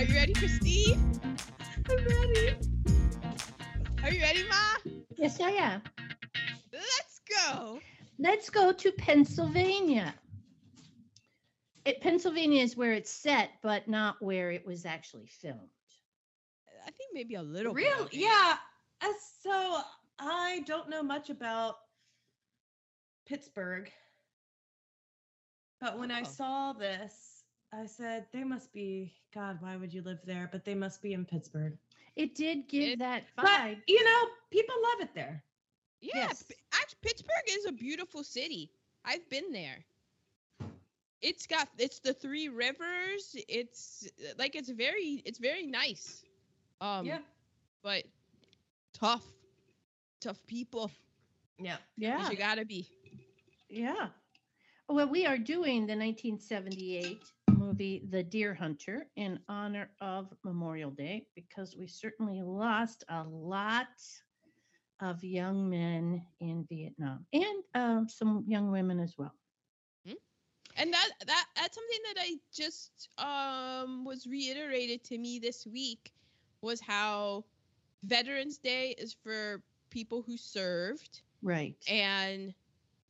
Are you ready for Steve? I'm ready. Are you ready, Ma? Yes, I am. Let's go. Let's go to Pennsylvania. It, Pennsylvania is where it's set, but not where it was actually filmed. I think maybe a little bit. Really? Yeah. Uh, so I don't know much about Pittsburgh. But when I Oh. saw this, I said, they must be, God, why would you live there? But they must be in Pittsburgh. It did give It- that But, vibe. you know, people love it there. Yeah, Yes. P- actually, Pittsburgh is a beautiful city. I've been there. It's got it's the three rivers. It's like it's very it's very nice. Um, yeah. but tough, tough people. Yeah. Yeah, you gotta be. yeah. Well, we are doing the 1978 movie The Deer Hunter in honor of Memorial Day because we certainly lost a lot of young men in Vietnam and um, some young women as well. and that that that's something that I just um was reiterated to me this week was how Veterans Day is for people who served Right. and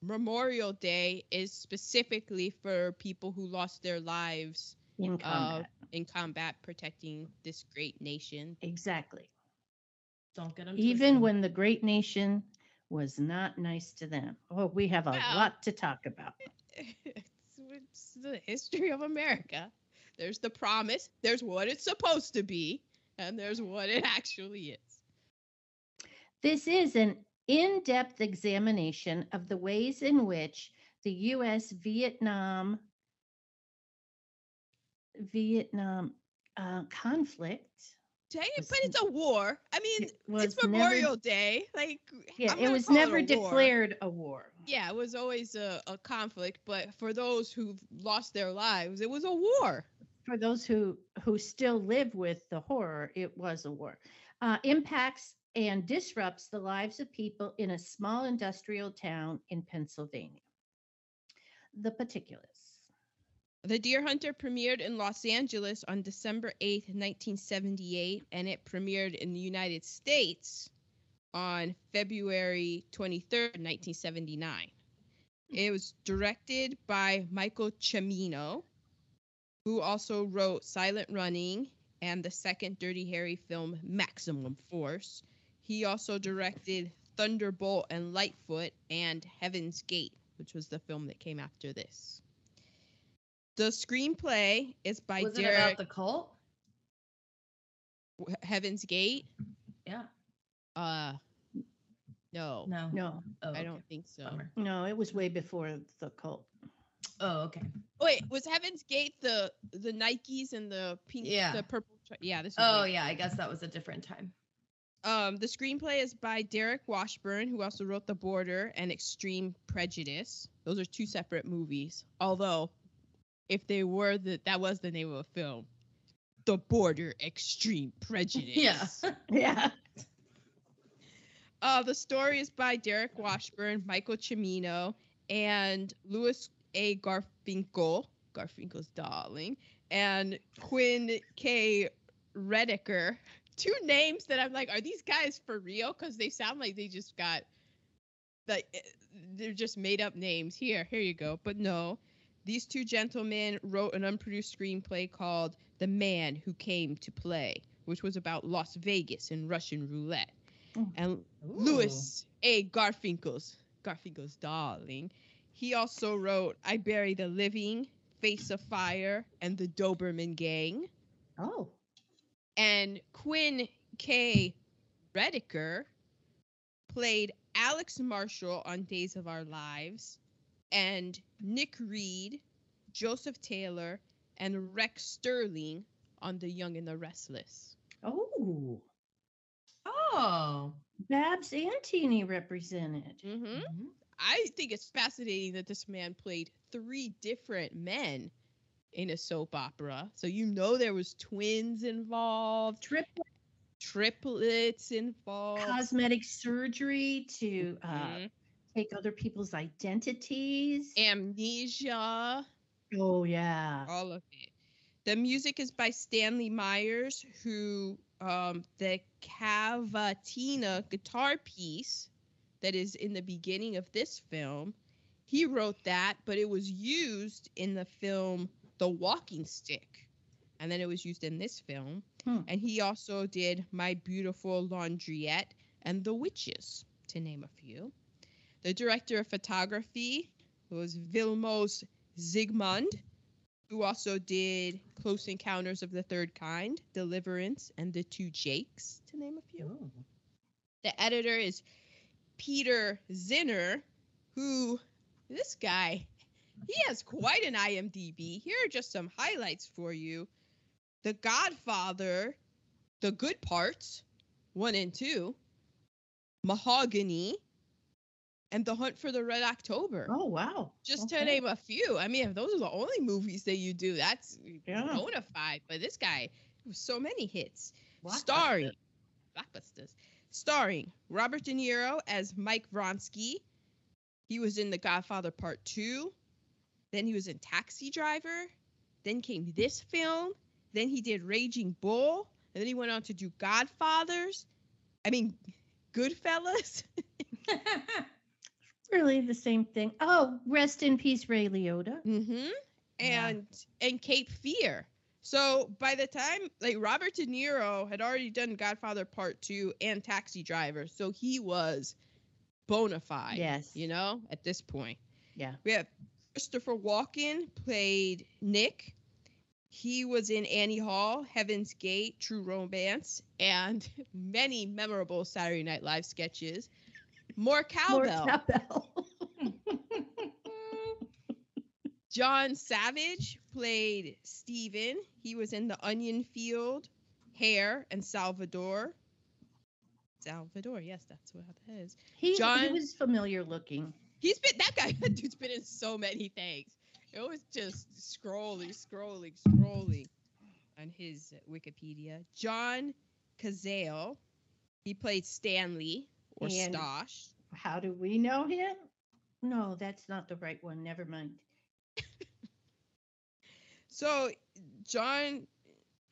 Memorial Day is specifically for people who lost their lives in uh, combat. in combat protecting this great nation. exactly. Don't get them Even when the great nation was not nice to them. Oh, we have a Well- lot to talk about. it's, it's the history of America. There's the promise, there's what it's supposed to be, and there's what it actually is. This is an in depth examination of the ways in which the U.S. Vietnam Vietnam uh, conflict. Dang it, but it's a war. I mean, It it's never- Memorial Day. Like, Yeah, it was never a war. declared a war. Yeah, it was always a, a conflict, but for those who lost their lives, it was a war. For those who who still live with the horror, it was a war. Uh, impacts and disrupts the lives of people in a small industrial town in Pennsylvania. The particulars. The Deer Hunter premiered in Los Angeles on December 8, 1978, and it premiered in the United States on February 23, 1979. It was directed by Michael Cimino, who also wrote Silent Running and the second Dirty Harry film Maximum Force. He also directed Thunderbolt and Lightfoot and Heaven's Gate, which was the film that came after this. The screenplay is by Was it about the cult? Heaven's Gate. Yeah. Uh, no, No. No, Oh, I don't think so. Bummer. no, it was way before the cult. Oh, okay. Wait, was Heaven's Gate the the Nikes and the pink, Yeah. the purple? Tri- yeah, this. is Oh, way- yeah. I guess that was a different time. Um, the screenplay is by Deric Washburn, who also wrote The Border and Extreme Prejudice. Those are two separate movies. Although, if they were the that was the name of a film, The Border Extreme Prejudice. Yeah. Yeah. Uh, the story is by Deric Washburn, Michael Cimino, and Louis A. Garfinkle, Garfinkel's darling, and Quinn K. Redeker. Two names that I'm like, are these guys for real? Because they sound like they just got, like, eh, they're just made up names. Here, here you go. But no, these two gentlemen wrote an unproduced screenplay called The Man Who Came to Play, which was about Las Vegas and Russian roulette. Oh. And Louis A. Garfinkle's Garfinkel's darling. He also wrote I Bury the Living, Face of Fire, and The Doberman Gang. Oh. And Quinn K. Redeker played Alex Marshall on Days of Our Lives, and Nick Reed, Joseph Taylor, and Rex Sterling on The Young and the Restless. Oh. Oh. Babs and Teeny represented. Mm-hmm. Mhm. I think it's fascinating that this man played three different men in a soap opera. So you know there was twins involved, Triple triplets involved. cosmetic surgery to uh, Mhm. take other people's identities. amnesia, oh yeah. all of it. The music is by Stanley Myers, who um, the cavatina guitar piece that is in the beginning of this film, he wrote that, but it was used in the film The Walking Stick. And then it was used in this film. Hmm. And he also did My Beautiful Laundrette and The Witches, to name a few. The director of photography was Vilmos Zsigmond, who also did Close Encounters of the Third Kind, Deliverance, and The Two Jakes, to name a few. Ooh. The editor is Peter Zinner, who this guy, he has quite an IMDb. Here are just some highlights for you. The Godfather, The Good Parts, 1 and 2, Mahogany, and The Hunt for the Red October. Oh wow. Just to name a few. I mean, if those are the only movies that you do, that's Yeah. bona fide. But this guy, so many hits. Blockbuster. Starring blockbusters. Starring Robert De Niro as Mike Vronsky. He was in The Godfather Part 2. Then he was in Taxi Driver. Then came this film. Then he did Raging Bull. And then he went on to do Godfathers. I mean, Goodfellas. really the same thing. Oh, rest in peace, Ray Liotta. Mm-hmm. Yeah. And and Cape Fear. So by the time like Robert De Niro had already done Godfather Part Two and Taxi Driver, so he was bona fide. Yes. You know, at this point. Yeah. We have Christopher Walken played Nick. He was in Annie Hall, Heaven's Gate, True Romance, and many memorable Saturday Night Live sketches. More cowbell. More cowbell. John Savage played Steven. He was in The Onion Field, Hair, and Salvador. Salvador, yes, that's what that is. he, he was familiar looking. He's been that guy. That dude's been in so many things. It was just scrolling, scrolling, scrolling on his Wikipedia. John Cazale. He played Stanley or And- Stosh. How do we know him? No, that's not the right one. Never mind. So John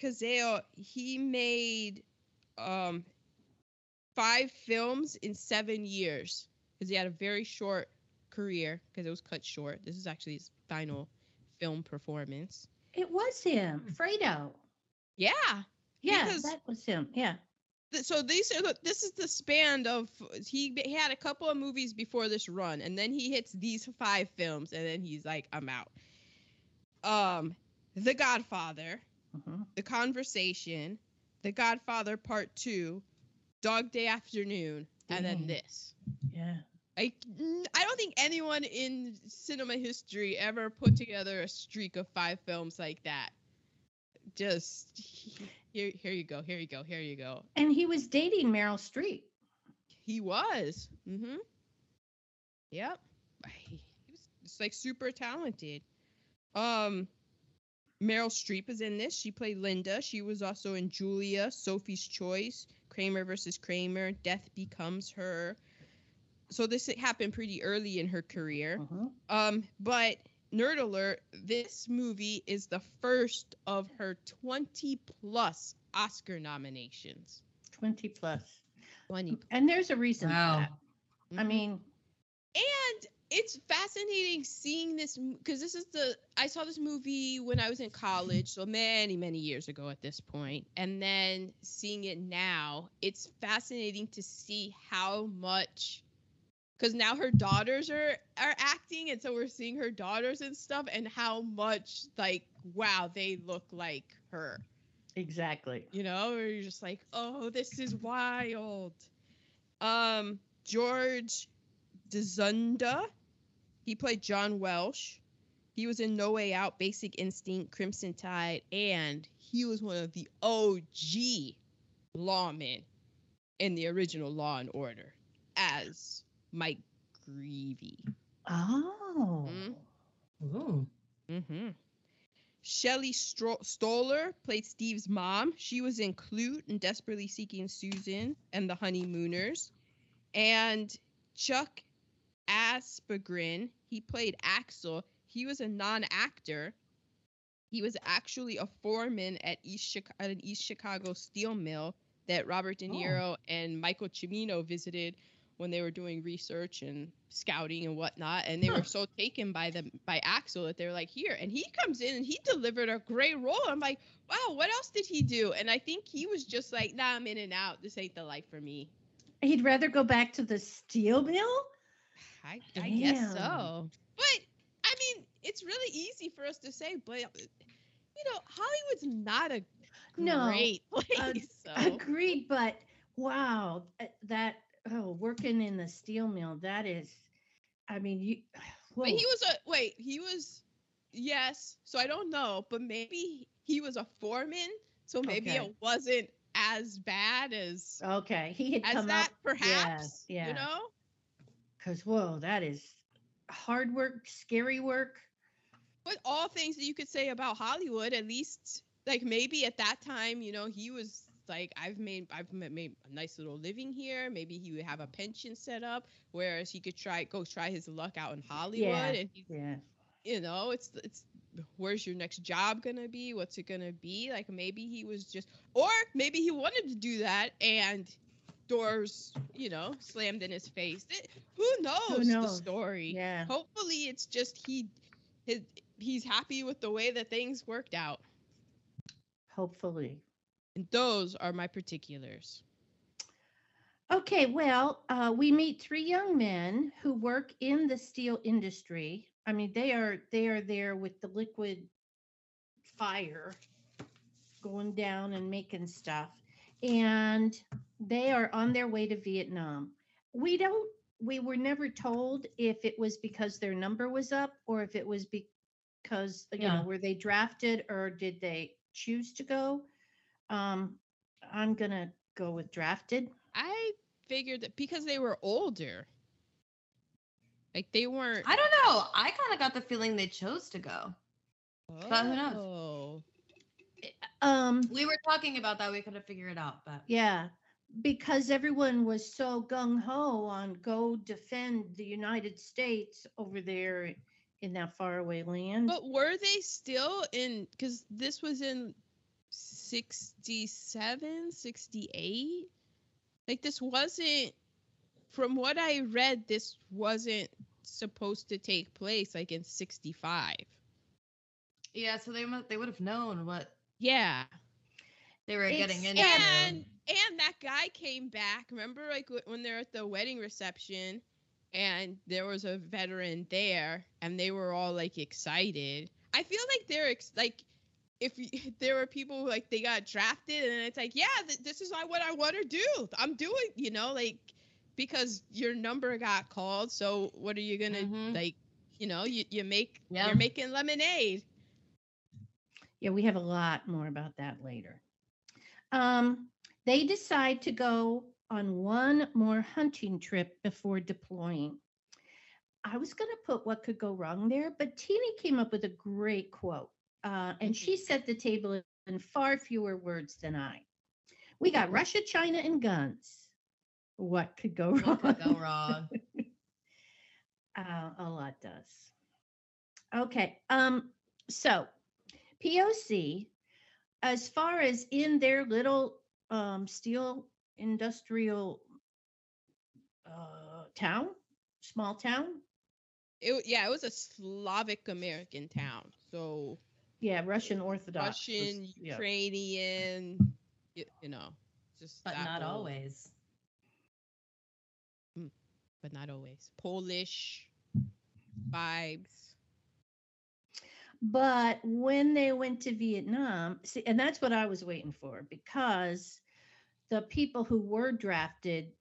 Cazale, he made um five films in seven years because he had a very short career because it was cut short. This is actually his final film performance. It was him, Fredo. Yeah. Yeah, Because- that was him. Yeah. Th- So these are the, this is the span of he he had a couple of movies before this run, and then he hits these five films, and then he's like, I'm out. Um, The Godfather, Mhm. The Conversation, The Godfather Part Two, Dog Day Afternoon, and then this. Yeah. N- I don't think anyone in cinema history ever put together a streak of five films like that. Just here, here you go, here you go, here you go. And he was dating Meryl Streep. He was. Mm-hmm. Yep. He was just like super talented. Um, Meryl Streep is in this. She played Linda. She was also in Julia, Sophie's Choice, Kramer versus Kramer, Death Becomes Her. So this happened pretty early in her career. Mhm. Um, but nerd alert, this movie is the first of her 20 plus Oscar nominations. 20 plus. 20 And there's a reason Wow. for that. I Mhm. mean, and it's fascinating seeing this because this is the I saw this movie when I was in college, so many many years ago at this point, and then seeing it now, it's fascinating to see how much because now her daughters are are acting, and so we're seeing her daughters and stuff, and how much like wow they look like her. exactly. You know, or you're just like, oh, this is wild. Um, George Dzundza, he played John Welsh. He was in No Way Out, Basic Instinct, Crimson Tide, and he was one of the OG lawmen in the original Law and Order as Mike Greevey. Oh. Mhm. Ooh. Mm-hmm. Shelley Stro- Stoler played Steve's mom. She was in Klute and Desperately Seeking Susan and The Honeymooners. And Chuck Aspegren, he played Axel. He was a non-actor. He was actually a foreman at East Chicago, at an East Chicago steel mill that Robert De Oh. Niro and Michael Cimino visited when they were doing research and scouting and whatnot. And they Huh. were so taken by them by Axel that they were like, here. And he comes in and he delivered a great role. I'm like, wow, what else did he do? And I think he was just like, nah, I'm in and out. This ain't the life for me. He'd rather go back to the steel mill. I, I guess so. But I mean, it's really easy for us to say, but you know, Hollywood's not a No, great place. uh, so. Agreed, but wow, that oh, working in the steel mill, that is, I mean, you. But he was a wait. He was yes. So I don't know, but maybe he was a foreman. So maybe Okay. it wasn't as bad as okay. He had as come that, up perhaps. yeah. You know. because whoa, that is hard work, scary work. But all things that you could say about Hollywood, at least like maybe at that time, you know, he was like, I've made I've made a nice little living here. Maybe he would have a pension set up, whereas he could try go try his luck out in Hollywood, Yeah. and he, Yeah. you know, it's it's where's your next job gonna be? What's it gonna be? Like maybe he was just, or maybe he wanted to do that and doors, you know, slammed in his face. It- who knows, the knows? story? Yeah. hopefully it's just he his he's happy with the way that things worked out Hopefully. And those are my particulars Okay, well, uh, we meet three young men who work in the steel industry. I mean, they are they are there with the liquid fire going down and making stuff, and they are on their way to Vietnam. We don't. We were never told if it was because their number was up or if it was because you Yeah. know were they drafted or did they choose to go. Um, I'm gonna go with drafted. i figured that because they were older like they weren't I don't know. I kind of got the feeling they chose to go. but who knows? Oh. Um, We were talking about that. We could have figured it out, but yeah, because everyone was so gung ho on go defend the United States over there in that faraway land. but were they still in because this was in 67 68 like this wasn't from what i read this wasn't supposed to take place like in 65 yeah. So they they would have known what yeah they were getting It's- into. and and that guy came back remember like when they're at the wedding reception and there was a veteran there and they were all like excited i feel like they're ex- like if y- there were people who, like they got drafted and it's like yeah th- this is what i want to do i'm doing you know like because your number got called so what are you gonna Mhm. like you know you, you make Yeah. you're making lemonade yeah, we have a lot more about that later. Um, they decide to go on one more hunting trip before deploying. I was going to put what could go wrong there, but Teeny came up with a great quote, uh, and she set the table in far fewer words than I. We got Russia, China, and guns. What could go wrong? What could go wrong? Uh, a lot does. Okay. Um, so POC, as far as in their little um, steel industrial uh, town, small town, it, yeah it was a slavic american town so yeah, Russian Orthodox. was- Russian, yeah. Ukrainian, you, you know, just but not whole- always. but not always. Polish vibes. But when they went to Vietnam, see, and that's what I was waiting for because the people who were drafted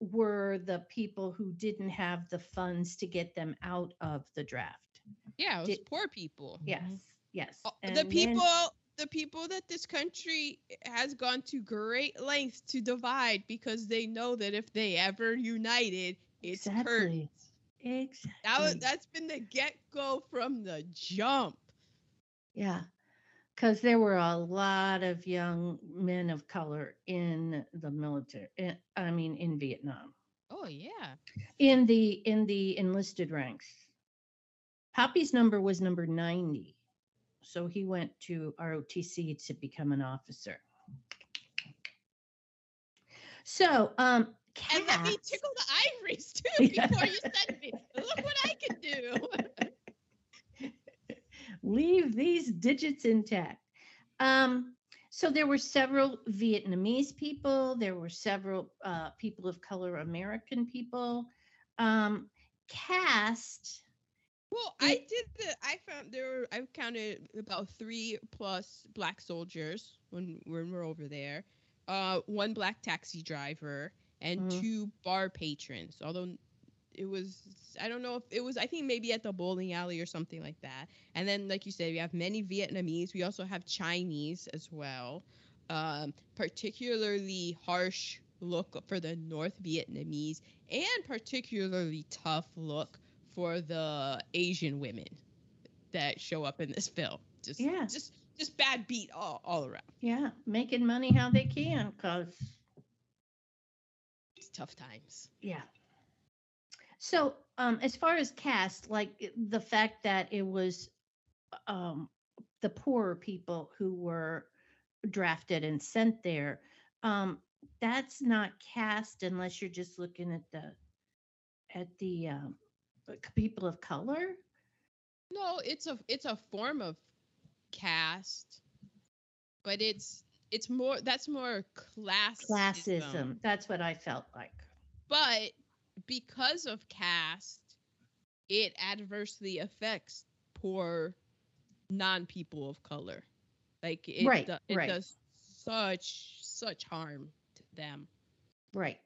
were the people who didn't have the funds to get them out of the draft. Yeah, it was Did- poor people. Yes, Mhm. Yes. Uh, And the then- people, the people that this country has gone to great lengths to divide because they know that if they ever united, it's hurt. Exactly. Exactly. That was that's been the get go from the jump. Yeah. Because there were a lot of young men of color in the military. in- I mean, in Vietnam, Oh yeah. in the in the enlisted ranks. Poppy's number was number ninety. So he went to ROTC to become an officer. So, um, And let me tickle the ivories too before you send me. Look what I can do. leave these digits intact. Um, so there were several Vietnamese people. There were several uh, people of color, American people. Um, cast. Well, I did the. I found there were. I counted about three plus black soldiers when when we're over there. Uh, one black taxi driver and Mhm. two bar patrons. Although it was, I don't know if it was. I think maybe at the bowling alley or something like that. And then, like you said, we have many Vietnamese. We also have Chinese as well. Um, particularly harsh look for the North Vietnamese, and particularly tough look for the Asian women that show up in this film. Just Yeah. just just bad beat all, all around. Yeah, making money how they can, cause It's tough times. yeah. So, um, as far as cast, like the fact that it was, um, the poorer people who were drafted and sent there, um, that's not cast unless you're just looking at the, at the, um, people of color. No, it's a it's a form of caste, but it's it's more that's more classism. Classism. That's what I felt like. But because of caste, it adversely affects poor non people of color. Like it, Right, do- it right. does such such harm to them. Right.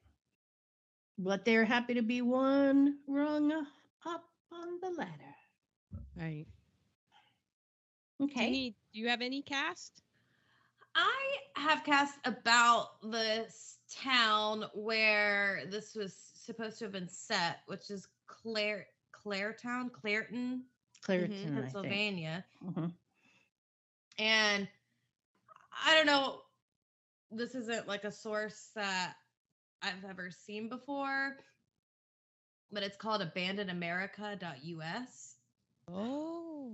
But they're happy to be one rung up on the ladder. Right. Okay. Any, do you have any cast? I have cast about this town where this was supposed to have been set, which is Clare Claretown, Clairton, Claritin, I think. Pennsylvania. Mhm. And I don't know, this isn't like a source that I've ever seen before, but it's called abandonedamerica.us. Oh.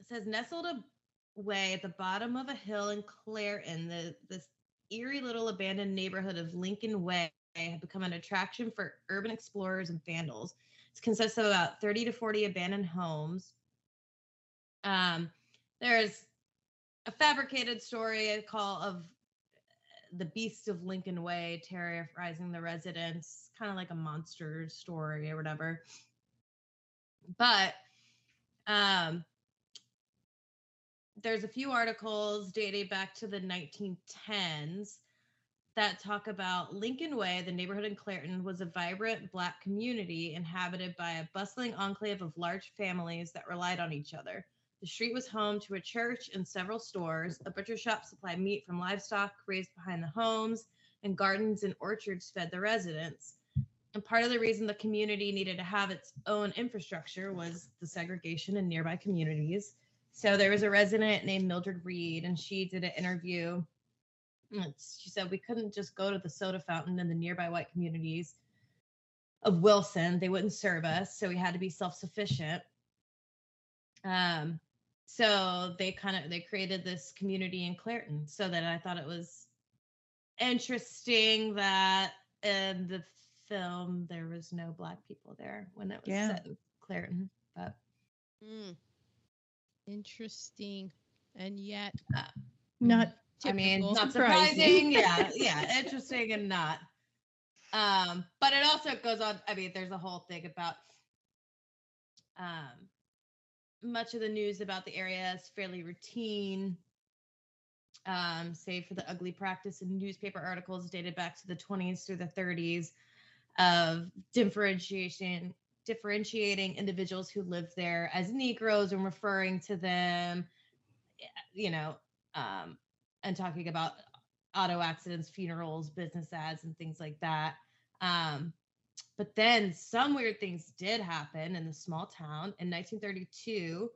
It says nestled away at the bottom of a hill in Clairton, the this eerie little abandoned neighborhood of Lincoln Way had become an attraction for urban explorers and vandals. It consists of about 30 to 40 abandoned homes. Um, there's a fabricated story a call of the beast of Lincoln Way terrorizing the residents, kind of like a monster story or whatever. But um, there's a few articles dating back to the 1910s that talk about Lincoln Way, the neighborhood in Clairton, was a vibrant Black community inhabited by a bustling enclave of large families that relied on each other. The street was home to a church and several stores. A butcher shop supplied meat from livestock raised behind the homes, and gardens and orchards fed the residents. And part of the reason the community needed to have its own infrastructure was the segregation in nearby communities. So there was a resident named Mildred Reed, and she did an interview. She said we couldn't just go to the soda fountain in the nearby white communities of Wilson. They wouldn't serve us, so we had to be self-sufficient. Um, so they kind of they created this community in Clairton. So that I thought it was interesting that in the film there was no black people there when it was Yeah. set in Clairton. But Hmm. Interesting. And yet, Not I mean, not Surprising. surprising. yeah, yeah, interesting and not. Um, but it also goes on. I mean, there's a whole thing about um, much of the news about the area is fairly routine, um, save for the ugly practice in newspaper articles dated back to the 20s through the 30s of differentiation differentiating individuals who lived there as Negroes and referring to them, you know, um, and talking about auto accidents, funerals, business ads, and things like that. Um, but then some weird things did happen in the small town. In 1932,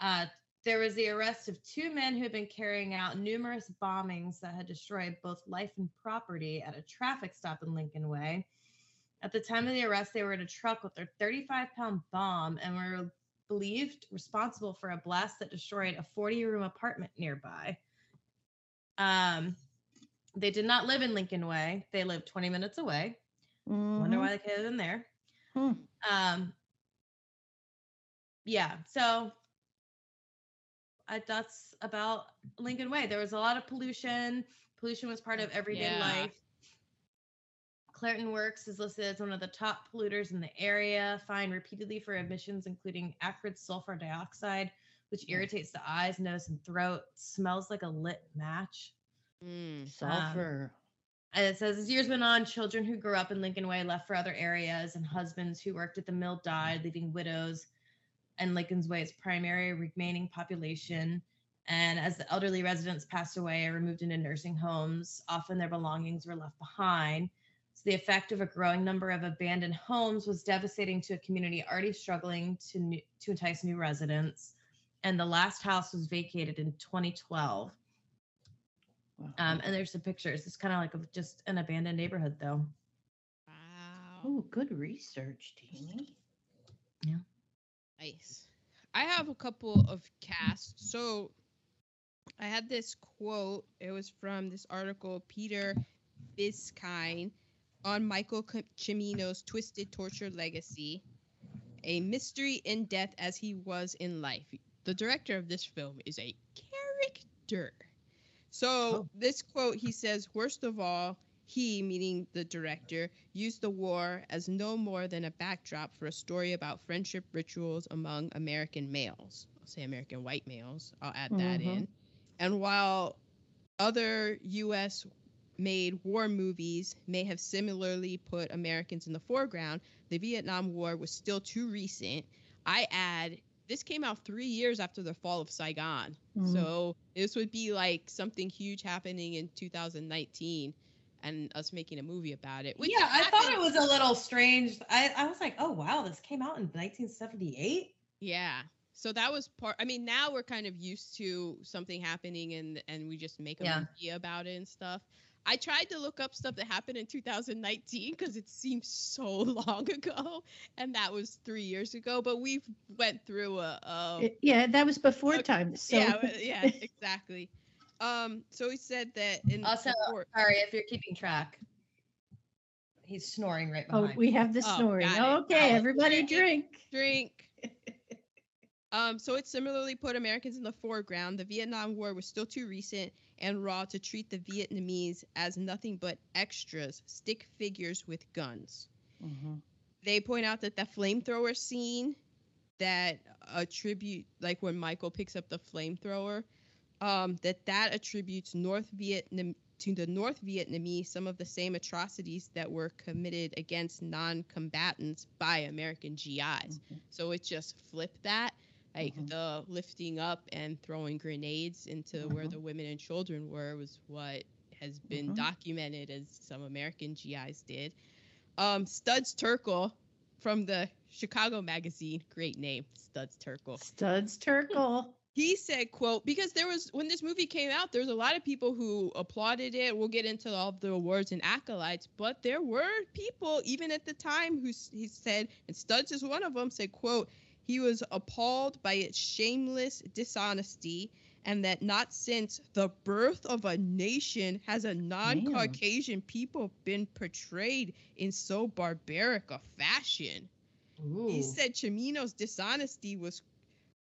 uh, there was the arrest of two men who had been carrying out numerous bombings that had destroyed both life and property at a traffic stop in Lincoln Way. At the time of the arrest, they were in a truck with their 35 pound bomb and were believed responsible for a blast that destroyed a 40 room apartment nearby. Um, they did not live in Lincoln Way. They lived 20 minutes away. Wonder Mhm. why they could have been there. Hmm. Um, yeah, so I, that's about Lincoln Way. There was a lot of pollution. Pollution was part of everyday Yeah. life. Clairton Works is listed as one of the top polluters in the area, fined repeatedly for emissions, including acrid sulfur dioxide, which irritates the eyes, nose, and throat. Smells like a lit match. Mm. Sulfur. And it says as years went on, children who grew up in Lincoln Way left for other areas, and husbands who worked at the mill died, leaving widows and Lincoln's Way's primary remaining population. And as the elderly residents passed away or removed into nursing homes, often their belongings were left behind. So the effect of a growing number of abandoned homes was devastating to a community already struggling to new, to entice new residents. And the last house was vacated in 2012. Wow. Um, and there's some pictures. It's kind of like a, just an abandoned neighborhood, though. Wow. oh, good research, Teeny. Yeah. Nice. I have a couple of casts. So I had this quote. It was from this article, Peter Biskind, on Michael C- Cimino's Twisted Torture Legacy, a mystery in death as he was in life. The director of this film is a character. So Oh. this quote, he says, worst of all, he, meaning the director, used the war as no more than a backdrop for a story about friendship rituals among American males. I'll say American white males. I'll add that Mhm. in. And while other U.S. made war movies may have similarly put Americans in the foreground, the Vietnam War was still too recent. I add, this came out three years after the fall of Saigon. Mhm. So this would be like something huge happening in 2019 and us making a movie about it. yeah, I thought it was a little strange. I, I was like, oh wow, this came out in 1978. Yeah. So that was part. I mean, now we're kind of used to something happening and and we just make a Yeah. movie about it and stuff. I tried to look up stuff that happened in 2019 because it seems so long ago, and that was three years ago. But we've went through a, a It- yeah, that was before Okay, time. So yeah, yeah, exactly. Um, so he said that in Also, before- sorry if you're keeping track. He's snoring right behind. oh, we have the Oh, snoring. got it, Okay, got it. everybody Drink drink. drink. um, so it similarly put Americans in the foreground. The Vietnam War was still too recent and raw to treat the Vietnamese as nothing but extras, stick figures with guns. Mhm. They point out that the flamethrower scene that attribute like when Michael picks up the flamethrower, um, that that attributes North Vietnam to the North Vietnamese some of the same atrocities that were committed against non-combatants by American GIs. Mhm. So it just flipped that, like Mhm. the lifting up and throwing grenades into where Mhm. the women and children were was what has been Mhm. documented as some American GIs did. Um, Studs Terkel from the Chicago Magazine, great name, Studs Terkel Studs Turkle. he said quote because there was when this movie came out there was a lot of people who applauded it we'll get into all the awards and acolytes but there were people even at the time who he said and studs is one of them said quote he was appalled by its shameless dishonesty and that not since the birth of a nation has a non-caucasian people been portrayed in so barbaric a fashion. He said Cimino's dishonesty was,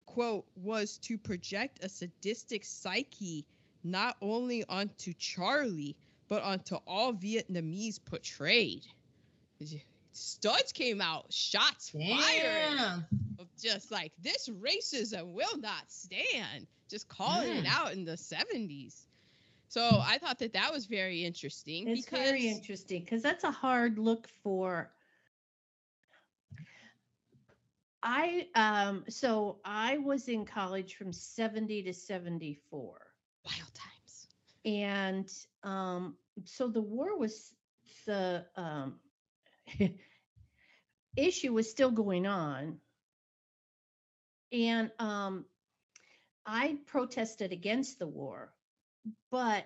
quote, was to project a sadistic psyche not only onto Charlie, but onto all Vietnamese portrayed. Studs came out, shots fired, Damn. of just like this racism will not stand, just calling it Mm. out in the 70s. So I thought that that was very interesting It's because very interesting because that's a hard look for. I um so I was in college from 70 to 74 wild times. and um so the war was the um issue was still going on and um I protested against the war but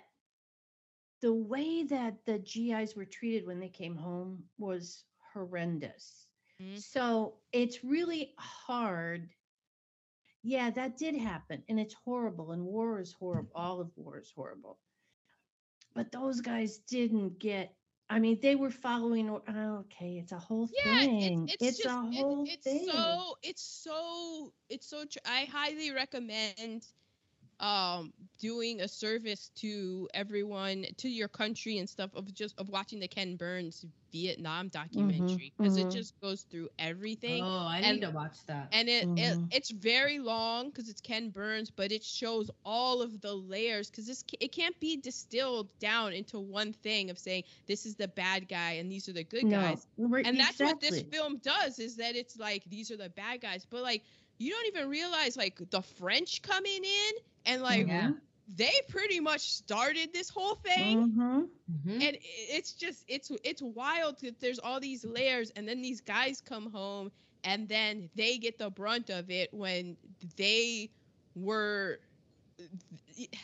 the way that the GIs were treated when they came home was horrendous Mhm. so it's really hard yeah, that did happen, and it's horrible. And war is horrible. All of war is horrible. But those guys didn't get. I mean, they were following. oh, Okay, it's a whole Yeah, thing. it's, it's, just, a it- it's thing. so it's so it's so tr- I highly recommend um doing a service to everyone to your country and stuff of just of watching the Ken Burns Vietnam documentary. Because mhm. it just goes through everything. Oh, I and- need to watch that. and it, Mhm. it it's very long because it's Ken Burns, but it shows all of the layers because this it can't be distilled down into one thing of saying this is the bad guy and these are the good no, guys, right, and that's what this film does is that it's like these are the bad guys, but like you don't even realize like the French coming in and like Yeah. they pretty much started this whole thing Mhm. Mhm. and it's just it's it's wild that there's all these layers and then these guys come home and then they get the brunt of it when they were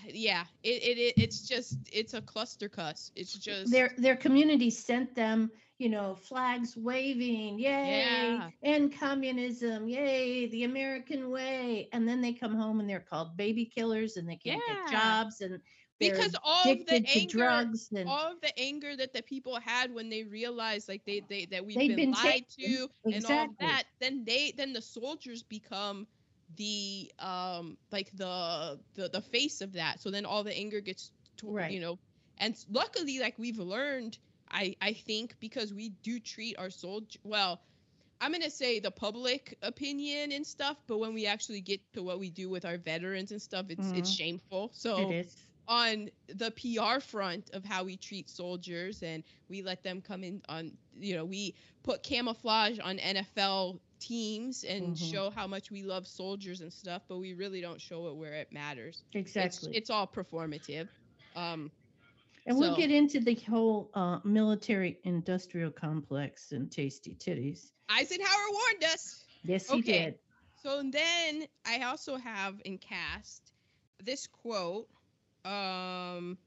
yeah it, it, it it's just it's a cluster cuss it's just their their community sent them you know flags waving yay Yeah. and communism yay the american way and then they come home and they're called baby killers and they can't Yeah. get jobs and because all of the anger drugs and all of the anger that the people had when they realized like they, they that we've been, been lied taken. to and all that then they then the soldiers become the um like the the, the face of that so then all the anger gets to, Right. you know and luckily like we've learned i i think because we do treat our soldier well i'm gonna say the public opinion and stuff but when we actually get to what we do with our veterans and stuff it's it's Mhm. shameful. So it is. on the PR front of how we treat soldiers and we let them come in on you know we put camouflage on NFL teams and Mhm. show how much we love soldiers and stuff but we really don't show it where it matters. Exactly. it's, it's all performative. Um and we'll get into the whole uh, military industrial complex and tasty titties Eisenhower warned us yes he Okay. did So then I also have in cast this quote. Um,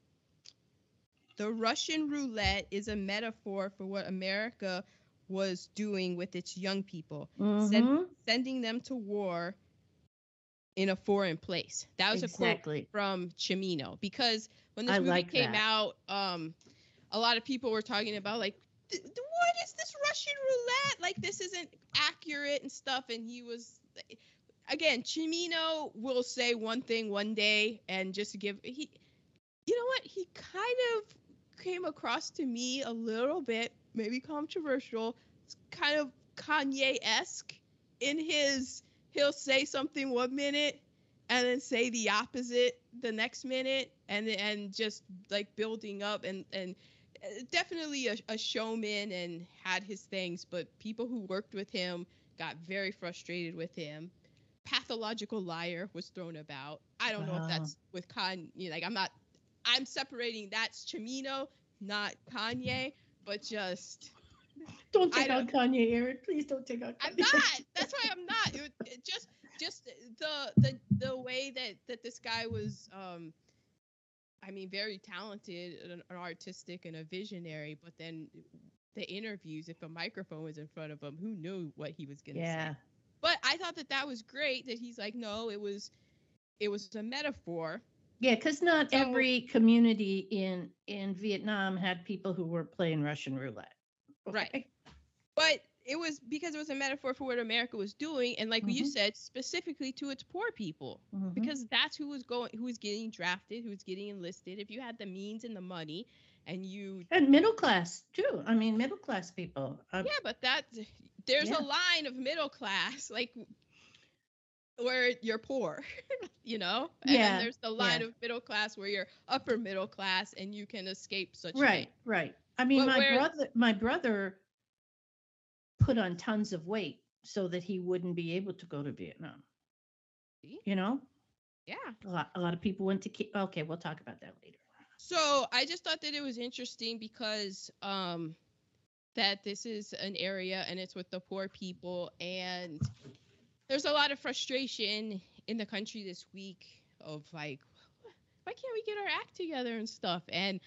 the Russian roulette is a metaphor for what America was doing with its young people, Send- Mhm. sending them to war in a foreign place. That was a quote from Cimino because when this I movie like came that. out, um, a lot of people were talking about like, "Th- th- what is this Russian roulette? Like this isn't accurate and stuff. And he was, again, Cimino will say one thing one day and just give he, you know what? He kind of came across to me a little bit, maybe controversial, kind of Kanye esque in his. He'll say something one minute and then say the opposite the next minute and and just like building up and and uh, definitely a, a showman and had his things but people who worked with him got very frustrated with him. Pathological liar was thrown about. I don't know if that's with kanye like i'm not i'm separating that's cimino not kanye but just don't take out kanye eric please don't take out I'm not. That's why I'm not. It, it just just the the the way that that this guy was um I mean very talented and an artistic and a visionary, but then the interviews if a microphone was in front of him, who knew what he was going to say? yeah say. But I thought that that was great that he's like no, it was it was a metaphor. Yeah, because not So- every community in in Vietnam had people who were playing Russian roulette. Right. But it was because it was a metaphor for what America was doing and like you Mhm. said specifically to its poor people. Mhm. because that's who was going who was getting drafted who was getting enlisted if you had the means and the money and you and middle class too. I mean, middle class people. Uh, yeah but that there's Yeah. a line of middle class like where you're poor you know and Yeah, then there's the line yeah. of middle class where you're upper middle class and you can escape such Right, thing. right. I mean, my where- brother, my brother put on tons of weight so that he wouldn't be able to go to Vietnam. See? You know, yeah a lot, a lot of people went to. Okay, we'll talk about that later. So I just thought that it was interesting because um that this is an area and it's with the poor people and there's a lot of frustration in the country this week of like why can't we get our act together and stuff and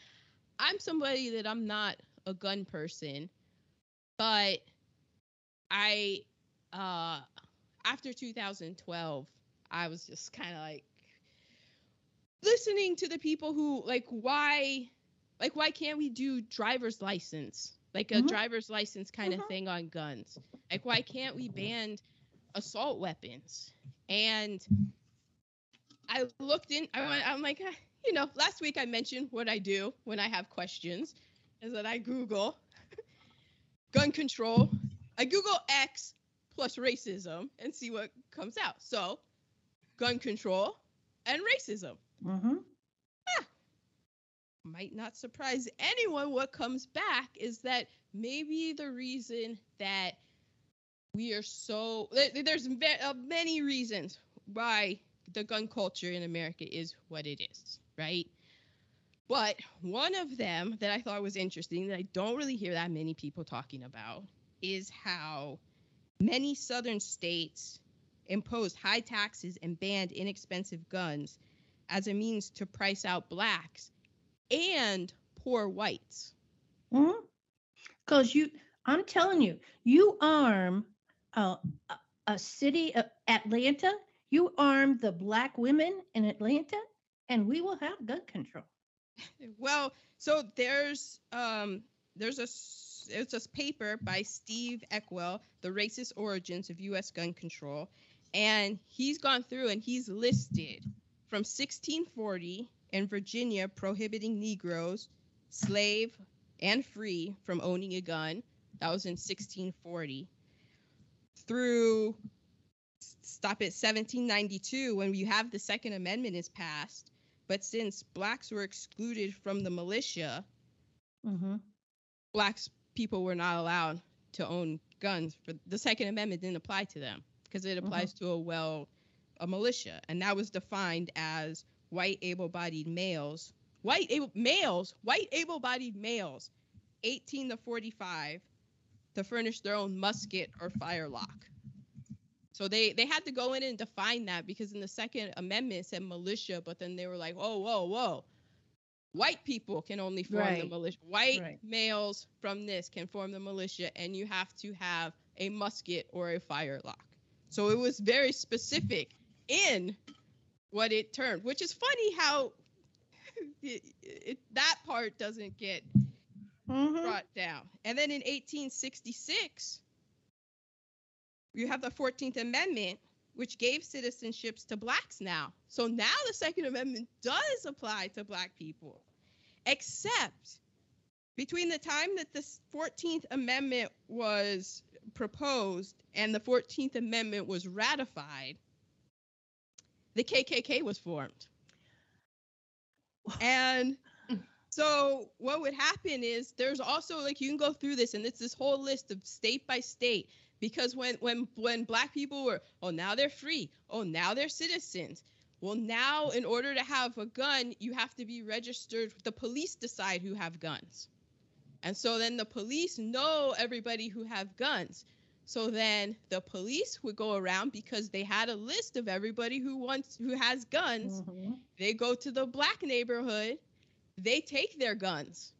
I'm somebody that I'm not a gun person but I uh after 2012 I was just kind of like listening to the people who like why like why can't we do driver's license? Like a Mhm. driver's license kind of thing on guns. Like why can't we ban assault weapons? And i looked in I, went- i'm like you know last week i mentioned what i do when i have questions is that i google gun control. I google x plus racism and see what comes out. So gun control and racism. Mm-hmm. might not surprise anyone what comes back is that maybe the reason that we are so there's uh, many reasons why the gun culture in America is what it is, right? But one of them that I thought was interesting that I don't really hear that many people talking about is how many southern states imposed high taxes and banned inexpensive guns as a means to price out blacks and poor whites. Because Mm-hmm. you, I'm telling you, you arm a, a, a city of Atlanta, you arm the black women in Atlanta, and we will have gun control. Well, so there's um there's a it's a paper by Steve Ekwall, The Racist Origins of US Gun Control, and he's gone through and he's listed from 1640 in Virginia prohibiting Negroes, slave and free from owning a gun. That was in 1640. Through stop at 1792 when you have the Second Amendment is passed. But since blacks were excluded from the militia, Mm-hmm. blacks people were not allowed to own guns. For the Second Amendment didn't apply to them because it applies to a well a militia, and that was defined as white able-bodied males, white able males, white able-bodied males, 18 to 45, to furnish their own musket or firelock. So they they had to go in and define that because in the Second Amendment it said militia, but then they were like, oh whoa whoa, white people can only form the militia. White Right. males from this can form the militia, and you have to have a musket or a firelock. So it was very specific in what it termed, which is funny how it, it, that part doesn't get Mm-hmm. brought down. And then in 1866, you have the 14th Amendment, which gave citizenships to blacks now. So now the Second Amendment does apply to black people, except between the time that the 14th Amendment was proposed and the 14th Amendment was ratified, the KKK was formed. And so what would happen is there's also like you can go through this and it's this whole list of state by state because when when when black people were oh now they're free. Oh now they're citizens. Well now in order to have a gun you have to be registered. The police decide who have guns. And so then the police know everybody who have guns. So then the police would go around because they had a list of everybody who wants who has guns. Mm-hmm. they go to the black neighborhood. They take their guns.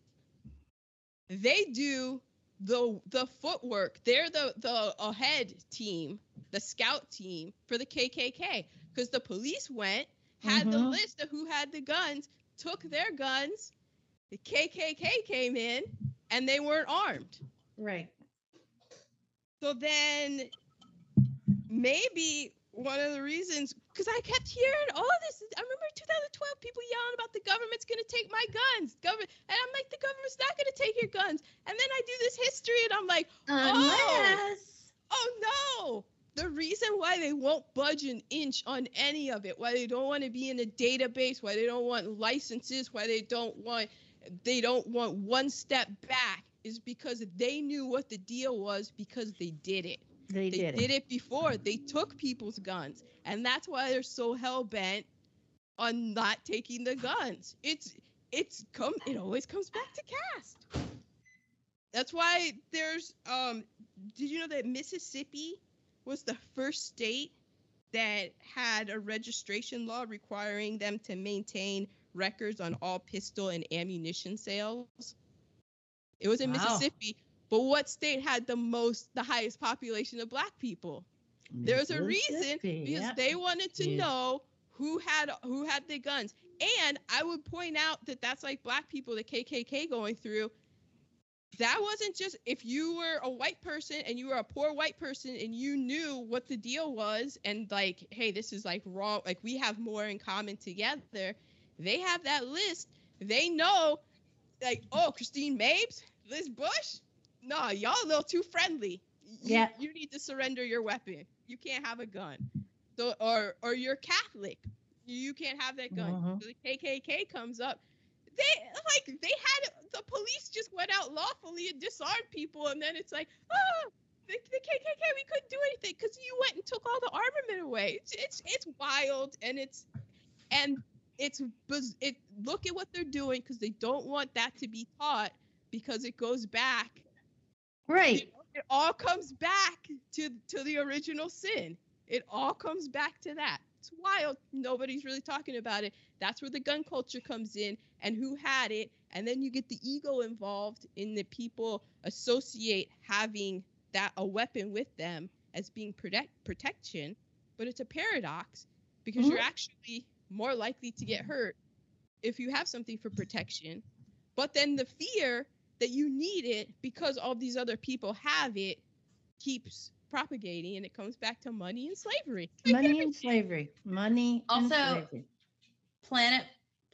They do the the footwork they're the the ahead team the scout team for the kkk because the police went had the Mhm. list of who had the guns took their guns the kkk came in and they weren't armed Right. so then maybe one of the reasons, because I kept hearing all of this. I remember 2012 people yelling about the government's going to take my guns. Government, and I'm like, the government's not going to take your guns. And then I do this history, and I'm like, Unless. Oh, oh no. The reason why they won't budge an inch on any of it, why they don't want to be in a database, why they don't want licenses, why they don't want they don't want one step back is because they knew what the deal was because they did it. They, They did, did it. it before. They took people's guns, and that's why they're so hell bent on not taking the guns. It's it's come. It always comes back to caste. That's why there's um. Did you know that Mississippi was the first state that had a registration law requiring them to maintain records on all pistol and ammunition sales? It was in Wow. Mississippi. But what state had the most, the highest population of black people? There's a reason because yep. they wanted to Yeah. know who had who had the guns. And I would point out that that's like black people, the KKK going through. That wasn't just if you were a white person and you were a poor white person and you knew what the deal was and like, hey, this is like wrong. Like we have more in common together. They have that list. They know, like, oh, Christine Mabes, Liz Bush. Nah, y'all a little too friendly. You- Yeah. You need to surrender your weapon. You can't have a gun. So or or you're Catholic. You can't have that gun. So the KKK comes up. They like they had the police just went out lawfully and disarmed people, and then it's like, oh, the, the KKK we couldn't do anything because you went and took all the armament away. It's it's it's wild and it's and it's it. Look at what they're doing because they don't want that to be taught because it goes back Right. it all comes back to to the original sin. It all comes back to that. It's wild. Nobody's really talking about it. That's where the gun culture comes in and who had it. And then you get the ego involved in the people associate having that a weapon with them as being protect protection. But it's a paradox because you're mm-hmm. actually more likely to get hurt if you have something for protection. But then the fear that you need it because all these other people have it keeps propagating and it comes back to money and slavery. Like Money and slavery. Money and Also- slavery. Planet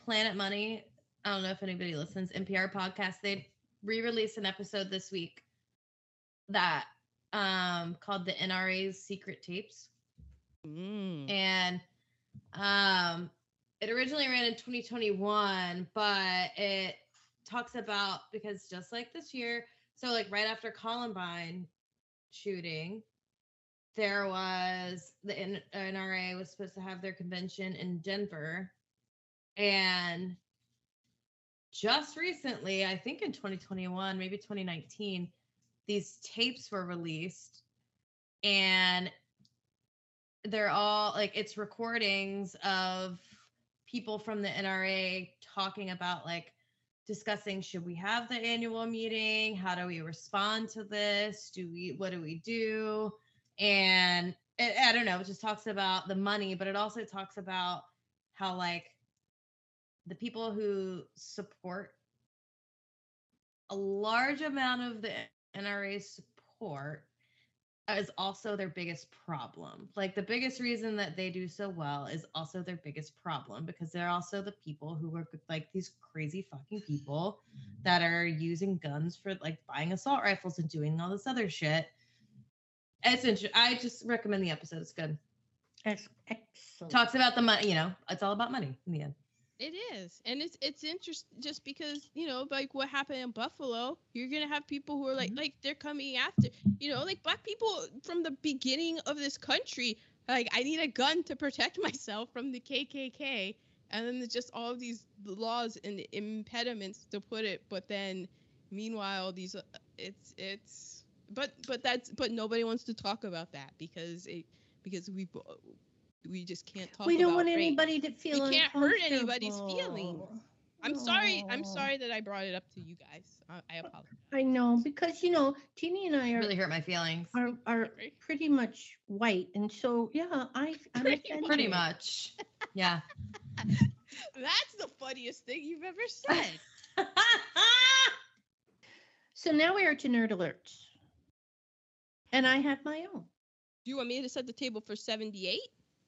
Planet Money. I don't know if anybody listens. NPR podcast. They re-released an episode this week that um called the NRA's Secret Tapes. Mm. and um it originally ran in 2021 but it talks about because just like this year so like right after columbine shooting there was the nra was supposed to have their convention in denver. And just recently i think in 2021 maybe 2019 these tapes were released. And they're all like it's recordings of people from the NRA talking about like discussing should we have the annual meeting? How do we respond to this? Do we what do we do? And it, i don't know it just talks about the money but it also talks about how like the people who support a large amount of the NRA support is also their biggest problem. Like the biggest reason that they do so well is also their biggest problem because they're also the people who are like these crazy fucking people that are using guns for like buying assault rifles and doing all this other shit. It's interesting. I just recommend the episode. It's good. Ex- Excellent. Talks about the money. You know, it's all about money in the end. It is. And it's it's interesting just because, you know, like what happened in Buffalo, you're gonna have people who are like like they're coming after you know, like black people from the beginning of this country, like I need a gun to protect myself from the KKK. And then there's just all of these laws and impediments to put it, but then meanwhile these uh, it's it's but but that's but nobody wants to talk about that because it because we we just can't talk we don't about want race. anybody to feel We can't hurt anybody's feelings. I'm sorry. I'm sorry that I brought it up to you guys. I, I apologize. I know because you know Teeny and I are Really hurt my feelings. are, are pretty much white, and so yeah, I I'm Pretty offended. Pretty much. Yeah. That's the funniest thing you've ever said. So now we are to nerd alerts, and I have my own. Do you want me to set the table for 78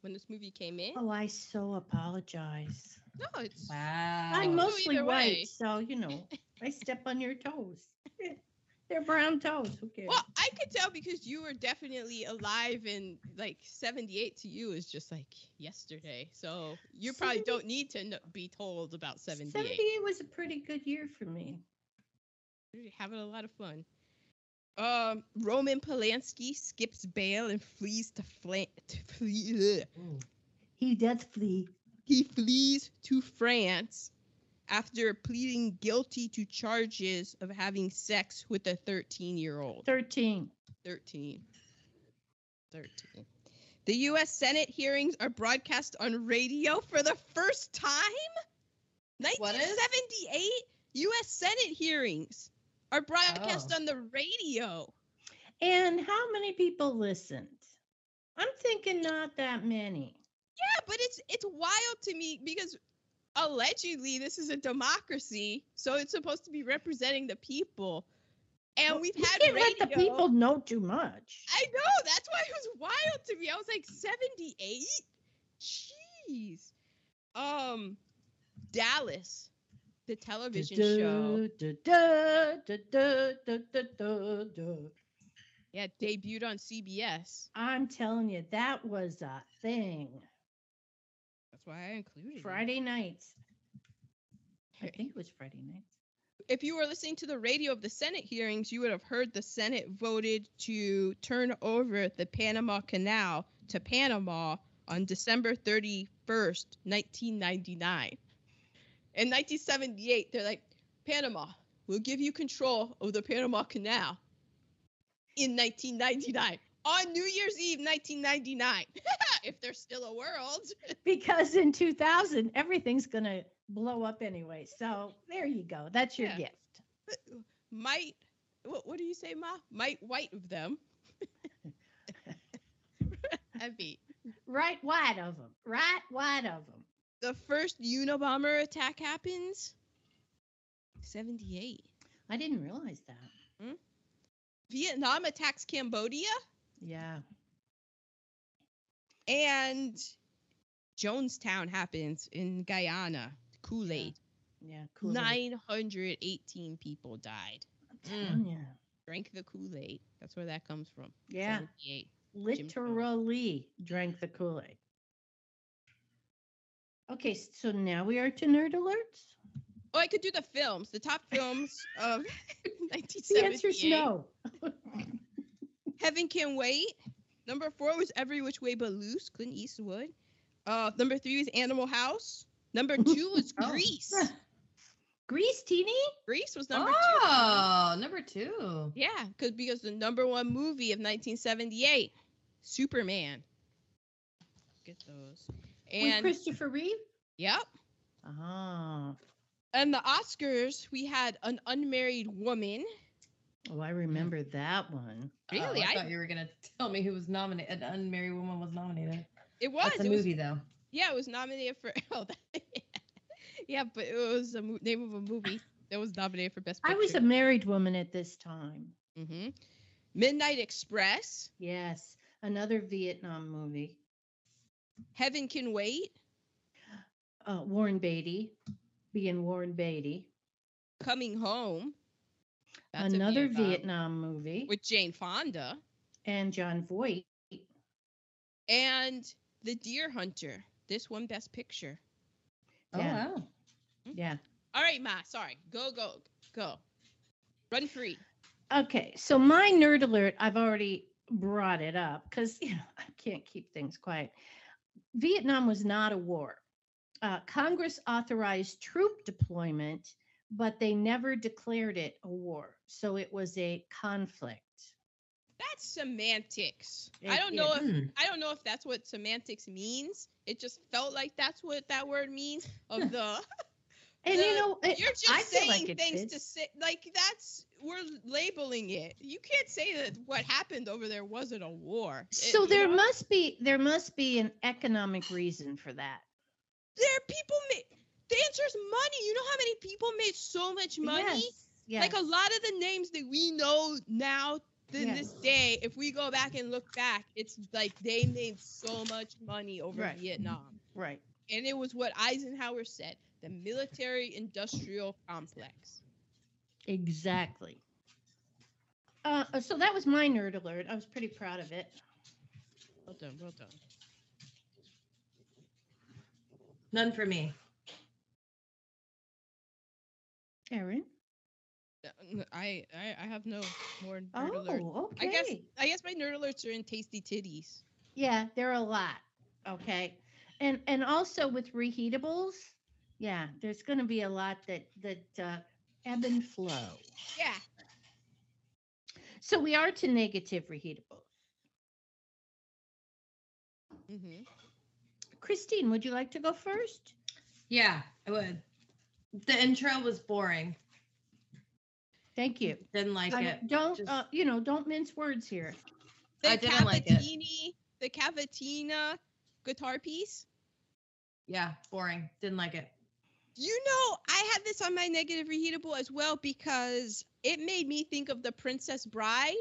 when this movie came in? Oh, I so apologize. No, it's wow. I'm mostly either white, way. so you know I step on your toes. They're brown toes. Who cares? well, I could tell because you were definitely alive and like 78 to you is just like yesterday. So you probably 70 don't need to kn- be told about 78. 78 was a pretty good year for me. You're having a lot of fun. Um, Roman Polanski skips bail and flees to Flan- to flee- He does flee. He flees to France after pleading guilty to charges of having sex with a 13 year old. 13. 13. 13. The U.S. Senate hearings are broadcast on radio for the first time? What is? 1978 U.S. Senate hearings are broadcast Oh. on the radio. And how many people listened? I'm thinking not that many. Yeah, but it's it's wild to me because allegedly this is a democracy, so it's supposed to be representing the people. And Well, we've had can't radio. let the people know too much. I know that's why it was wild to me. I was like 78. Jeez. Um, Dallas, the television show. Yeah, debuted on CBS. I'm telling you, that was a thing. That's why I included it. Friday nights. I think it was Friday nights. If you were listening to the radio of the Senate hearings, you would have heard the Senate voted to turn over the Panama Canal to Panama on December 31st, 1999. In 1978, they're like, Panama, we'll give you control of the Panama Canal in 1999. On New Year's Eve, 1999. if there's still a world. Because in 2000, everything's going to blow up anyway. So there you go. That's your Yeah. gift. might what, what do you say ma might white of them heavy Right wide of them. Right wide of them. The first unabomber attack happens 78 I didn't realize that. Hmm? vietnam attacks cambodia Yeah. and jonestown happens in guyana kool-aid Yeah. Cool. 918 people died I'm hmm. telling ya. drank the kool-aid that's where that comes from Yeah. Literally drank the Kool Aid. Okay, so now we are to nerd alerts. oh i could do the films the top films of 1978. The answer is no. Heaven Can Wait. Number four was Every Which Way But Loose, Clint Eastwood. Uh, number three was Animal House. Number two was Oh. Grease. Grease, Teeny? Grease was number two. oh, number two. Yeah, because because the number one movie of 1978, Superman. Get those. With And Christopher Reeve? yep. Oh. And the Oscars, we had an unmarried woman. Oh, I remember that one. Really, Oh, I, I- thought you were gonna tell me who was nominated. An unmarried woman was nominated. It was. That's a it was movie though. Yeah, it was nominated for. Oh, that, yeah, but it was the mo- name of a movie that was nominated for best. I was a married woman at this time. hmm Midnight Express, Yes. Another Vietnam movie. Heaven Can Wait, Uh, Warren Beatty being Warren Beatty. Coming Home. That's Another Vietnam- Vietnam movie. with Jane Fonda, and Jon Voight. and The Deer Hunter. This one Best Picture. Yeah. Oh wow. Yeah. All right, Ma. Sorry. Go, go, go. Run free. Okay, so my nerd alert, I've already brought it up because you know I can't keep things quiet. Vietnam was not a war. Uh, Congress authorized troop deployment, but they never declared it a war. So it was a conflict. That's semantics. It I don't know if Hmm. I don't know if that's what semantics means. It just felt like that's what that word means. Of the And The- you know, it- you're just I saying like things to say like that's we're labeling it. You can't say that what happened over there wasn't a war. It- So there know? must be there must be an economic reason for that. there are people made the answer is money. You know how many people made so much money? Yes. yes. Like a lot of the names that we know now in Yes. this day, if we go back and look back, it's like they made so much money over Right. Vietnam. right. And it was what Eisenhower said, the military industrial complex. Exactly. Uh, so that was my nerd alert. I was pretty proud of it. Well done, well done. None for me. Aaron? I, n- I, I I have no more nerd Oh, alerts. okay. I guess I guess my nerd alerts are in tasty titties. Yeah, there are a lot. Okay. And and also with reheatables, yeah, there's going to be a lot that that uh, ebb and flow. Yeah. So we are to negative reheatables. hmm Christine, would you like to go first? Yeah, I would. The intro was boring. Thank you. Didn't like I it. don't Just- uh, you know, don't mince words here. The I didn't like it. Cavatini the cavatina guitar piece. Yeah, boring. Didn't like it. You know, I had this on my negative reheatable as well because it made me think of the Princess Bride.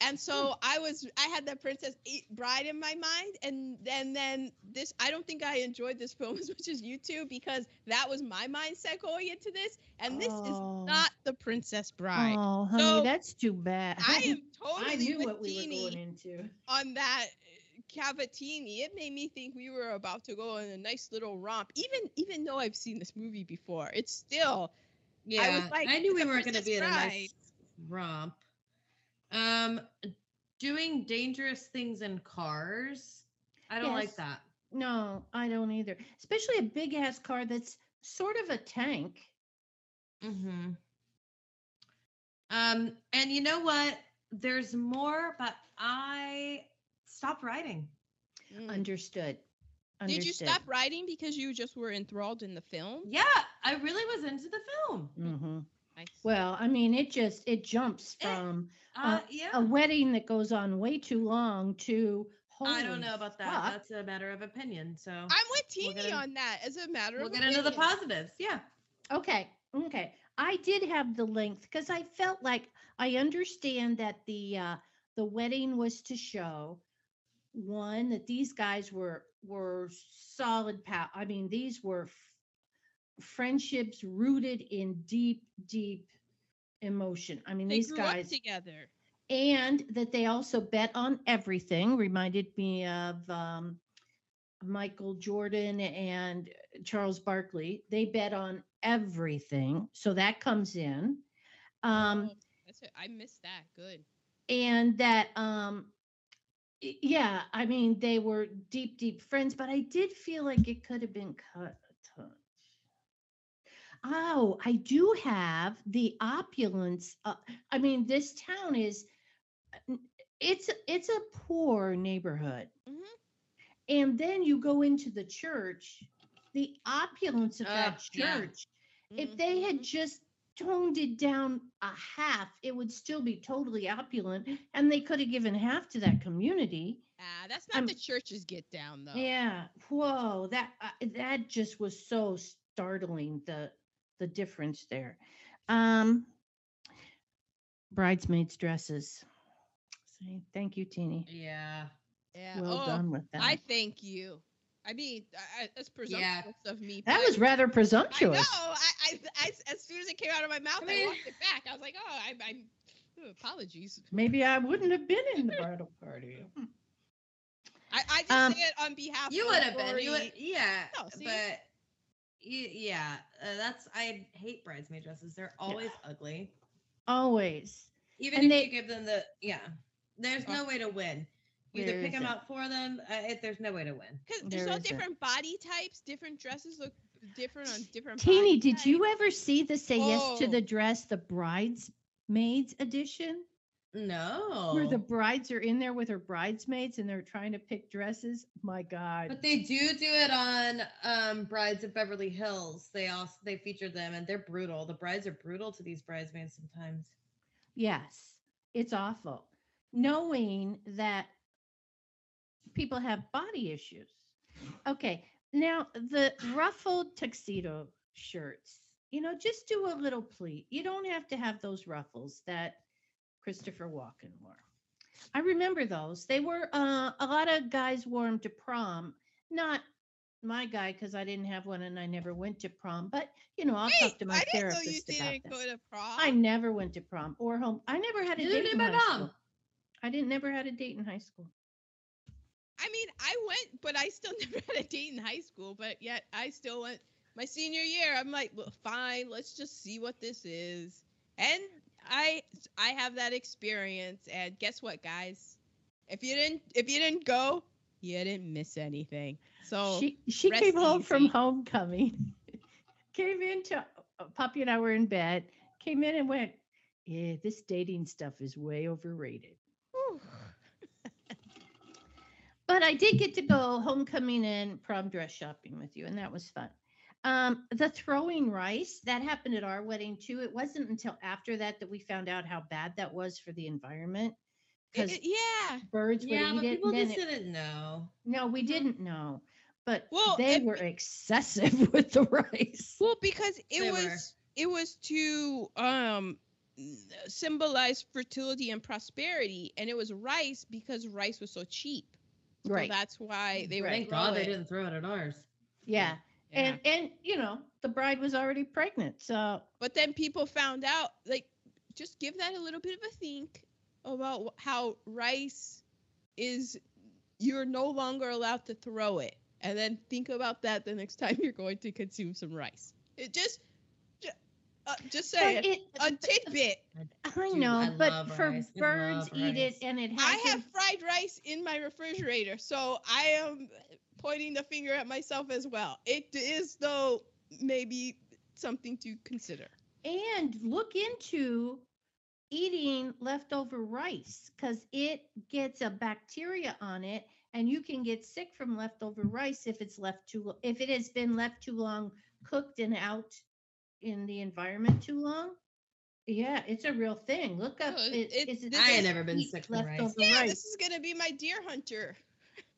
And so hmm. I was I had the Princess Bride in my mind and then then this I don't think I enjoyed this film as much as you two because that was my mindset going into this and this Oh. is not the Princess Bride. Oh, honey, So, that's too bad. I am totally I knew what we were going into. on that Cavatini. It made me think we were about to go on a nice little romp. Even even though I've seen this movie before, it's still Yeah, I was like, I knew we weren't going to be in a nice romp. Um, doing dangerous things in cars. I don't Yes. like that. No, I don't either. Especially a big ass car that's sort of a tank. Mm-hmm. Um, and you know what? There's more, but I stopped writing. Mm. Understood. Did you stop writing because you just were enthralled in the film? Yeah, I really was into the film. hmm Nice. Well, I mean, it just it jumps from Uh, Uh, yeah. a wedding that goes on way too long to. I don't know about that. fuck. That's a matter of opinion. So I'm with We'll Teeny in- on that as a matter of we'll of get into the positives. Yeah. Okay, okay. I did have the length because I felt like I understand that the uh, the wedding was to show one that these guys were were solid. Pa- I mean, these were f- friendships rooted in deep, deep emotion. I mean, They these grew guys up together. and that they also bet on everything reminded me of um, Michael Jordan and Charles Barkley. They bet on everything, so that comes in, um, Oh, that's it. I missed that. Good. and that um, yeah, I mean they were deep, deep friends, but I did feel like it could have been cut a touch. Oh, I do have the opulence. Uh, I mean, this town is it's it's a poor neighborhood. Mhm. And then you go into the church, the opulence of Oh, that yeah. church. If they had Mhm. just toned it down a half, it would still be totally opulent and they could have given half to that community. Ah, that's not I'm- the church's get down though. Yeah. Whoa, that uh, that just was so startling the the difference there. Um bridesmaids dresses. Say thank you, Teeny. Yeah. Yeah. Well oh, done with that. I thank you. I mean, I, I- that's presumptuous of me. that was rather I know. presumptuous. I, I, I, as soon as it came out of my mouth, I, mean- walked it back. I was like, oh, I, I'm. oh, apologies. Maybe I wouldn't have been in the bridal party. I, I just Um, say it on behalf. Of You of would have been. You would, yeah. No, but y- yeah, uh, that's I hate bridesmaid dresses. They're always ugly. Always. Even And if they- you give them the yeah, there's no way to win. You either There pick them isn't. out for them. Uh, it, there's no way to win. Because There there's all isn't. different body types, different dresses look different on different. Teeny, body did you ever see the Say Yes to Oh. the Dress, the bridesmaids edition? No. Where the brides are in there with her bridesmaids and they're trying to pick dresses. My God. But they do do it on um, Brides of Beverly Hills. They also they feature them and they're brutal. The brides are brutal to these bridesmaids sometimes. Yes, it's awful. Knowing that people have body issues. Okay, now the ruffled tuxedo shirts, you know, just do a little pleat. You don't have to have those ruffles that Christopher Walken wore. I remember those. They were uh, a lot of guys wore them to prom. Not my guy because I didn't have one and I never went to prom. But you know, I'll Wait, talk to my I didn't know you therapist about didn't that. go to prom. I never went to prom or home. I never had a Neither date in high mom. school. I didn't never had a date in high school. I mean, I went, but I still never had a date in high school. But yet, I still went my senior year. I'm like, well, fine, let's just see what this is. And I, I have that experience. And guess what, guys? If you didn't, if you didn't go, you didn't miss anything. So she she came home from homecoming, came into Puppy and I were in bed, came in and went, yeah, this dating stuff is way overrated. whew, But I did get to go homecoming and prom dress shopping with you, and that was fun. Um, the throwing rice that happened at our wedding too. It wasn't until after that that we found out how bad that was for the environment because yeah. birds would Yeah, eat but it. people just it- didn't know. no, we didn't know, but Well, they and- were excessive with the rice. Well, because it They was were. it was to um symbolize fertility and prosperity, and it was rice because rice was so cheap. So Right. that's why they were. Thank God they didn't throw it at ours. Yeah. Yeah. And and you know, the bride was already pregnant. So But then people found out, like, just give that a little bit of a think about how rice is, you're no longer allowed to throw it. And then think about that the next time you're going to consume some rice. It just, ju- uh, just but say it, a tidbit. I Dude, know, I but for rice. Birds love eat it and it has I have fried rice in my refrigerator, so I am pointing the finger at myself as well. It is, though, maybe something to consider. and look into eating leftover rice because it gets a bacteria on it and you can get sick from leftover rice if it's left too if it has been left too long cooked and out in the environment too long yeah it's a real thing look up Oh, it, it- is it I ain't is- never been sick from rice. Yeah, rice. this is gonna be my deer hunter.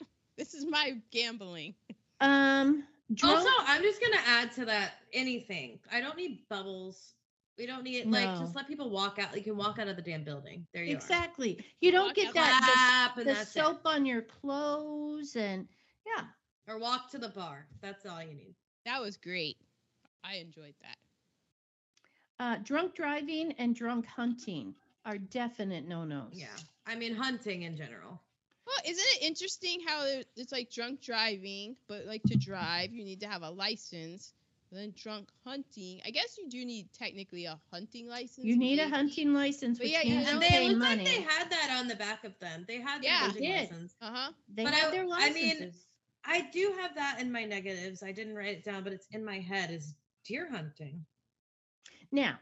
this is my gambling. um drunk, Also, I'm just gonna add to that anything. I don't need bubbles. We don't need like just let people walk out. You can walk out of the damn building. There you exactly you don't Walk get that the, and the that's it. soap on your clothes and yeah. Or walk to the bar. That's all you need. That was great. I enjoyed that. Uh, drunk driving and drunk hunting are definite no-nos. Yeah. I mean hunting in general. Well, isn't it interesting how it's like drunk driving, but like to drive, you need to have a license. Then drunk hunting, I guess you do need technically a hunting license. You need a hunting license, But yeah, yeah, means no, you And they pay looked money. like they had that on the back of them. They had the Yeah. hunting They did. license. Uh-huh. they but have I- their I mean. I do have that in my negatives. I didn't write it down, but it's in my head is deer hunting. Now,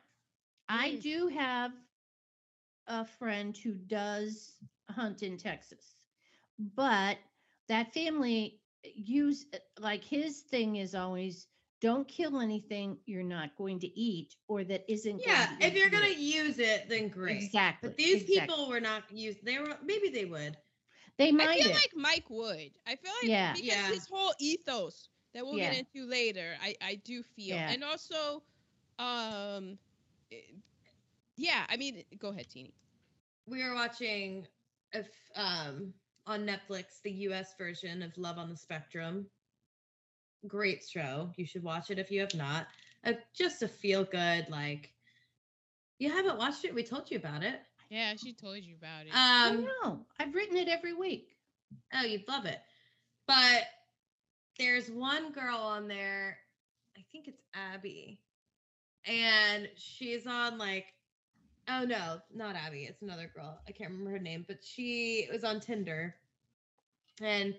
I Mm. do have a friend who does hunt in Texas, but that family use like his thing is always don't kill anything you're not going to eat or that isn't. going Yeah, to if you're gonna use it, then great. exactly, But these exactly. people were not used. They were maybe they would. they might I feel have. like Mike would. I feel like Yeah. because Yeah. his whole ethos that we'll Yeah. get into later, I I do feel, Yeah. and also, um, it- yeah. I mean, go ahead, Teeny. We were watching if um on Netflix the US version of Love on the Spectrum. Great show. You should watch it if you have not. Uh, just a feel good like you haven't watched it. We told you about it. Yeah, she told you about it. I Um know. I've written it every week. Oh, you'd love it. But there's one girl on there, I think it's Abby. And she's on like oh no, not Abby, it's another girl. I can't remember her name, but she was on Tinder. And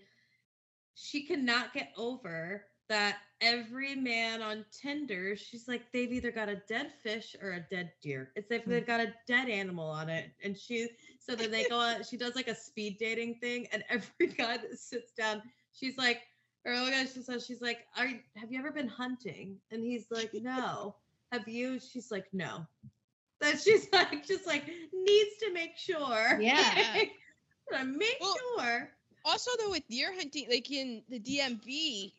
she cannot get over that every man on Tinder, she's like, they've either got a dead fish or a dead deer. It's if they've got a dead animal on it. And she, so then they go on, she does like a speed dating thing. And every guy that sits down, she's like, or look at she says, she's like, Are have you ever been hunting? And he's like, No. Have you? She's like, No. That she's like, just like needs to make sure. Yeah. Make Well, sure. also though with deer hunting like in the dmv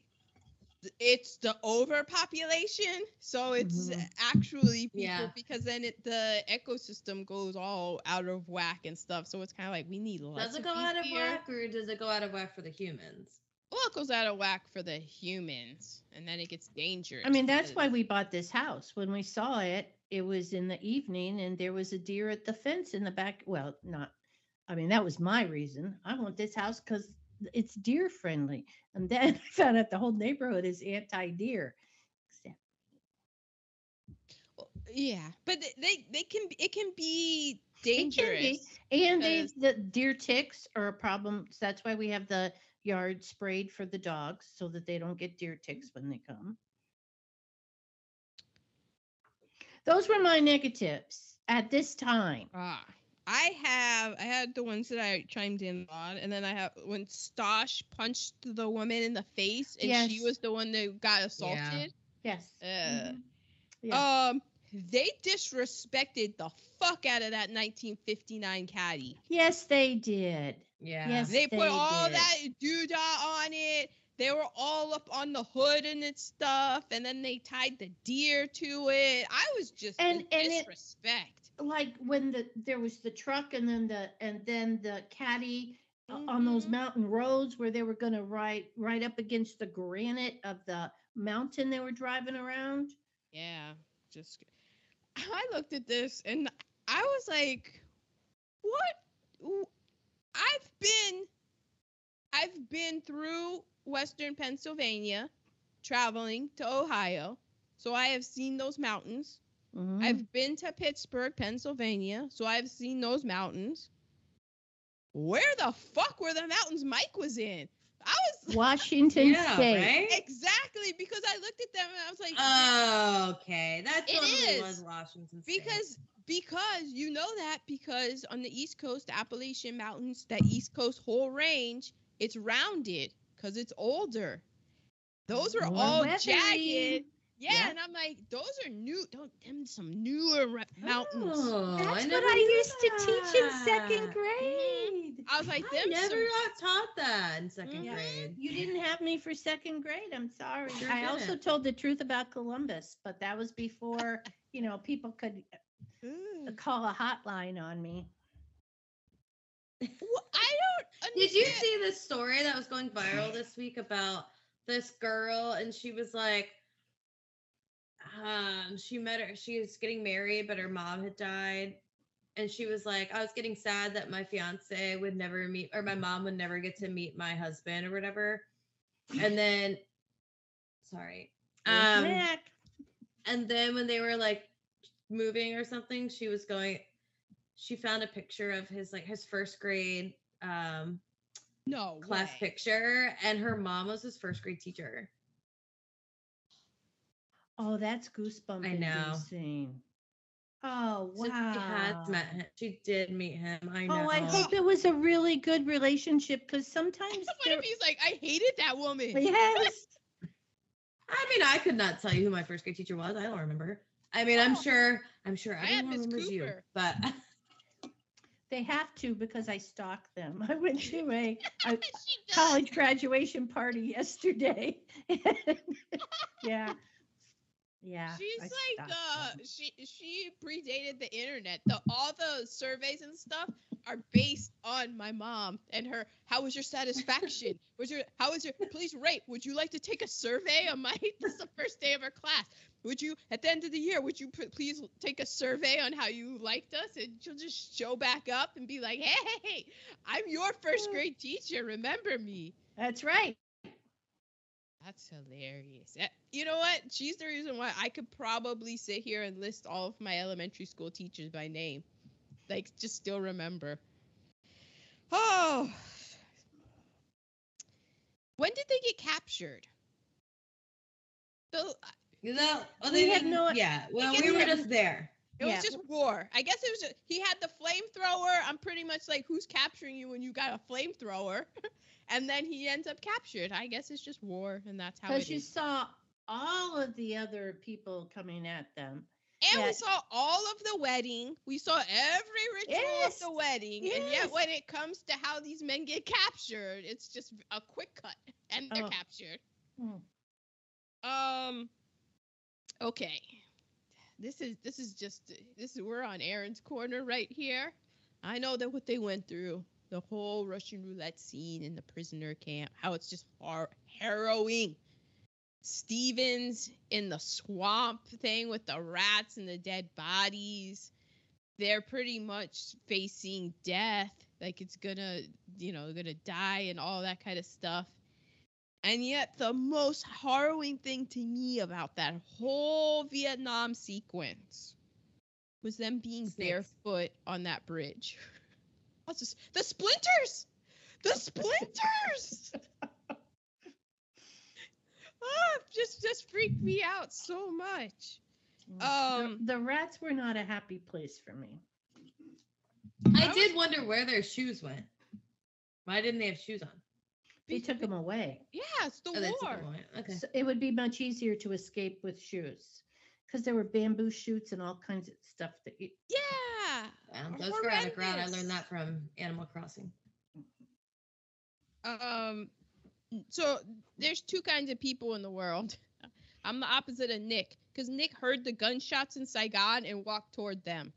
it's the overpopulation so it's Mhm. actually people Yeah. because then it, the ecosystem goes all out of whack and stuff so it's kind of like we need less Does it go out of deer. whack or does it go out of whack for the humans? Well it goes out of whack for the humans and then it gets dangerous I mean, that's why we bought this house. When we saw it, it was in the evening and there was a deer at the fence in the back. Well, not, I mean, that was my reason. I want this house because it's deer friendly. And then I found out the whole neighborhood is anti deer. yeah but they they can be- it can be dangerous And they, the deer ticks are a problem. So that's why we have the yard sprayed for the dogs so that they don't get deer ticks when they come. Those were my negatives at this time. Ah, I have. I had the ones that I chimed in on, and then I have when Stosh punched the woman in the face, and she was the one that got assaulted. Yes. Uh, Mhm. Yeah. Um, they disrespected the fuck out of that 1959 caddy. Yes, they did. Yeah. Yes. They put They all did. that doodah on it. They were all up on the hood and its stuff, and then they tied the deer to it. I was just And- in and it- disrespect. Like when the there was the truck and then the and then the caddy uh, on those Mhm. mountain roads where they were going to ride right up against the granite of the mountain they were driving around. Yeah, just I looked at this and I was like, what? W- I've been I've been through western Pennsylvania traveling to Ohio. So I have seen those mountains. Mhm. I've been to Pittsburgh, Pennsylvania. So I've seen those mountains. Where the fuck were the mountains Mike was in? I was Washington Yeah, State. right? exactly because I looked at them and I was like, Oh, okay. That It totally is, was Washington State. Because because you know that because on the East Coast, Appalachian Mountains, that East Coast whole range, it's rounded because it's older. Those are More all weathery. jagged. Yeah, Yeah. and I'm like, those are new. Don't them some newer ra- mountains. Oh, That's what I knew used to teach in second grade. I was like, I them. never some- got taught that in 2nd Mhm. grade. You didn't have me for second grade. I'm sorry. Sure I also didn't. told the truth about Columbus, but that was before, you know, people could Ugh. call a hotline on me. Well, I don't. Did you see this story that was going viral this week about this girl and she was like um she met her she was getting married but her mom had died and she was like I was getting sad that my fiance would never meet or my mom would never get to meet my husband or whatever and then sorry There's um and then when they were like moving or something she was going she found a picture of his like his first grade um No class way. picture and her mom was his first grade teacher Oh, that's goosebump I know. inducing. Oh, so wow. she has met him she did meet him i know Oh, I hope it was a really good relationship because sometimes What there- if he's like, I hated that woman? yes, i mean i could not tell you who my first grade teacher was i don't remember i mean i'm Oh. sure i'm sure I had everyone Miss remembers you but they have to because I stalked them. I went to a, a She does. college graduation party yesterday. yeah. Yeah. She's I like uh them. she she predated the internet. The all the surveys and stuff are based on my mom and her how was your satisfaction? was your how was your please rate? Would you like to take a survey on my this is the first day of our class. Would you at the end of the year would you please take a survey on how you liked us and she'll just show back up and be like, "Hey, I'm your first grade teacher. Remember me." That's right. That's hilarious. You know what? She's the reason why I could probably sit here and list all of my elementary school teachers by name. Like, just still remember. Oh. When did they get captured? So uh, you know well, We they have didn't- no- yeah well we we were just there it Yeah. was just war. I guess it was just, he had the flamethrower. I'm pretty much like, who's capturing you when you got a flamethrower? and then he ends up captured. I guess it's just war, and that's how it Because you is. saw all of the other people coming at them. And we saw all of the wedding. We saw every ritual Yes. of the wedding. And yet, when it comes to how these men get captured, it's just a quick cut and they're Oh. captured. Hmm. Um. Okay. This is this is just this is we're on Aaron's corner right here. I know that what they went through, the whole Russian roulette scene in the prisoner camp, how it's just har- harrowing. Stevens in the swamp thing with the rats and the dead bodies. They're pretty much facing death, like it's gonna, you know, gonna die and all that kind of stuff. And yet, the most harrowing thing to me about that whole Vietnam sequence was them being Snakes. barefoot on that bridge. I was just, the splinters! The splinters! ah, just just freaked me out so much. The- Um, the, rats were not a happy place for me. i I did wonder where their shoes went why didn't they have shoes on They took them away. Yeah, it's the oh, they took war. them okay So it would be much easier to escape with shoes. because there were bamboo shoots and all kinds of stuff that you, Yeah. Yeah, those grow out of ground. I learned that from Animal Crossing. Um, so there's two kinds of people in the world. I'm the opposite of Nick because Nick heard the gunshots in Saigon and walked toward them.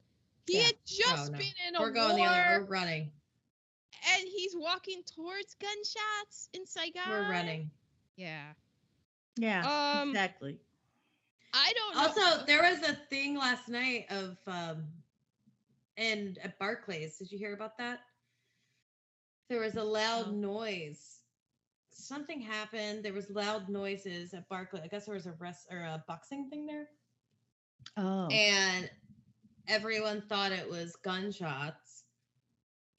He Yeah. had just no. been in a We're going war, the other. We're running. and he's walking towards gunshots in Saigon. We're running. Yeah. yeah, Um, exactly. I don't know. Also, there was a thing last night of um and at Barclays. Did you hear about that? There was a loud No. noise. Something happened. There was loud noises at Barclays. I guess there was a rest or a boxing thing there. Oh, And everyone thought it was gunshots.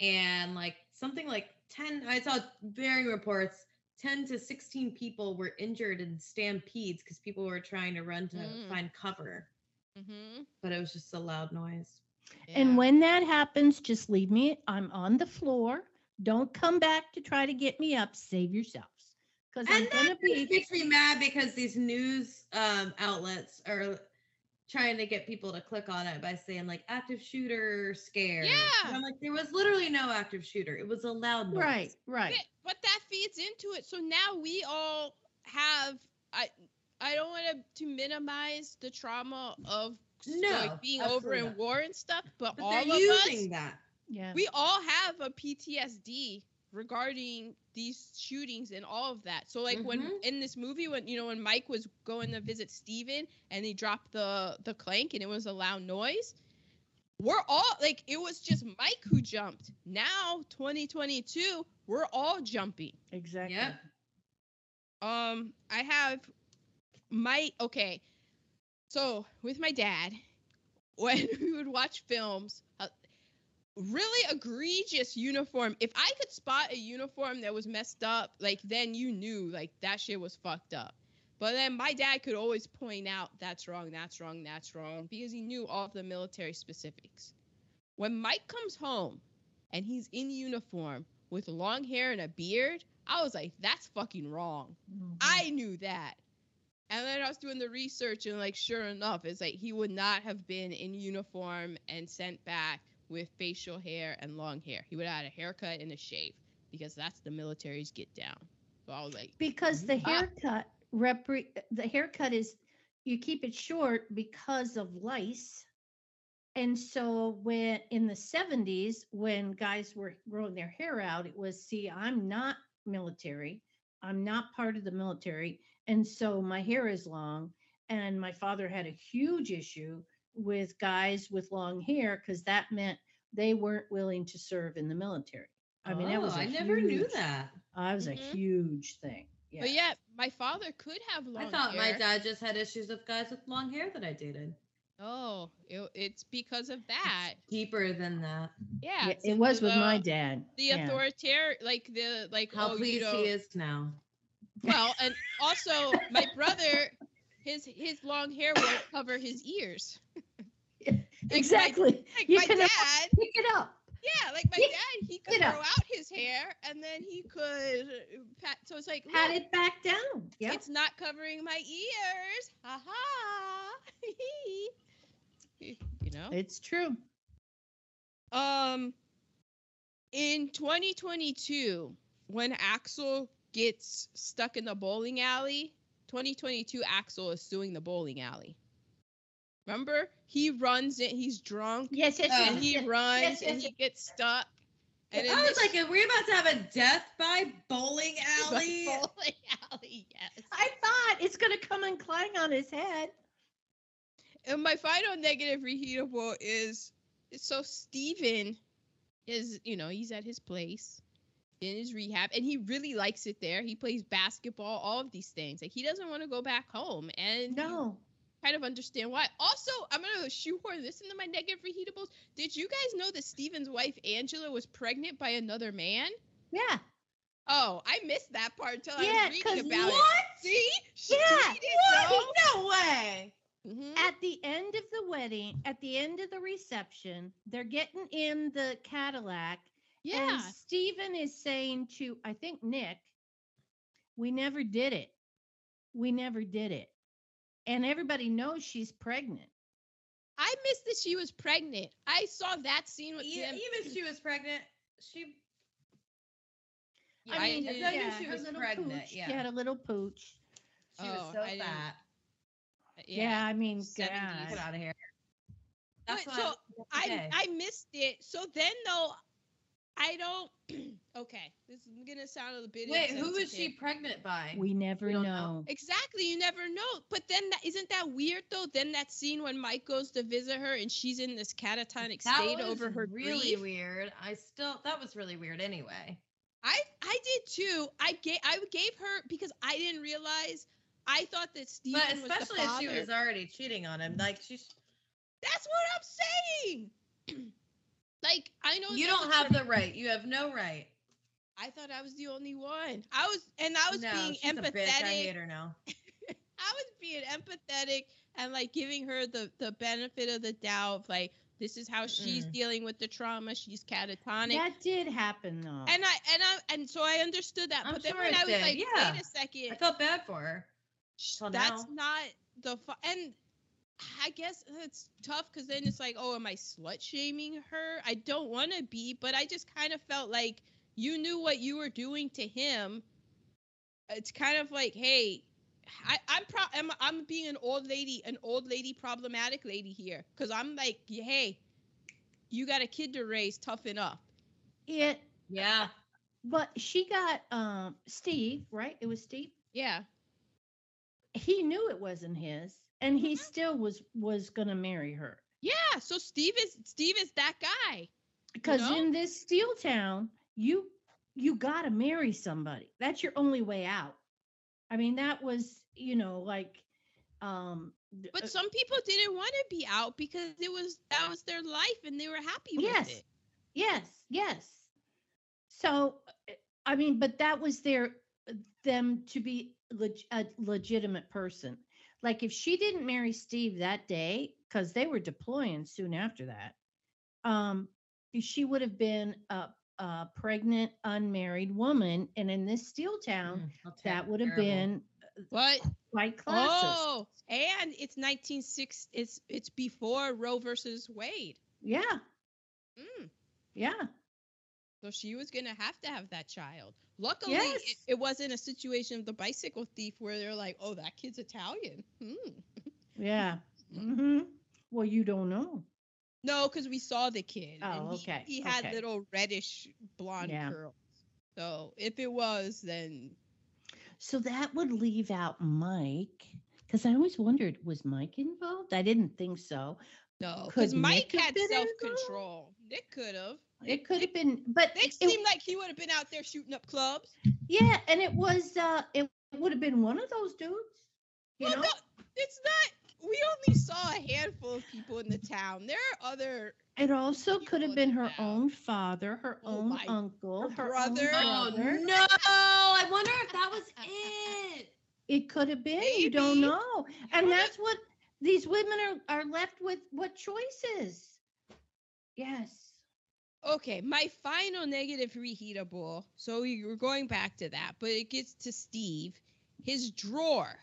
And like something like 10, I saw varying reports, 10 to 16 people were injured in stampedes because people were trying to run to Mm. find cover. Mhm. But it was just a loud noise. Yeah. and when that happens, just leave me. I'm on the floor. Don't come back to try to get me up. Save yourselves, because I'm And gonna be. makes me mad because these news um, outlets are trying to get people to click on it by saying like active shooter scare. Yeah. And I'm like, there was literally no active shooter. It was a loud noise. Right, right. Yeah, but that feeds into it. So now we all have. I I don't want to to minimize the trauma of s- No, like being over absolutely in not. war and stuff, but, But all of using us, that. Yeah. we all have a PTSD regarding these shootings and all of that. So like when Mhm. in this movie when you know when Mike was going to visit Steven and he dropped the the clank and it was a loud noise. We're all like it was just Mike who jumped. Now 2022, we're all jumping. exactly. Yep. Um, I have my okay. So with my dad, when we would watch films, uh, really egregious uniform. If I could spot a uniform that was messed up, like then you knew like that shit was fucked up. But then my dad could always point out that's wrong, that's wrong, that's wrong because he knew all of the military specifics. When Mike comes home and he's in uniform with long hair and a beard, I was like, that's fucking wrong. Mhm. I knew that. And then I was doing the research, and like, sure enough, it's like he would not have been in uniform and sent back with facial hair and long hair. He would have had a haircut and a shave because that's the military's get down. So I was like, because the Ah. haircut repre- the haircut is you keep it short because of lice and so when in the 70s when guys were growing their hair out it was see i'm not military i'm not part of the military and so my hair is long and my father had a huge issue with guys with long hair because that meant they weren't willing to serve in the military i mean that was Oh, I I never knew huge- that. I was a Mhm. huge thing yeah but yeah, my father could have long I thought hair. my dad just had issues with guys with long hair that I dated. Oh, it, it's because of that. Deeper than that. Yeah, Yeah, it was the- with my dad. The yeah. authoritarian, like the like How oh, you pleased know, he is now. Well, and also my brother, his his long hair won't cover his ears. exactly. Like You my can dad, pick it up. yeah, like my Pick dad, he could grow out his hair and then he could pat. So it's like, Pat it back down. Yeah. it's not covering my ears. Ha ha. you know. It's true. Um, in 2022, when Axel gets stuck in the bowling alley, 2022 Axel is suing the bowling alley. Remember, he runs it. He's drunk Yes, yes, yes. and he yes, runs yes, and yes, he gets stuck. And I was like, are we about to have a death by bowling alley? bowling alley, yes. I thought it's gonna come and clang on his head. And my final negative reheatable is so Steven is, you know, he's at his place in his rehab and he really likes it there. He plays basketball, all of these things. Like he doesn't want to go back home. And No. kind of understand why. Also, I'm gonna shoehorn this into my negative reheatables. Did you guys know that Steven's wife Angela was pregnant by another man? Yeah. Oh, I missed that part until I Yeah, was 'cause reading about it. what? it. See? She Yeah, though. No way. Mhm. At the end of the wedding, at the end of the reception, they're getting in the Cadillac. Yeah. And Steven is saying to, I think Nick, we never did it. We never did it. and everybody knows she's pregnant. I missed that she was pregnant. I saw that scene with them. even if she was pregnant, she. Yeah, I mean, did- I knew yeah, she her was little pregnant. pooch. Yeah, She had a little pooch. she Oh, was so I fat. Yeah, I mean, 70s. Get God. out of here. That's why so I. I missed it. So then though, I don't. okay, this is gonna sound a bit. Wait, who is she pregnant by? we never We know. know. Exactly, you never know. But then that isn't that weird though? Then that scene when Mike goes to visit her and she's in this catatonic that state was over her really grief. weird. I still that was really weird. Anyway, I I did too. I gave I gave her because I didn't realize. I thought that Steven but was the especially if she was already cheating on him, like she's. That's what I'm saying. like I know You don't have the right. You have no right. I thought I was the only one. I was, and I was no, being bitch. I empathetic. hate her now. I was being empathetic and like giving her the the benefit of the doubt. Like this is how she's Mm-mm. dealing with the trauma. She's catatonic. That did happen though. and I and I and so I understood that. I'm but then sure when I was did, like, yeah. wait a second, I felt bad for her. till that's now. not the fu- and I guess it's tough because then it's like, oh, am I slut shaming her? I don't want to be, but I just kind of felt like you knew what you were doing to him. It's kind of like, hey, I, I'm pro- I'm, I'm being an old lady, an old lady problematic lady here, because I'm like, hey, you got a kid to raise, toughen up. it, Yeah. but she got um Steve, right? It was Steve. Yeah, He knew it wasn't his, and he Mhm. still was was gonna marry her. yeah. So Steve is Steve is that guy. Because know? in this steel town, you you gotta marry somebody. That's your only way out. I mean, that was, you know, like um uh, But some people didn't want to be out because it was that was their life and they were happy Yes. with it. yes, yes. Yes. So uh, I mean, but that was their them to be leg- a legitimate person. Like if she didn't marry Steve that day, because they were deploying soon after that, um, she would have been a, a pregnant, unmarried woman, and in this steel town, Mm, I'll that would have terrible. been But quite classist. oh, and it's 196 it's it's before Roe versus Wade. Yeah, Mm. yeah, So she was gonna have to have that child. Luckily, Yes. it, it wasn't a situation of the bicycle thief where they're like, "Oh, that kid's Italian." Hmm. yeah. hmm Well, you don't know. No, because we saw the kid. Oh, and he, okay, He had okay. little reddish blonde Yeah. curls. So if it was, then So that would leave out Mike, because I always wondered, was Mike involved? I didn't think so. no, because Mike had self control. Nick could have. It could have been, but Nick it- seemed like he would have been out there shooting up clubs. yeah, and it was uh it would have been one of those dudes. You well, know? no, it's not. We only saw a handful of people in the town. There are other. It also could have been her town. own father, her Oh own my- uncle, her her own brother. Oh no! I wonder if that was it. It could have been. You don't know. And don't that's what these women are, are left with what choices? Yes. Okay, my final negative reheatable. So we're going back to that, but it gets to Steve. His drawer.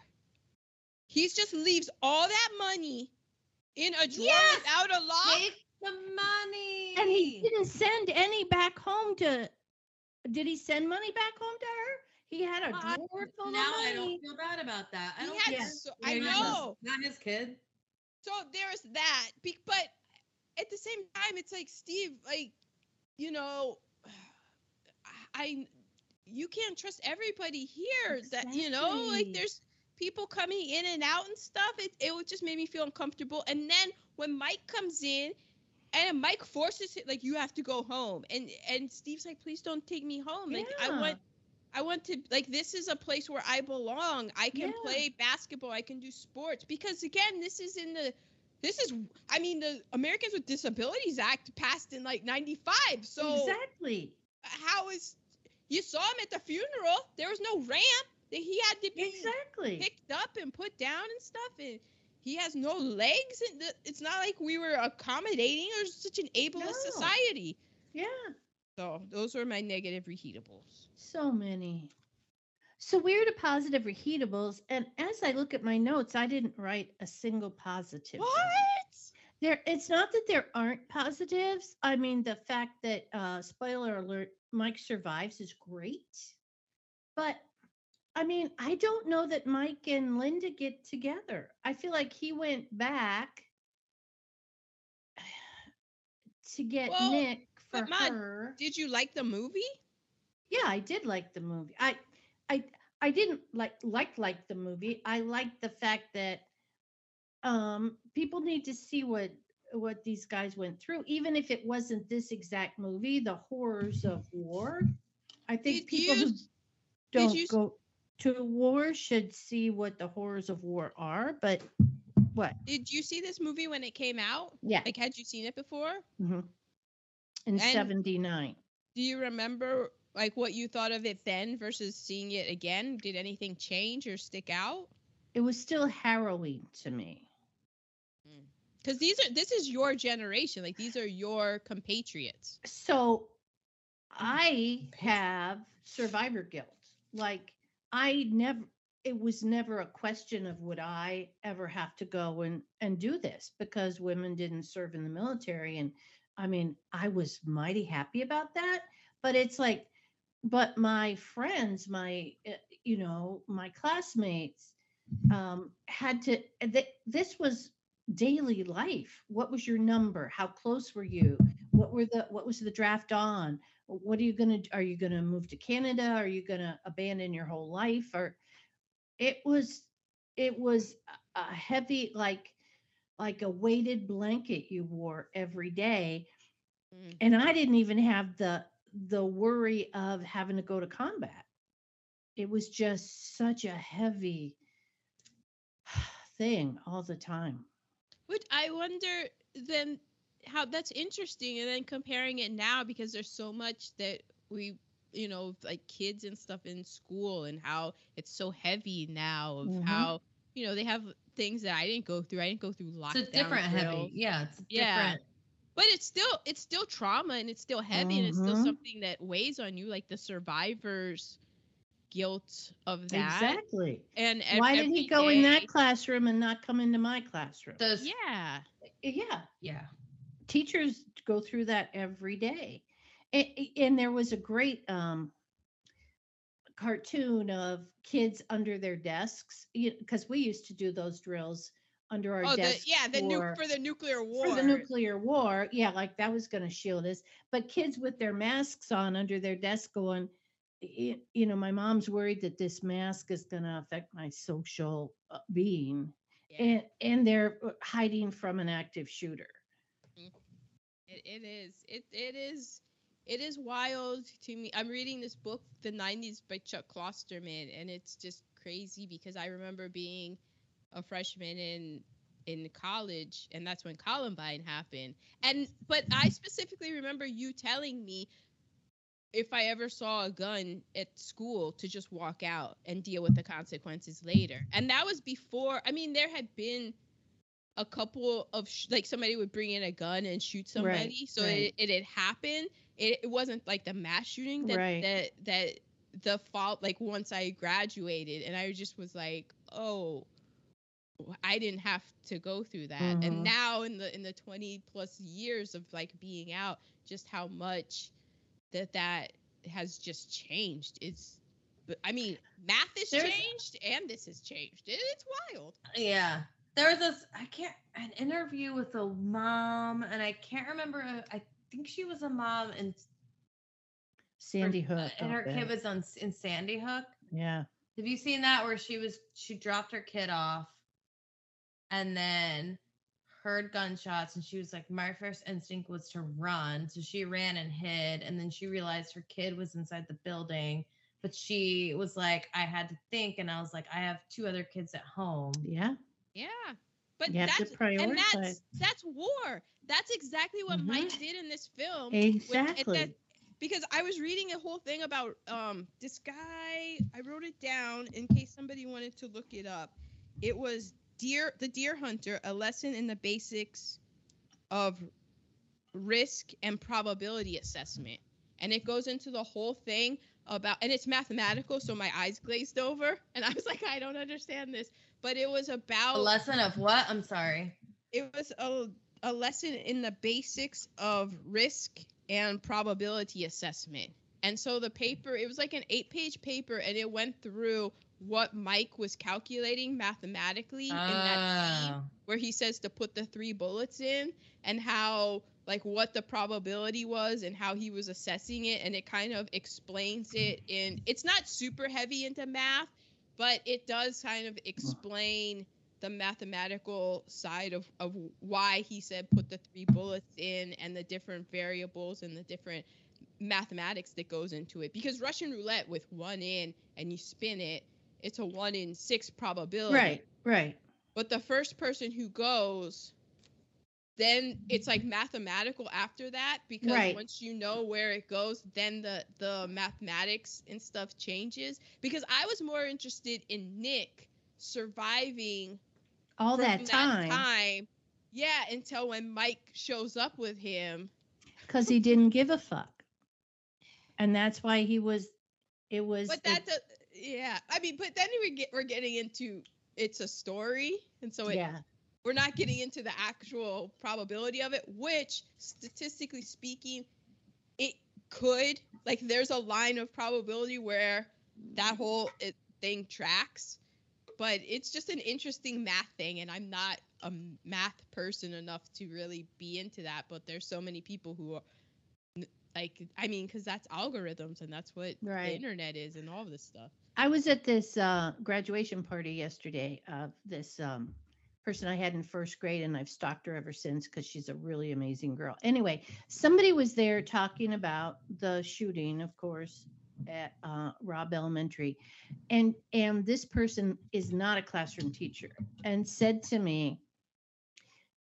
He just leaves all that money in a drawer Yes! without a lock. Take the money. And he didn't send any back home to did he send money back home to her? He had a I- drawer full now of I don't feel bad about that. I He don't had care. so, I he Not does. his- know. Not his kid. So there's that. But at the same time, it's like Steve, like, you know, I you can't trust everybody here. That you know, like there's people coming in and out and stuff. It it would just made me feel uncomfortable. And then when Mike comes in. And Mike forces it like you have to go home, and and Steve's like, please don't take me home. Like I want I want to like this is a place where I belong. I can Yeah. play basketball. I can do sports because again, this is in the this is I mean the Americans with Disabilities Act passed in like 95. So exactly. how is you saw him at the funeral? There was no ramp. That he had to be Exactly. picked up and put down and stuff and he has no legs and it's not like we were accommodating or such an ableist No. society. Yeah. So those were my negative reheatables. So many. So we're to positive reheatables, and as I look at my notes, I didn't write a single positive. What? There, it's not that there aren't positives. I mean, the fact that uh, spoiler alert, Mike survives is great, but I mean, I don't know that Mike and Linda get together. I feel like he went back to get Well, Nick for but Maude, her. Did you like the movie? Yeah, I did like the movie. I I I didn't like like like the movie. I liked the fact that um people need to see what what these guys went through even if it wasn't this exact movie, the horrors of war. I think Did people you who don't you go to war should see what the horrors of war are, but what? Did you see this movie when it came out? Yeah. Like, had you seen it before? Mm-hmm. In And- 79. Do you remember like what you thought of it then versus seeing it again? Did anything change or stick out? It was still harrowing to me. Mm. Because these are this is your generation. Like these are your compatriots. so I have survivor guilt. Like I never it was never a question of would I ever have to go and and do this because women didn't serve in the military and I mean I was mighty happy about that but it's like but my friends my uh, you know my classmates um had to th- this was daily life. What was your number? How close were you? What were the what was the draft on? What are you going to are you going to move to canada? Are you going to abandon your whole life? Or it was it was a a heavy like like a weighted blanket you wore every day. Mm. and i didn't even have the the worry of having to go to combat it was just such a heavy thing all the time Which I wonder then how that's interesting, and then comparing it now because there's so much that we, you know, like kids and stuff in school, and how it's so heavy now of Mhm. how you know they have things that I didn't go through. I didn't go through lockdown. It's a different drills. heavy. Yeah, it's Yeah. different. But it's still it's still trauma and it's still heavy and it's still Mhm. something that weighs on you like the survivors guilt of that. Exactly. And ev- why did he go in that classroom and not come into my classroom? Those, yeah. Yeah. Yeah. teachers go through that every day. And, and there was a great um cartoon of kids under their desks because we used to do those drills under our oh the, yeah the for, nu- for the nuclear war for the nuclear war. Yeah like that was going to shield us. But kids with their masks on under their desk going "Y- you know my mom's worried that this mask is going to affect my social uh, being. Yeah, and and they're uh, hiding from an active shooter. It, it is. It, it is it is wild to me. I'm reading this book the 90s by chuck klosterman and it's just crazy because i remember being a freshman in in college and that's when columbine happened and but i specifically remember you telling me if i ever saw a gun at school to just walk out and deal with the consequences later and that was before i mean there had been a couple of sh- like somebody would bring in a gun and shoot somebody so right. it, it had happened it, it wasn't like the mass shooting that Right. that that the fault like once i graduated and i just was like oh i didn't have to go through that. Mhm. and now in the in the 20 plus years of like being out just how much that that has just changed. It's i mean math has There's- changed and this has changed. It, it's wild. Yeah. There was this, I can't, an interview with a mom, and I can't remember, uh, I think she was a mom, and, sandy hook and her kid was on in Sandy Hook. yeah. Have you seen that where she was, she dropped her kid off and then heard gunshots, and she was like, My first instinct was to run. So she ran and hid, and then she realized her kid was inside the building. But she was like, I had to think, and I was like, I have two other kids at home. yeah Yeah. But You have to that's and that's that's war. That's exactly what Mhm. Mike did in this film. exactly that- because I was reading a whole thing about um this guy. I wrote it down in case somebody wanted to look it up. It was deer the deer hunter, a lesson in the basics of risk and probability assessment. And it goes into the whole thing about and it's mathematical so my eyes glazed over and i was like i don't understand this but it was about A lesson of what? I'm sorry. it was a, a lesson in the basics of risk and probability assessment and so the paper it was like an eight page paper and it went through what mike was calculating mathematically in that sheet Oh. Ah. where he says to put the three bullets in and how like what the probability was and how he was assessing it and it kind of explains it in it's not super heavy into math but it does kind of explain the mathematical side of, of why he said put the three bullets in and the different variables and the different mathematics that goes into it because russian roulette with one in and you spin it it's a one in six probability Right, right. but the first person who goes then it's like mathematical after that because Right. once you know where it goes then the the mathematics and stuff changes because i was more interested in nick surviving All that time time yeah until when mike shows up with him because he didn't give a fuck. And that's why he was, it was. but a yeah i mean but then we get we're getting into it's a story and so it yeah, we're not getting into the actual probability of it, which statistically speaking, it could like there's a line of probability where that whole it, thing tracks, but it's just an interesting math thing, and I'm not a math person enough to really be into that. But there's so many people who are like, I mean, because that's algorithms and that's what Right. the internet is and all this stuff. I was at this uh, graduation party yesterday of this um, person I had in first grade, and I've stalked her ever since because she's a really amazing girl. Anyway, somebody was there talking about the shooting, of course, at uh, Robb Elementary, and and this person is not a classroom teacher, and said to me,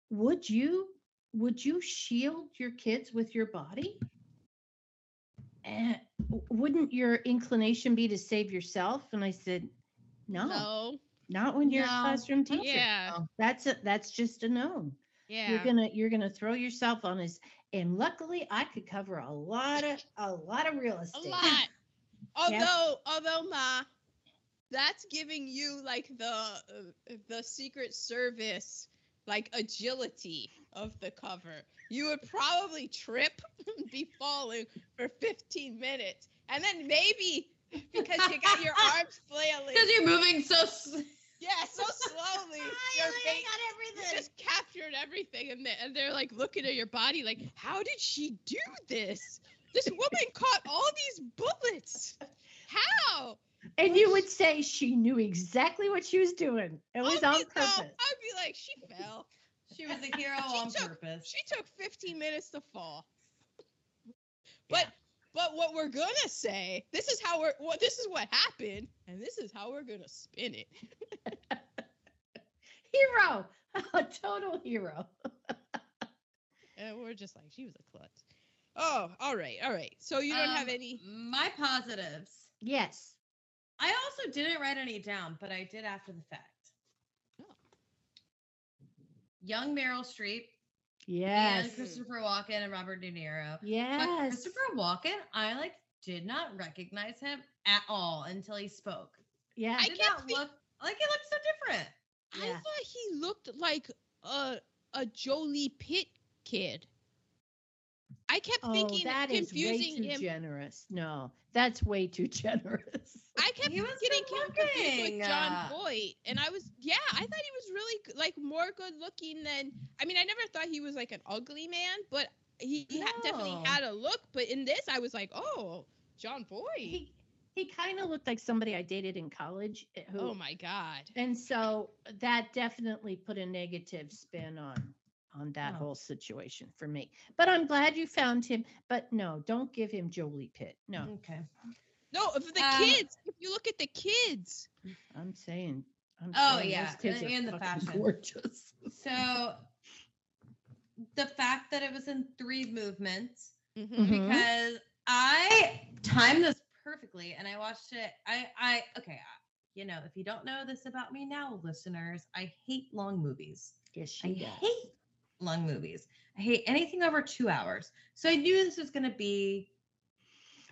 "Would you would you shield your kids with your body?" Wouldn't your inclination be to save yourself? And I said, no, No. not when you're a classroom teacher. Yeah. That's a that's just a no. Yeah. You're gonna you're gonna throw yourself on this. And luckily, I could cover a lot of a lot of real estate. a lot. Although, although ma, that's giving you like the uh, the Secret Service like agility of the cover. You would probably trip, and be falling for 15 minutes, and then maybe because you got your arms flailing, Because you're moving so. s- yeah, so slowly, your face, you just captured everything, and, they, and they're like looking at your body, like, how did she do this? This woman caught all these bullets. How? And you would say she knew exactly what she was doing. It was I'd on be- no, purpose. I'd be like, she fell. She was a hero She on took- purpose. She took 15 minutes to fall. But but what we're gonna say, this is how we're what this is what happened, and this is how we're gonna spin it. Hero, a total hero. And we're just like, she was a klutz. Oh, all right, all right. So you don't have Um, any My positives. Yes. I also didn't write any down, but I did after the fact. Young Meryl Streep Yes. and Christopher Walken and Robert De Niro. But Yes. Christopher Walken, I like did not recognize him at all until he spoke. Yeah. I Did can't look like he looked so different. I Yeah. thought he looked like a a Jolie Pitt kid. I kept Oh, thinking that is way confusing too him. generous. No, that's way too generous. I kept He was getting good confused with Jon Voight, and I was yeah, I thought he was really like more good looking than. I mean, I never thought he was like an ugly man, but he, he ha- definitely had a look. But in this, I was like, oh, Jon Voight. He he kind of looked like somebody I dated in college. eh, Who, oh my god. And so that definitely put a negative spin on on that Oh. whole situation for me. But I'm glad you found him. But no, don't give him Jolie Pitt. No, Okay. No, if the Um, kids. If you look at the kids, I'm saying. I'm Oh, saying yeah, kids and- and the fashion. gorgeous. So the fact that it was in three movements Mhm. Mhm. because I timed this perfectly and I watched it. I I okay, I- you know, if you don't know this about me now, listeners, I hate long movies. Yes, I she does. hate long movies. I hate anything over two hours. So I knew this was going to be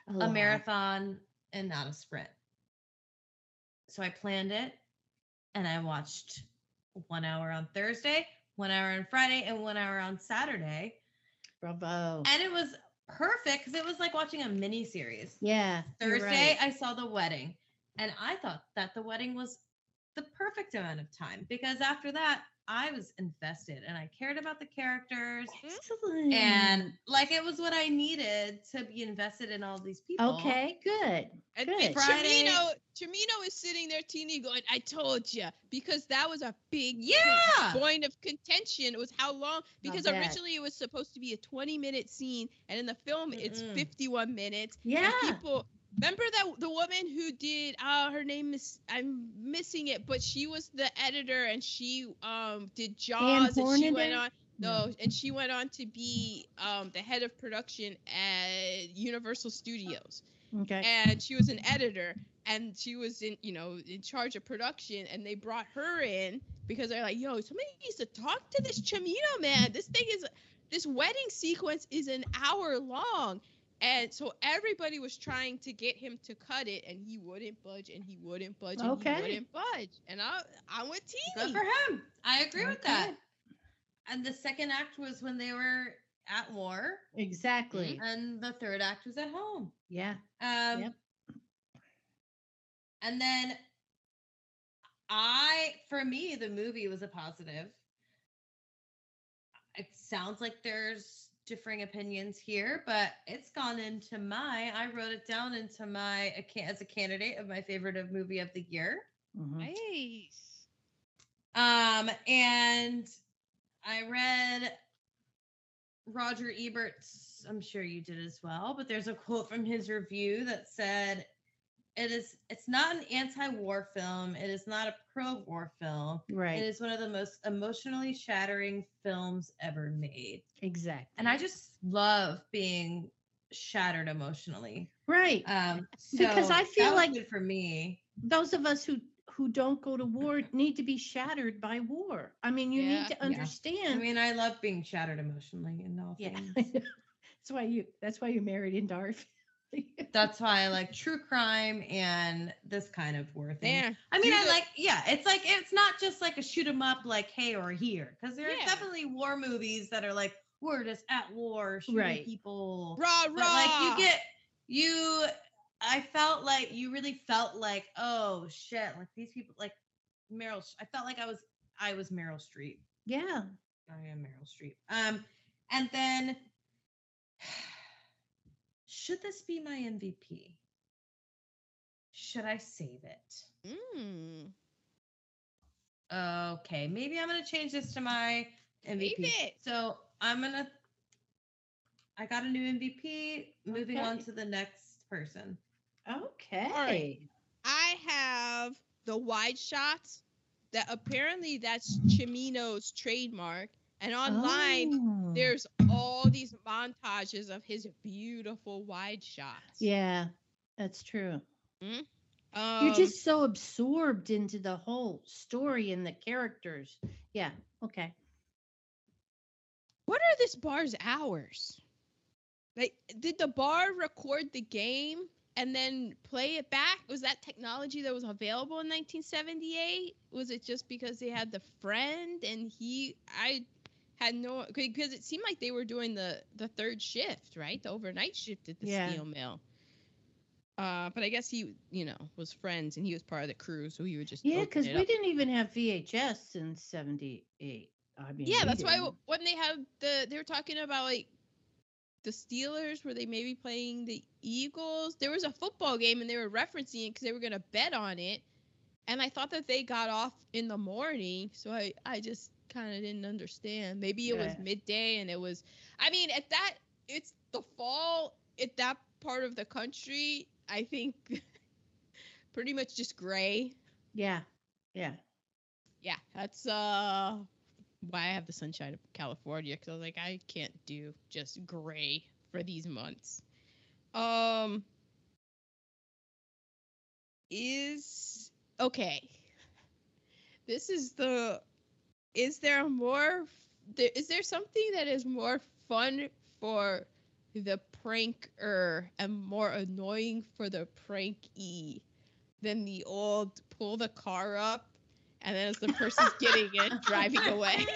a lot. marathon and not a sprint. So I planned it and I watched one hour on Thursday, one hour on Friday, and one hour on Saturday. Bravo. And it was perfect because it was like watching a mini series. yeah. Thursday, right. I saw the wedding, and I thought that the wedding was the perfect amount of time because after that, I was invested and I cared about the characters. Excellent. And like it was what I needed to be invested in all these people. okay, good. And, Good. and Friday- Cimino, Cimino is sitting there, teeny, going, "I told you," because that was a big Yeah. point of contention. It was how long? Because originally it was supposed to be a 20-minute scene, and in the film it's Mm-mm. 51 minutes. and Yeah. people remember that the woman who did uh her name is i'm missing it but she was the editor and she um did jaws and she went on no and she went on to be um the head of production at universal studios. Okay. and she was an editor and she was in you know in charge of production and they brought her in because they're like yo somebody needs to talk to this Cimino man. This thing is this wedding sequence is an hour long and so everybody was trying to get him to cut it and he wouldn't budge and he wouldn't budge and Okay. he wouldn't budge and i i'm with Good for him. I agree with that. And the second act was when they were at war, Exactly. and the third act was at home. Yeah. Um, Yep. And then I, for me, the movie was a positive. It sounds like there's differing opinions here, but it's gone into my. I wrote it down into my a as a candidate of my favorite of movie of the year. Mhm. nice Um, and I read Roger Ebert's, I'm sure you did as well, but there's a quote from his review that said, it is it's not an anti-war film, it is not a pro-war film. Right. It is one of the most emotionally shattering films ever made. exactly. And I just love being shattered emotionally. right. Um Because I feel like- for me. Those of us who who don't go to war need to be shattered by war. I mean, you Yeah. need to Yeah. understand. I mean, I love being shattered emotionally and all yeah. things. that's why you that's why you married in family. That's why I like true crime and this kind of war thing. there I mean, I like, yeah, it's like, it's not just like a shoot 'em up, like, hey, or here. Because there's Yeah. definitely war movies that are like, we're just at war, shooting Right. people. rah But like, you get, you, I felt like, you really felt like, oh shit, like these people, like Meryl, I felt like I was, I was Meryl Streep. yeah. I am Meryl Streep. Um, and then should this be my MVP? Should I save it? mm, Okay, maybe I'm gonna change this to my MVP. It. So I'm gonna. I got a new MVP. Moving on to the next person. Okay. I have the wide shots that apparently that's Cimino's trademark. And online, Oh. there's all these montages of his beautiful wide shots. Yeah, that's true. Um, You're just so absorbed into the whole story and the characters. Yeah. Okay. What are this bar's hours? Like, did the bar record the game and then play it back? Was that technology that was available in 1978? Was it just because they had the friend and he? I had no because it seemed like they were doing the the third shift, right? The overnight shift at the Yeah. steel mill. Uh, but I guess he, you know, was friends and he was part of the crew, so he would just Yeah, because we up. didn't even have VHS in '78. I mean, Yeah, that's why didn't. w- when they have the they were talking about like the Steelers were they maybe playing the Eagles. There was a football game and they were referencing it because they were gonna bet on it, and I thought that they got off in the morning, so I I just kind of didn't understand. Maybe it was midday and it was. I mean, at that it's the fall at that part of the country. I think pretty much just gray. Yeah. Yeah. yeah, that's uh why I have the sunshine of California because I was like, I can't do just gray for these months. Um, is okay. This is the. Is there more? There, is there something that is more fun for the pranker and more annoying for the prankee than the old pull the car up and then as the person's getting in, driving away.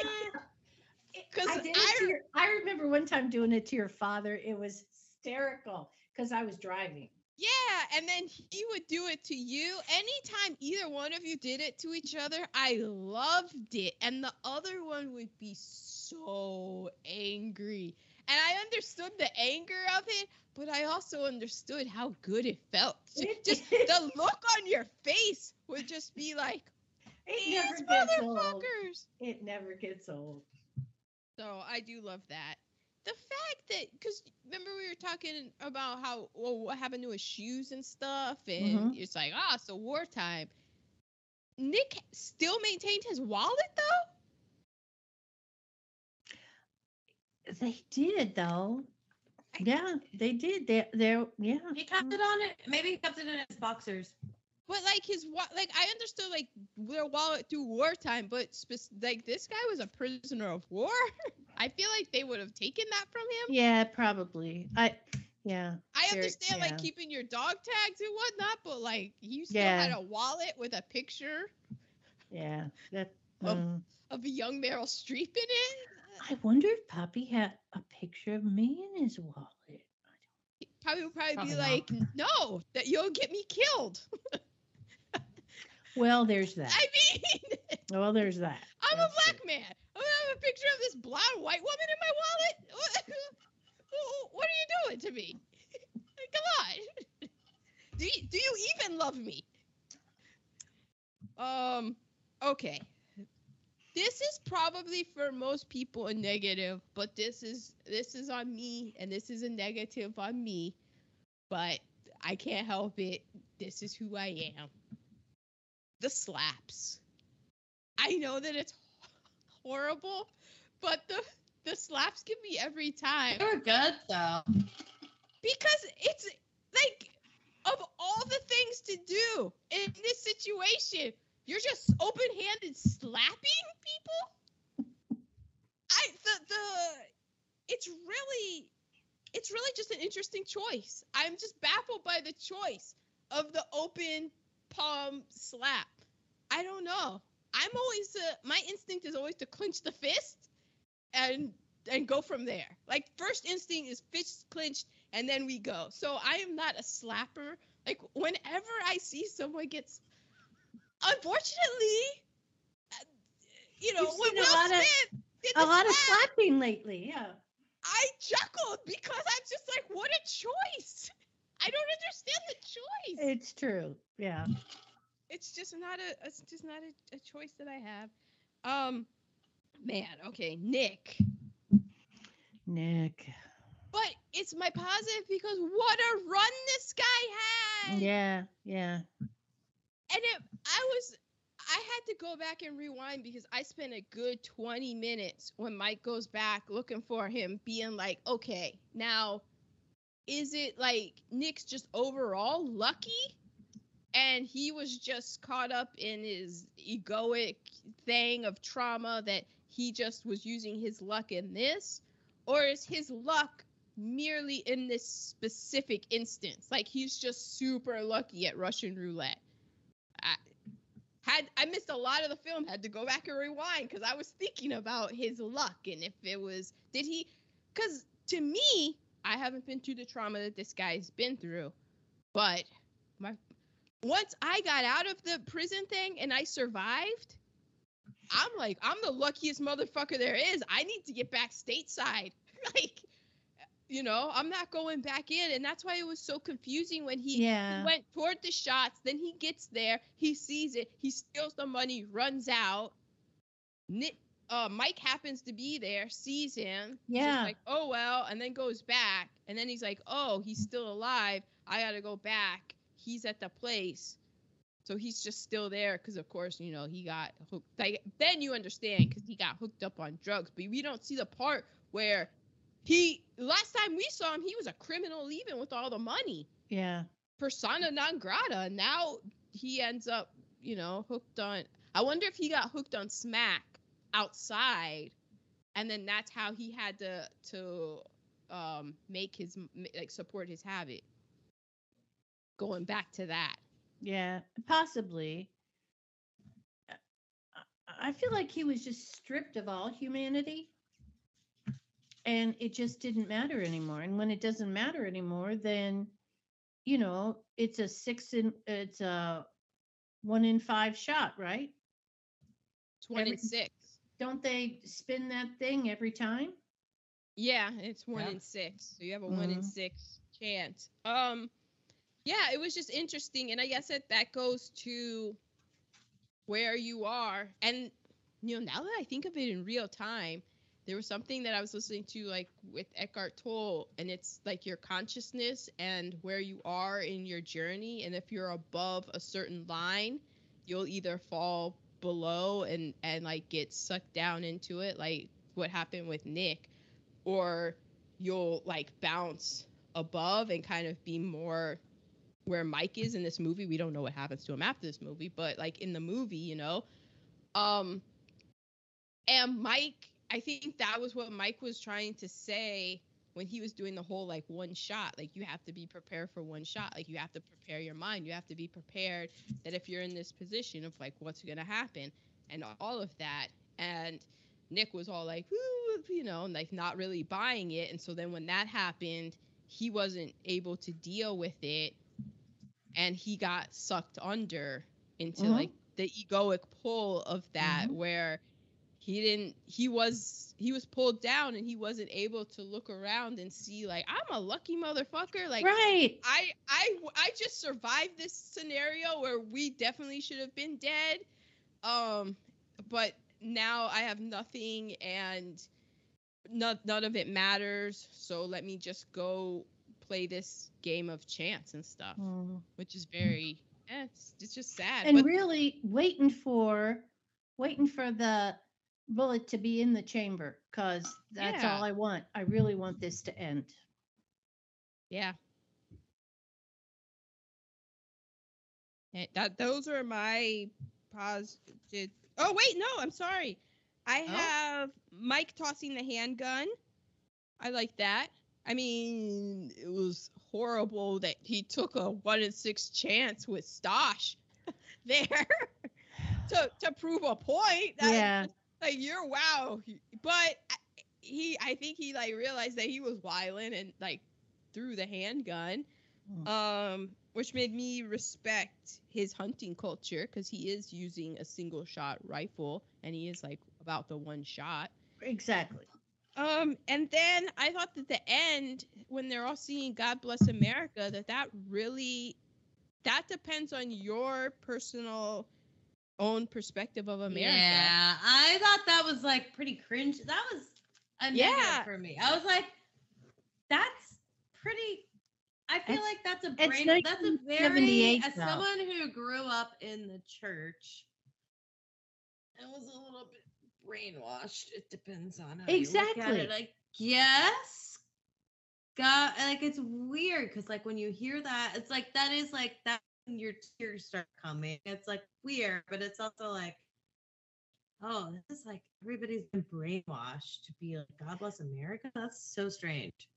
Because I, I, your- I remember one time doing it to your father. It was hysterical because I was driving. Yeah, and then he would do it to you. Anytime either one of you did it to each other, I loved it. And the other one would be so angry. And I understood the anger of it, but I also understood how good it felt. Ju- Just the look on your face would just be like, it never gets old. It never gets old. So I do love that. The fact that, because remember we were talking about how, well, what happened to his shoes and stuff, and it's like, ah, so wartime. Nick still maintained his wallet though. They did though. Yeah, they did. They they're yeah. He kept it on it. Maybe he kept it in his boxers. But like his like I understood like their wallet through wartime, but spec- like this guy was a prisoner of war. I feel like they would have taken that from him. Yeah, probably. I yeah. I understand yeah. like keeping your dog tags and whatnot, but like you still Yeah. had a wallet with a picture Yeah. That Of- mm. of a young Meryl Streep in it. I wonder if Poppy had a picture of me in his wallet. Probably would probably Probably be not. like, no, that you'll get me killed. Well, there's that. I mean, well, there's that. I'm a black it. man. Gonna have a picture of this blonde white woman in my wallet. What, what are you doing to me? Come on. Do you, do you even love me? Um. Okay. This is probably for most people a negative, but this is this is on me, and this is a negative on me. But I can't help it. This is who I am. The slaps. I know that it's horrible, but the the slaps give me every time They were good though. because it's like of all the things to do in this situation, you're just open-handed slapping people. I the the it's really it's really just an interesting choice. I'm just baffled by the choice of the open palm slap. I don't know. I'm always uh, my instinct is always to clench the fist and and go from there. Like first instinct is fist clenched and then we go. So I am not a slapper. Like whenever I see someone gets, unfortunately, uh, you know, You've when a Will lot of- Smith did A lot of slapping lately. Yeah. I chuckled because I'm just like, what a choice. I don't understand the choice. It's true. Yeah. it's just not a it's just not a, a choice that I have. Um man, okay, Nick. Nick. But it's my positive because what a run this guy had. Yeah. Yeah. And it I was I had to go back and rewind because I spent a good 20 minutes when Mike goes back looking for him being like, "Okay, now is it like Nick's just overall lucky? And he was just caught up in his egoic thing of trauma that he just was using his luck in this? Or is his luck merely in this specific instance? Like he's just super lucky at russian roulette. I had I missed a lot of the film. Had to go back and rewind because I was thinking about his luck and if it was did he because to me I haven't been through the trauma that this guy's been through but my once I got out of the prison thing and I survived, I'm like, I'm the luckiest motherfucker there is. I need to get back stateside. like, you know, I'm not going back in. And that's why it was so confusing when he, Yeah. he went toward the shots. Then he gets there, he sees it, he steals the money, runs out. Nick, uh, Mike happens to be there, sees him. he's Yeah. like, oh, well, and then goes back. And then he's like, oh, he's still alive. I got to go back. He's at the place. So he's just still there because, of course, you know, he got hooked. Like, then you understand because he got hooked up on drugs. But we don't see the part where he, last time we saw him, he was a criminal leaving with all the money. Yeah. Persona non grata. Now he ends up, you know, hooked on. I wonder if he got hooked on smack outside and then that's how he had to to um make his like support his habit. Going back to that. Yeah possibly. I feel like he was just stripped of all humanity and it just didn't matter anymore and when it doesn't matter anymore then you know it's a six in it's a one in five shot right? 26 don't they spin that thing every time? Yeah, it's one Yeah. in six. So you have a one in Mhm. six chance. Um yeah, it was just interesting. And I guess that that goes to where you are. And you know, now that I think of it in real time, there was something that I was listening to like with Eckhart Tolle, and it's like your consciousness and where you are in your journey. And if you're above a certain line, you'll either fall below and and like get sucked down into it, like what happened with Nick, or you'll like bounce above and kind of be more where Mike is in this movie. We don't know what happens to him after this movie, but like in the movie, you know, um, and Mike, I think that was what Mike was trying to say when he was doing the whole like one shot. Like you have to be prepared for one shot. Like you have to prepare your mind. You have to be prepared that if you're in this position of like what's gonna happen and all of that. And Nick was all like, you know, like not really buying it. And so then when that happened, he wasn't able to deal with it and he got sucked under into Mhm. like the egoic pull of that Mhm. where he didn't he was he was pulled down and he wasn't able to look around and see like i'm a lucky motherfucker like right. I I I just survived this scenario where we definitely should have been dead. Um but now I have nothing and none, none of it matters. So let me just go play this game of chance and stuff, Mm. which is very eh, it's, it's just sad. And but really waiting for, waiting for the bullet to be in the chamber because that's Yeah. all I want. I really want this to end. yeah. Eh, that those are my positive. Oh wait, no, I'm sorry. I Oh. have Mike tossing the handgun. I like that. I mean, it was horrible that he took a one in six chance with Stosh there to to prove a point. That- yeah. Like you're wow, but he I think he like realized that he was wiling and like threw the handgun Mm. um, which made me respect his hunting culture because he is using a single shot rifle and he is like about the one shot. Exactly. Um, and then I thought that the end, when they're all singing "God Bless America," that that really, that depends on your personal own perspective of America. Yeah, I thought that was like pretty cringe. That was a Yeah. for me. I was like, that's pretty. I feel It's- like that's a brain. That's a very 1978 as though. someone who grew up in the church and was a little bit brainwashed. It depends on how you look at Exactly. it. I guess. God, like it's weird because like when you hear that, it's like that is like that your tears start coming. It's like weird, but it's also like, oh, this is like everybody's been brainwashed to be like God bless America. That's so strange.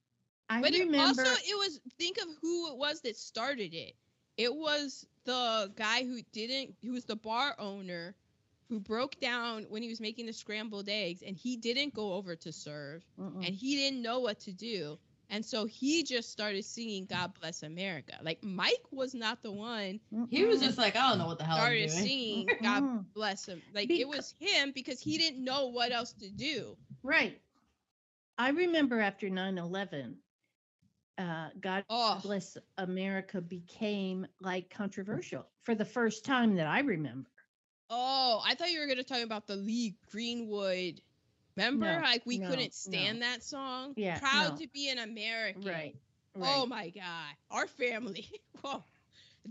I But it remember. also, it was think of who it was that started it. It was the guy who didn't, who was the bar owner, who broke down when he was making the scrambled eggs, and he didn't go over to serve, Mm-mm. and he didn't know what to do, and so he just started singing "God Bless America." Like Mike was not the one He was just like, I don't know what the hell I'm started doing. singing "God Bless him." Like it was him because he didn't know what else to do. Right. I remember after 9 11, uh, God Oh, Bless America became like controversial for the first time that I remember. Oh, I thought you were gonna talk about the Lee Greenwood. Remember, No, like we no, couldn't stand that song. Yeah, proud no. to be an American. Right. right. Oh my God, our family. Whoa.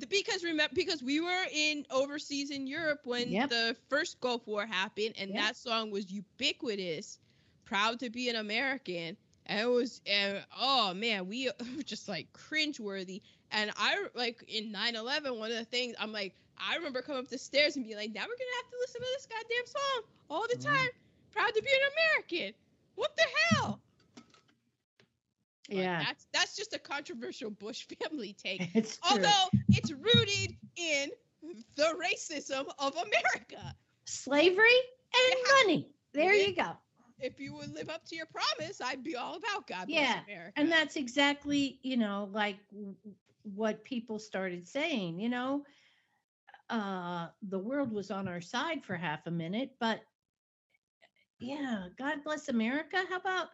Because remember, because we were in overseas in Europe when Yep. the first Gulf War happened, and Yep. that song was ubiquitous. Proud to be an American, and it was, and oh man, we were just like cringeworthy. And I like in 9/11, one of the things I'm like, I remember coming up the stairs and being like, now we're gonna have to listen to this goddamn song all the Mhm. time. Proud to be an American. What the hell? But Yeah. That's that's just a controversial Bush family take. It's true. Although it's rooted in the racism of America. Slavery and Yeah. money. There Yeah. you go. If you would live up to your promise, I'd be all about God bless Yeah, America. And that's exactly, you know, like what people started saying, you know, uh, the world was on our side for half a minute, but yeah, God bless America. How about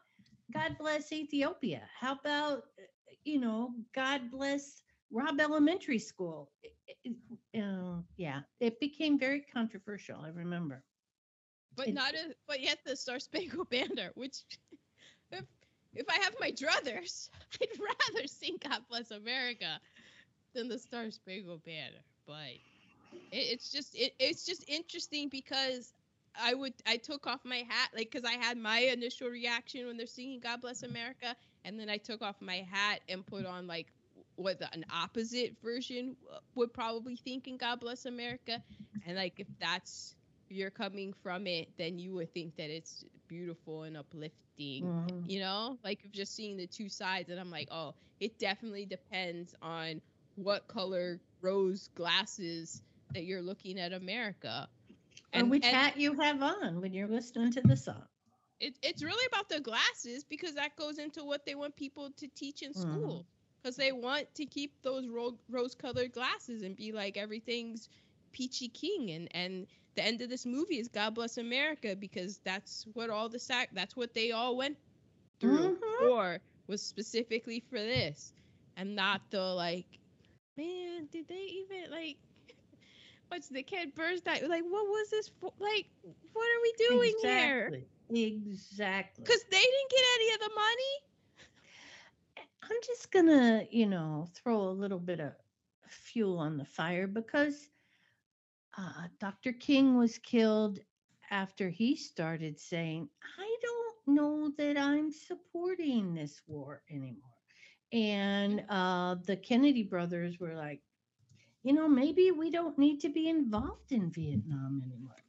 God bless Ethiopia? How about, you know, God bless Robb Elementary School? It- it- uh, yeah, it became very controversial. I remember. but it- not a, but yet the Star Spangled Banner, which if if I have my druthers, I'd rather sing God Bless America than the Star Spangled Banner. But it, it's just it, it's just interesting because I would I took off my hat like because I had my initial reaction when they're singing God Bless America, and then I took off my hat and put on like what the, an opposite version would probably think in God Bless America, and like if that's you're coming from it, then you would think that it's beautiful and uplifting. Mhm. You know, like just seeing the two sides, and I'm like, oh, it definitely depends on what color rose glasses that you're looking at America. And, which hat you have on when you're listening to the song. it, it's really about the glasses because that goes into what they want people to teach in Mhm. school because they want to keep those ro- rose colored glasses and be like everything's peachy king and and the end of this movie is god bless america because that's what all the sac that's what they all went through Mhm. or was specifically for this and not the like man did they even like what's the kid burst out like what was this for like what are we doing here exactly. Exactly. because they didn't get any of the money. I'm just gonna, you know, throw a little bit of fuel on the fire because uh, Dr. King was killed after he started saying, "I don't know that I'm supporting this war anymore," and uh, the Kennedy brothers were like, "You know, maybe we don't need to be involved in Vietnam anymore."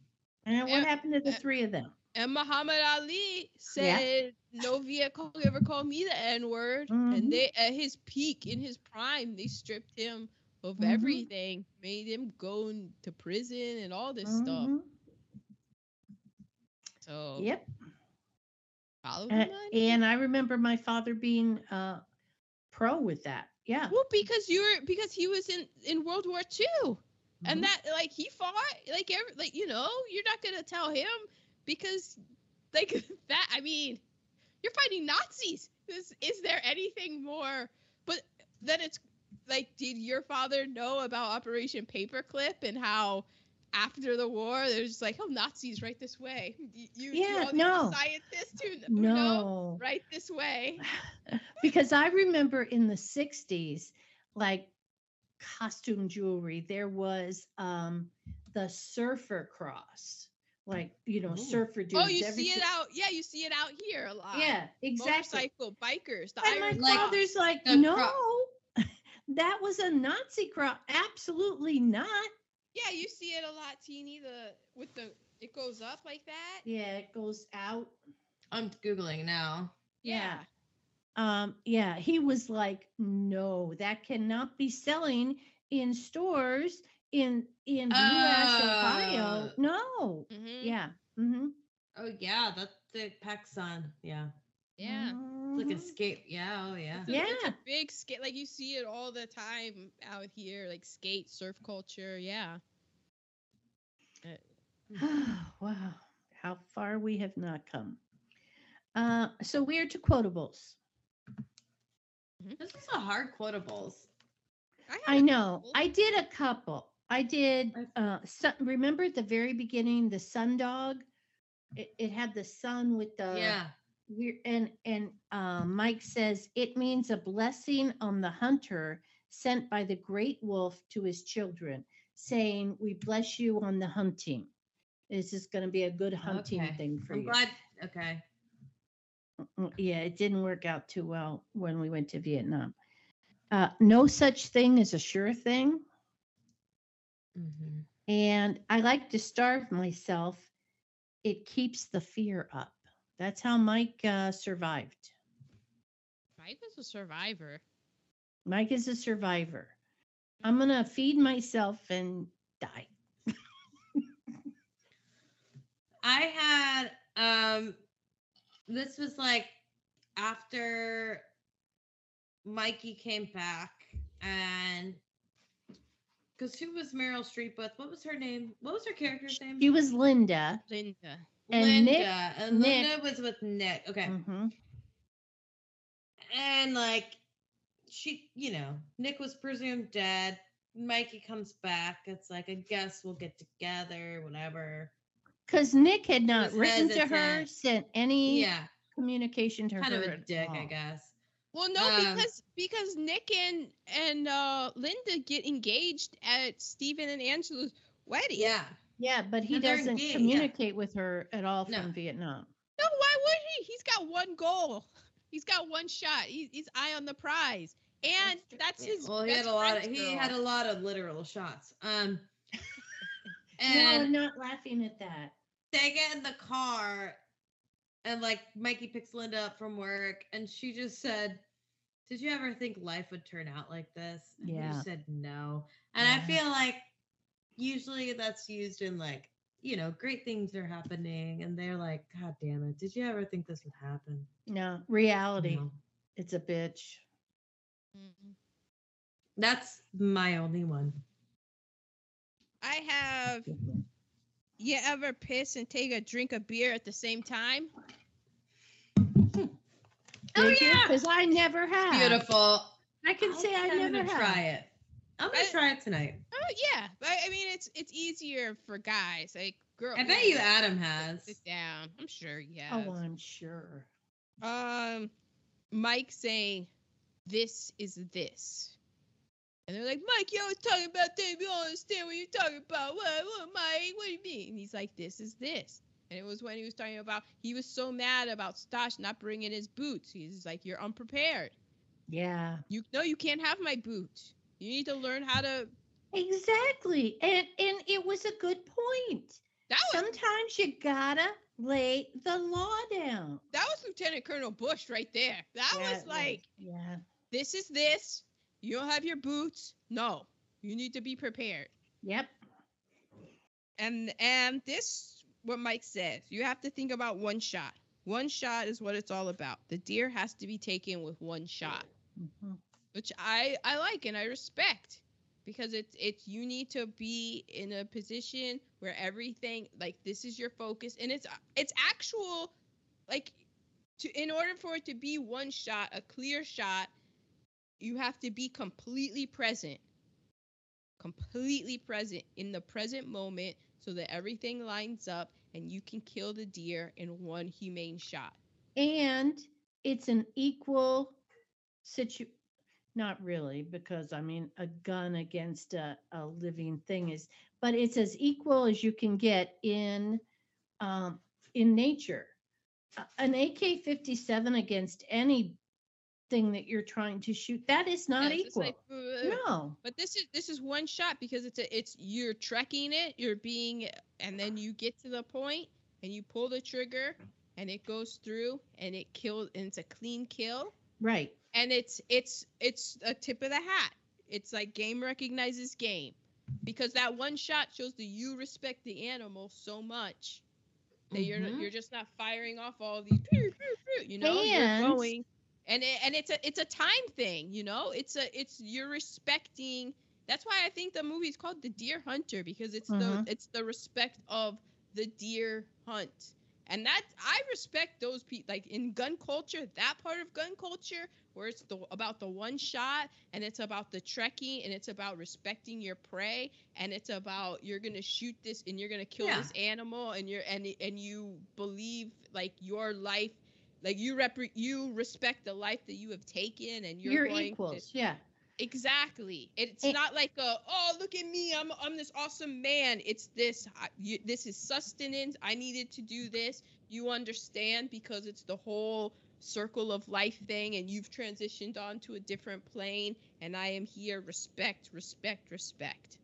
And what Yeah, happened to the uh, three of them? And Muhammad Ali Yeah. said, "No Viet Cong ever called me the N word." Mhm. And they, at his peak, in his prime, they stripped him of Mhm. everything, made him go to prison and all this stuff. Mhm. So Yep. Uh, and I remember my father being uh, pro with that. Yeah. well, because you're because he was in in World War II. Mhm. and that like he fought like every like you know you're not gonna tell him because like that i mean you're fighting nazis is is there anything more but then it's like did your father know about operation paperclip and how after the war there's just like oh nazis right this way you, you you Yeah, no. scientists who, no, right this way because I remember in the 60s, like costume jewelry, there was um, the surfer cross, like, you know, Ooh. surfer dudes. oh you every see it out yeah you see it out here a lot Yeah, exactly. motorcycle bikers the And Iron Like- Cross. father's like, no, cro- that was a Nazi cross. Absolutely not. Yeah, you see it a lot, teeny. The with the it goes up like that. Yeah, it goes out. I'm googling now. Yeah. Um, yeah, he was like, no, that cannot be selling in stores in in U.S. Ohio. Oh. No. Mhm. Yeah. Mm-hmm. Oh yeah, that's the PacSun. Yeah, Yeah. it's like a skate. Yeah. Oh yeah. It's a, it's a Yeah. big skate. Like you see it all the time out here, like skate, surf culture. Yeah. wow, how far we have not come. Uh, so we're to quotables. This is a hard quotables. I, I a know. couple. I did a couple. I did. Uh, sun, remember at the very beginning, the sun dog. It, it had the sun with the yeah. We're and and uh, Mike says it means a blessing on the hunter sent by the great wolf to his children, saying, "We bless you on the hunting." This is going to be a good hunting Okay. thing for I'm you. glad. Okay. Mm, Yeah, it didn't work out too well when we went to Vietnam. Uh, no such thing as a sure thing, Mhm. and I like to starve myself. It keeps the fear up. That's how Mike uh, survived. Mike was a survivor. Mike is a survivor. I'm going to feed myself and die. I had um this was like after Mikey came back and because who was Meryl Streep with? What was her name? What was her character's name? She was Linda. Linda. And Linda. Nick- and Nick- Linda was with Nick. Okay. Mhm. And like she, you know, Nick was presumed dead. Mikey comes back. It's like, I guess we'll get together, whatever. Because Nick had not Was written to her, sent any Yeah. communication to Kind her. of a at dick, I guess. Well, no, Um, because because Nick and and uh, Linda get engaged at Stephen and Angela's wedding. Yeah. Yeah, but he And doesn't engaged, yeah. communicate with her at all No. from Vietnam. No, why would he? He's got one goal. He's got one shot. He, he's eye on the prize, and that's, Yeah, his. Well, he had a lot of friend's he had a lot of literal shots. Um no, and I'm not laughing at that. they get in the car and like Mikey picks Linda up from work and she just said, Did you ever think life would turn out like this? And he Yeah. just said no. And I feel like usually that's used in like, you know, great things are happening and they're like, God damn it, did you ever think this would happen? No, reality. No. It's a bitch. Mm. That's my only one. I have. You ever piss and take a drink of beer at the same time? Oh, yeah. Because I never have. Beautiful. I can I'll say I never have. try it. I'm gonna I- try it tonight. Oh yeah, but I mean it's it's easier for guys. Like girl. I bet you Adam has. Sit down. I'm sure. Yeah. Oh, I'm sure. um Mike saying this is this. And they're like, Mike, you always talking about that. We don't understand what you're talking about. What, what, Mike? What do you mean? And he's like, this is this. And it was when he was talking about, he was so mad about Stosh not bringing his boots. He's like, you're unprepared. Yeah. You No, you can't have my boots. You need to learn how to. Exactly. And and it was a good point. That was Sometimes you gotta lay the law down. that was Lieutenant Colonel Bush right there. That Yeah, was like, yeah. this is this. You don't have your boots. No, you need to be prepared. Yep. and and this what mike says you have to think about one shot one shot is what it's all about the deer has to be taken with one shot Mhm. Which i i like and i respect because it's it's you need to be in a position where everything like this is your focus and it's it's actual like to in order for it to be one shot a clear shot you have to be completely present completely present in the present moment so that everything lines up and you can kill the deer in one humane shot. And it's an equal situ not really, because I mean a gun against a, a living thing is but it's as equal as you can get in um in nature. An AK 57 against any thing that you're trying to shoot, that is not Yeah, equal. like, uh, no. But this is this is one shot because it's a it's you're trekking it, you're being and then you get to the point and you pull the trigger and it goes through and it kills and it's a clean kill Right. And it's it's it's a tip of the hat. It's like game recognizes game because that one shot shows that you respect the animal so much that you're Mhm. you're just not firing off all these pew, pew, pew, you know And- you're going and it, and it's a it's a time thing you know it's a it's you're respecting that's why I think the movie's called the deer hunter because it's Mhm. the it's the respect of the deer hunt and that I respect those people like in gun culture that part of gun culture where it's the about the one shot and it's about the trekking and it's about respecting your prey and it's about you're gonna shoot this and you're gonna kill Yeah. this animal and you're and and you believe like your life like you rep you respect the life that you have taken and you're, You're, equals. to, Yeah. exactly it's And- not like a oh look at me i'm i'm this awesome man it's this I, you, this is sustenance i needed to do this you understand because it's the whole circle of life thing and you've transitioned on to a different plane and i am here respect respect respect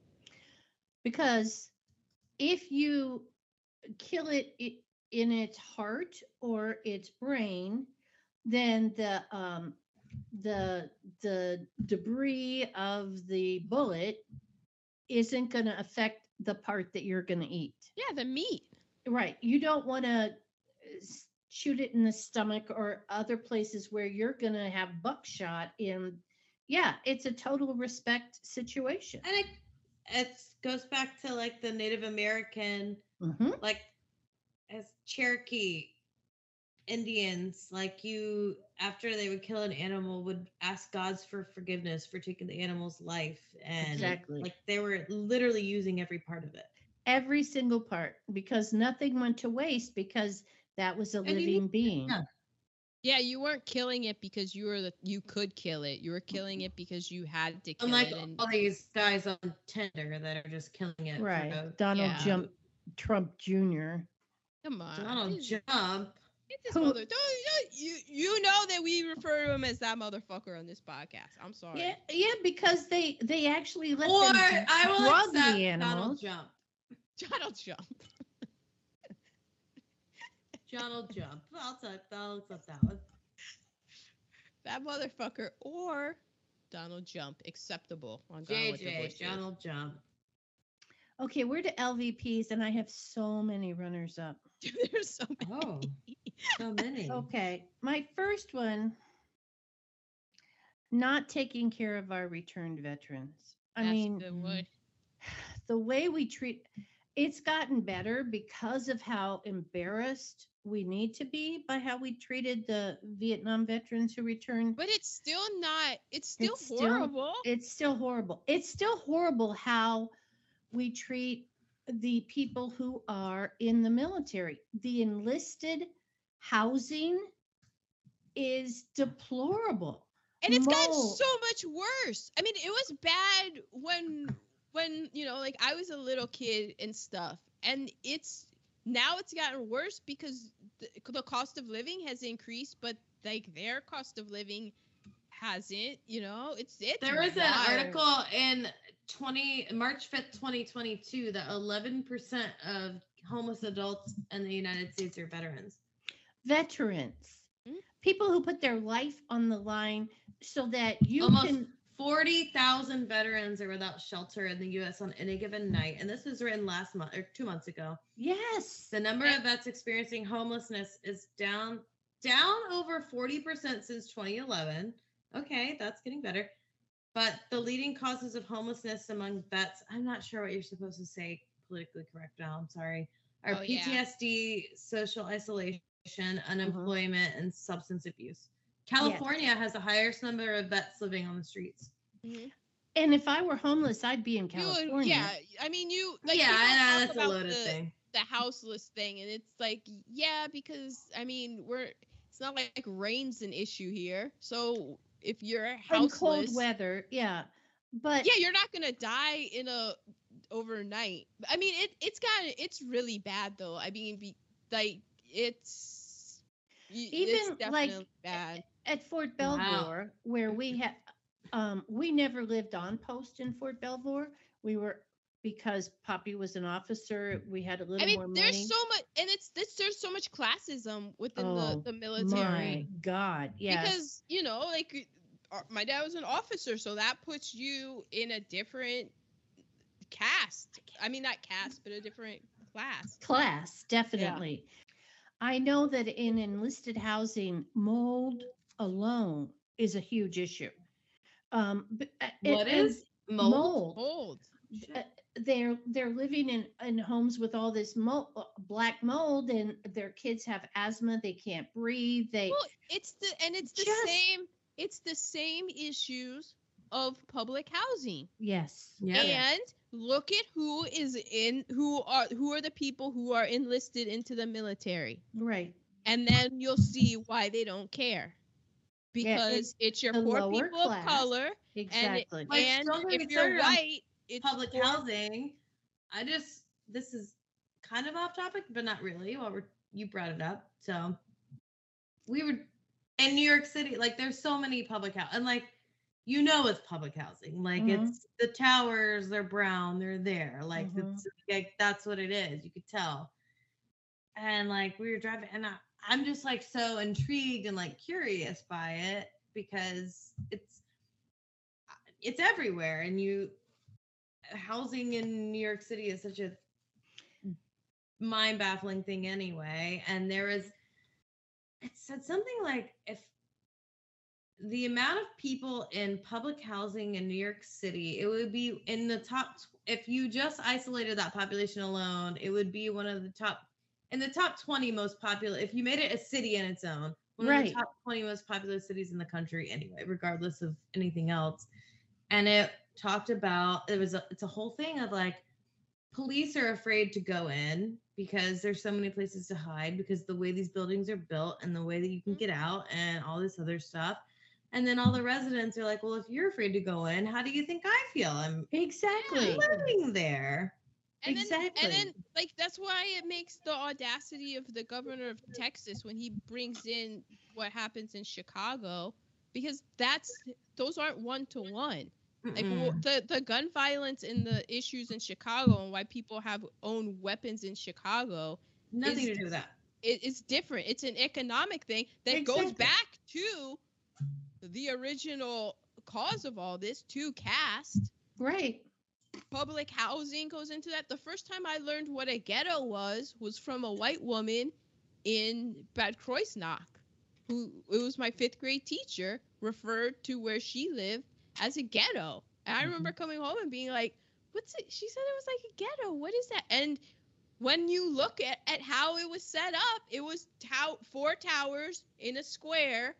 because if you kill it in its heart or its brain then the um the the debris of the bullet isn't going to affect the part that you're going to eat. Yeah, the meat. Right. You don't want to shoot it in the stomach or other places where you're going to have buckshot in. Yeah, it's a total respect situation. And it it goes back to like the Native American, hmm like as Cherokee Indians, like you after they would kill an animal would ask gods for forgiveness for taking the animal's life. And Exactly. like they were literally using every part of it. Every single part, because nothing went to waste because that was a And living being. yeah. Yeah, you weren't killing it because you were the you could kill it. You were killing it because you had to kill Unlike it. And all these guys on Tinder that are just killing it. for Right. no- Donald Yeah. Jump, Trump Jr. come on, Donald this- Jump. get this Who- mother- don't- don't- you you know that we refer to him as that motherfucker on this podcast. I'm sorry. Yeah, yeah, because they they actually let Or them I will drug accept the Donald animals. Jump. Donald Trump. Donald Jump. I'll take I'll accept that one. That motherfucker or Donald Jump acceptable on Gone with the JJ, Donald Jump. Okay, we're to LVPs, and I have so many runners up. There's so many. Oh, so many. Okay, my first one not taking care of our returned veterans. I That's mean, the the way we treat it's gotten better because of how embarrassed we need to be by how we treated the Vietnam veterans who returned. But it's still not. It's still It's still- horrible. It's still horrible. It's still horrible how we treat the people who are in the military. The enlisted housing is deplorable. and it's gotten mold. so much worse. I mean, it was bad when when you know, like I was a little kid and stuff, and it's now it's gotten worse because the, the cost of living has increased, but like their cost of living hasn't. You know, it's it's There was an article in 20 March 5th, 2022 that 11% of homeless adults in the United States are veterans. Veterans, Mm. people who put their life on the line so that you Almost can 40,000 veterans are without shelter in the US on any given night. And this was written last month or 2 months ago. yes. The number of vets experiencing homelessness is down down over 40% since 2011. Okay, that's getting better. But the leading causes of homelessness among vets, I'm not sure what you're supposed to say politically correct now. I'm sorry. Are Oh, yeah. PTSD, social isolation, mm-hmm. unemployment, and substance abuse. California has the highest number of vets living on the streets. Mhm. And if I were homeless, I'd be in You would- California. yeah, I mean, you like yeah, people I know that's a loaded the, thing. the houseless thing and it's like yeah because i mean we're it's not like rain's an issue here so if you're in houseless cold weather, yeah. But yeah you're not gonna die in a overnight i mean it it's got it's really bad though i mean be, like it's y- it's Even, like, bad at Fort Wow. Belvoir, where we had, um, we never lived on post in Fort Belvoir. We were because Poppy was an officer. We had a little i mean more there's money. so much and it's this there's so much classism within Oh, the, the military My God, yes. because you know like uh, my dad was an officer so that puts you in a different cast i mean not cast but a different class class definitely i know that in enlisted housing mold alone is a huge issue. Um but, uh, it- What and is mold? mold Uh, they're they're living in in homes with all this mold, black mold and their kids have asthma they can't breathe they well it's the and it's the Just- same it's the same issues of public housing. Yes. Yeah. and look at who is in who are who are the people who are enlisted into the military. Right. And then you'll see why they don't care Yeah, because it's it's, your poor lower people of color exactly Like, and don't get if you're started white it's public poor- housing. I just this is kind of off topic, but not really. While we're you brought it up, so we were in New York City. Like, there's so many public house, and like you know, it's public housing. Like, Mhm. it's the towers. They're brown. They're there. Like, Mhm. it's like that's what it is. You could tell. And like we were driving, and I, I'm just like so intrigued and like curious by it. because it's uh, it's everywhere and you housing in New York City is such a mind baffling thing anyway. And there is it said something like if the amount of people in public housing in New York City, it would be in the top, if you just isolated that population alone, it would be one of the top, in the top 20 most popular, if you made it a city in its own, one of the top 20 most popular cities in the country anyway, regardless of anything else. And it talked about, it was, a, it's a whole thing of like, police are afraid to go in because there's so many places to hide because the way these buildings are built and the way that you can mm-hmm. get out and all this other stuff. And then all the residents are like, well, if you're afraid to go in, how do you think I feel? I'm Exactly. living there. And then, and then, like, that's why it makes the audacity of the governor of Texas when he brings in what happens in Chicago, because that's those aren't one to one. Like well, the the gun violence and the issues in Chicago and why people have own weapons in Chicago Nothing is- to do with that. it, it's different. It's an economic thing that goes back to the original cause of all this, to caste. Right. Public housing goes into that. The first time I learned what a ghetto was was from a white woman in Bad Kreuznach, who it was my fifth grade teacher referred to where she lived as a ghetto. And I mm-hmm. remember coming home and being like, "What's it?" She said it was like a ghetto. What is that? And when you look at, at how it was set up, it was tow- four towers in a square.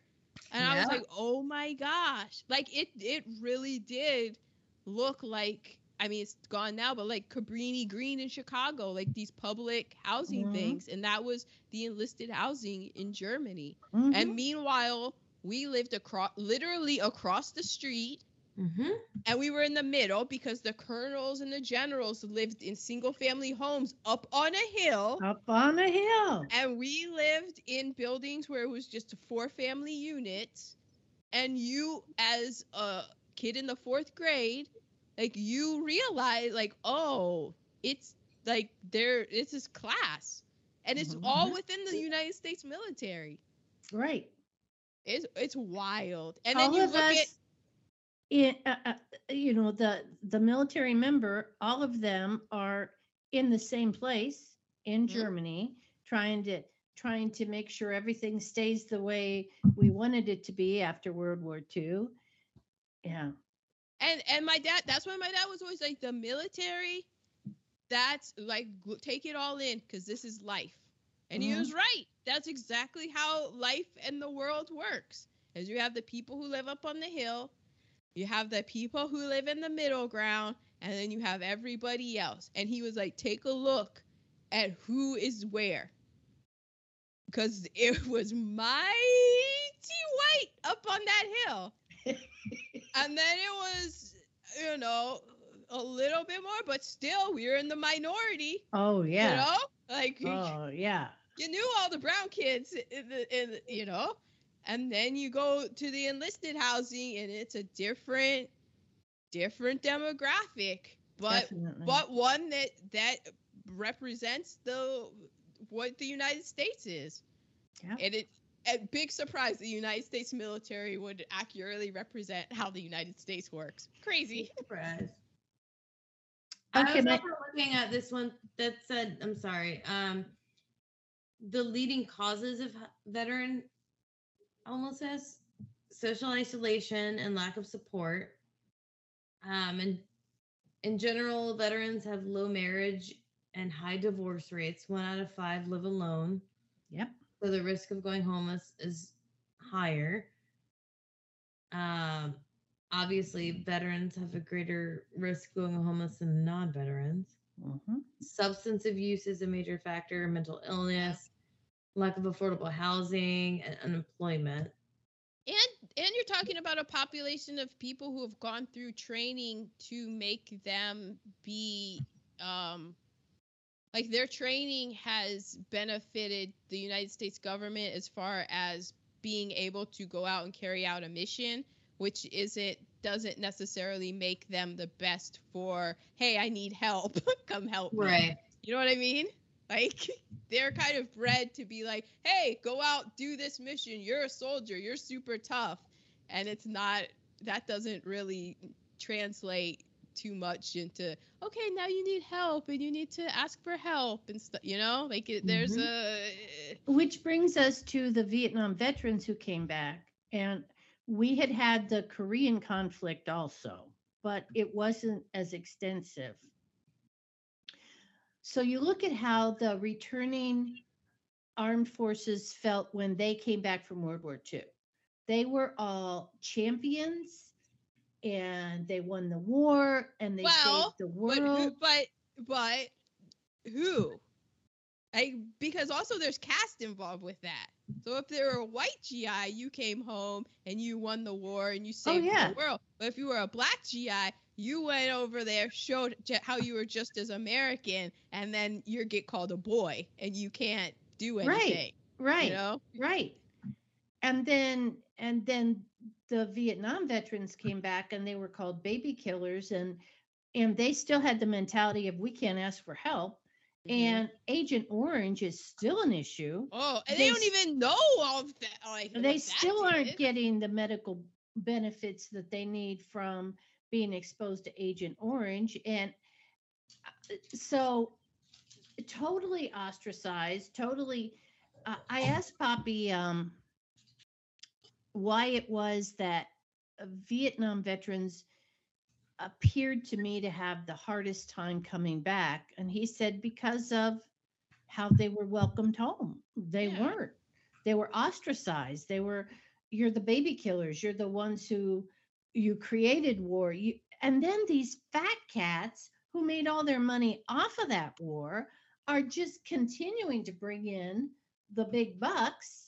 And I was like, oh my gosh. Like it it really did look like I mean it's gone now, but like Cabrini Green in Chicago, like these public housing Mhm. things. And that was the enlisted housing in Germany. Mhm. And meanwhile, we lived across literally across the street Mm-hmm. and we were in the middle because the colonels and the generals lived in single family homes up on a hill up on a hill. and we lived in buildings where it was just four family units and you as a kid in the fourth grade like you realize like oh it's like there it's this class and it's all Mhm. within the united states military Right. it's it's wild and all then you of look us, at in, uh, uh, you know, the the military member, all of them are in the same place in Mhm. Germany, trying to trying to make sure everything stays the way we wanted it to be after World War II. Yeah. And and my dad that's why my dad was always like the military that's like take it all in because this is life. And he Mhm. was right. That's exactly how life and the world works. Is you have the people who live up on the hill you have the people who live in the middle ground and then you have everybody else. And he was like take a look at who is where. Because it was mighty white up on that hill and then it was you know a little bit more but still we were in the minority Oh yeah. you know like Oh yeah. you knew all the brown kids in the, in the, you know and then you go to the enlisted housing and it's a different different demographic but definitely. but one that that represents the what the United States is. Yeah. And it a big surprise the United States military would accurately represent how the United States works. Crazy. Surprise. Okay, I was my- also looking at this one that said, I'm sorry, um, the leading causes of veteran homelessness, social isolation and lack of support. Um, and in general, veterans have low marriage and high divorce rates. One out of five live alone. Yep. So the risk of going homeless is higher. Um, obviously, veterans have a greater risk going homeless than non-veterans. Mhm. Substance abuse is a major factor. Mental illness, lack of affordable housing, and unemployment. And and you're talking about a population of people who have gone through training to make them be um like their training has benefited the United States government as far as being able to go out and carry out a mission, which isn't doesn't necessarily make them the best for, hey, I need help, come help me. Right. You know what I mean? Like they're kind of bred to be like, hey, go out, do this mission. You're a soldier. You're super tough. and it's not that doesn't really translate too much into okay now you need help and you need to ask for help and stuff you know like it, there's Mhm. a Which brings us to the Vietnam veterans who came back. And we had had the Korean conflict also, but it wasn't as extensive. So you look at how the returning armed forces felt when they came back from World War II. They were all champions and they won the war and they Well, saved the but world. who, but but who like because also there's caste involved with that so if there were a white gi you came home and you won the war and you oh, saved Oh, yeah. the world but if you were a black gi you went over there showed how you were just as american and then you get called a boy and you can't do Right. anything right. you know Right. And then and then the Vietnam veterans came back and they were called baby killers and and they still had the mentality of we can't ask for help Mhm. and Agent Orange is still an issue. oh and they they, don't even know all of that like They still aren't did. getting the medical benefits that they need from being exposed to Agent Orange and uh, so totally ostracized totally uh, i asked poppy um, why it was that uh, vietnam veterans appeared to me to have the hardest time coming back and he said because of how they were welcomed home. They Yeah. weren't. They were ostracized. They were you're the baby killers. You're the ones who you created war. You and then these fat cats who made all their money off of that war are just continuing to bring in the big bucks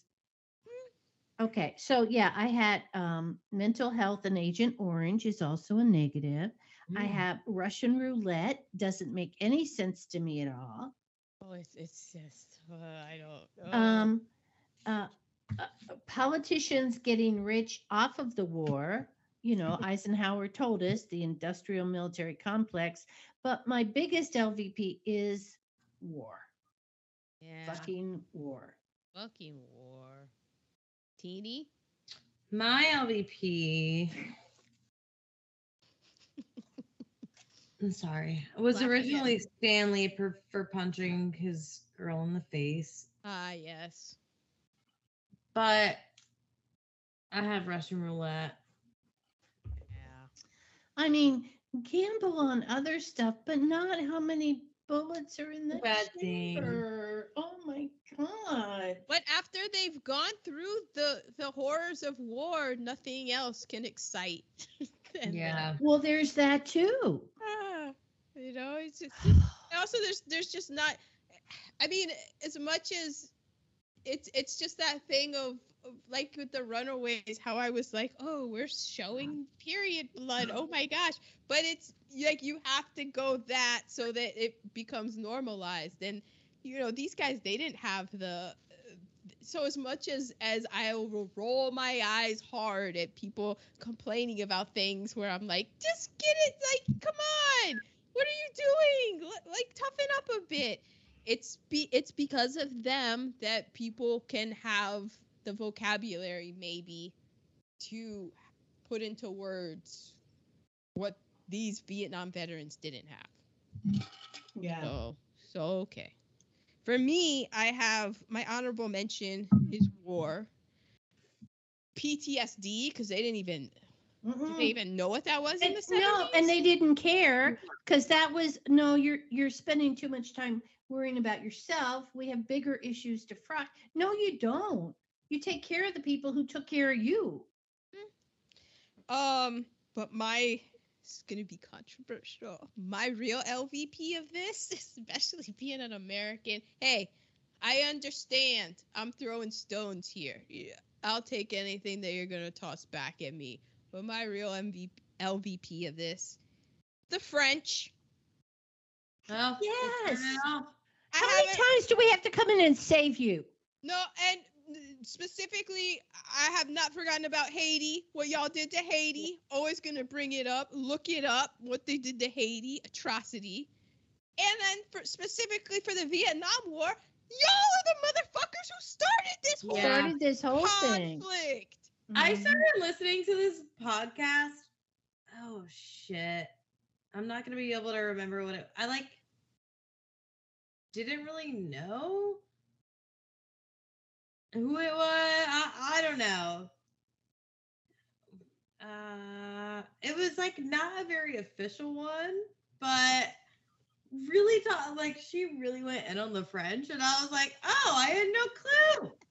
okay so yeah i had um, mental health and agent orange is also a negative i Mm. have russian roulette doesn't make any sense to me at all oh it's, it's just uh, i don't know um, uh, uh, politicians getting rich off of the war. You know, Eisenhower told us the industrial military complex. But my biggest LVP is war, yeah fucking war. Fucking war. Teeny? My LVP. I'm sorry. It was Laughing at originally Stanley for, for punching his girl in the face, Ah, yes. but I have Russian roulette. Yeah. I mean, gamble on other stuff, but not how many bullets are in the Bad thing. chamber. Oh my god. But after they've gone through the the horrors of war, nothing else can excite. them. Yeah. Well, there's that too. Ah, you know, it's just, also there's there's just not. I mean, as much as it's it's just that thing of, of like with the Runaways, how I was like, oh, we're showing period blood. Oh my gosh! But it's like you have to go that so that it becomes normalized. And you know, these guys they didn't have the. So as much as as I will roll my eyes hard at people complaining about things where I'm like, just get it, like, come on, what are you doing? Like, toughen up a bit. It's be it's because of them that people can have the vocabulary maybe to put into words what these Vietnam veterans didn't have. Yeah. So, so okay. For me, I have my honorable mention is war. PTSD because they didn't even Mm-mm. they mm-hmm. even know what that was in And- the 70s? no, and they didn't care because that was no. You're you're spending too much time worrying about yourself. We have bigger issues to fry. No, you don't. You take care of the people who took care of you. Um, but my it's gonna be controversial. My real LVP of this, especially being an American, hey, I understand. I'm throwing stones here. Yeah, I'll take anything that you're gonna toss back at me. But my real MVP, LVP of this, the French. Oh, Yes. How many times do we have to come in and save you? No, and specifically, I have not forgotten about Haiti. What y'all did to Haiti. Always gonna bring it up. Look it up. What they did to Haiti, atrocity. And then for specifically for the Vietnam War, y'all are the motherfuckers who started this whole Yeah. Started this whole thing. conflict. I mm-hmm. started listening to this podcast. Oh shit. I'm not gonna be able to remember what it I like didn't really know who it was. I, I don't know. Uh it was like not a very official one, but really thought like she really went in on the French and I was like, oh, I had no clue.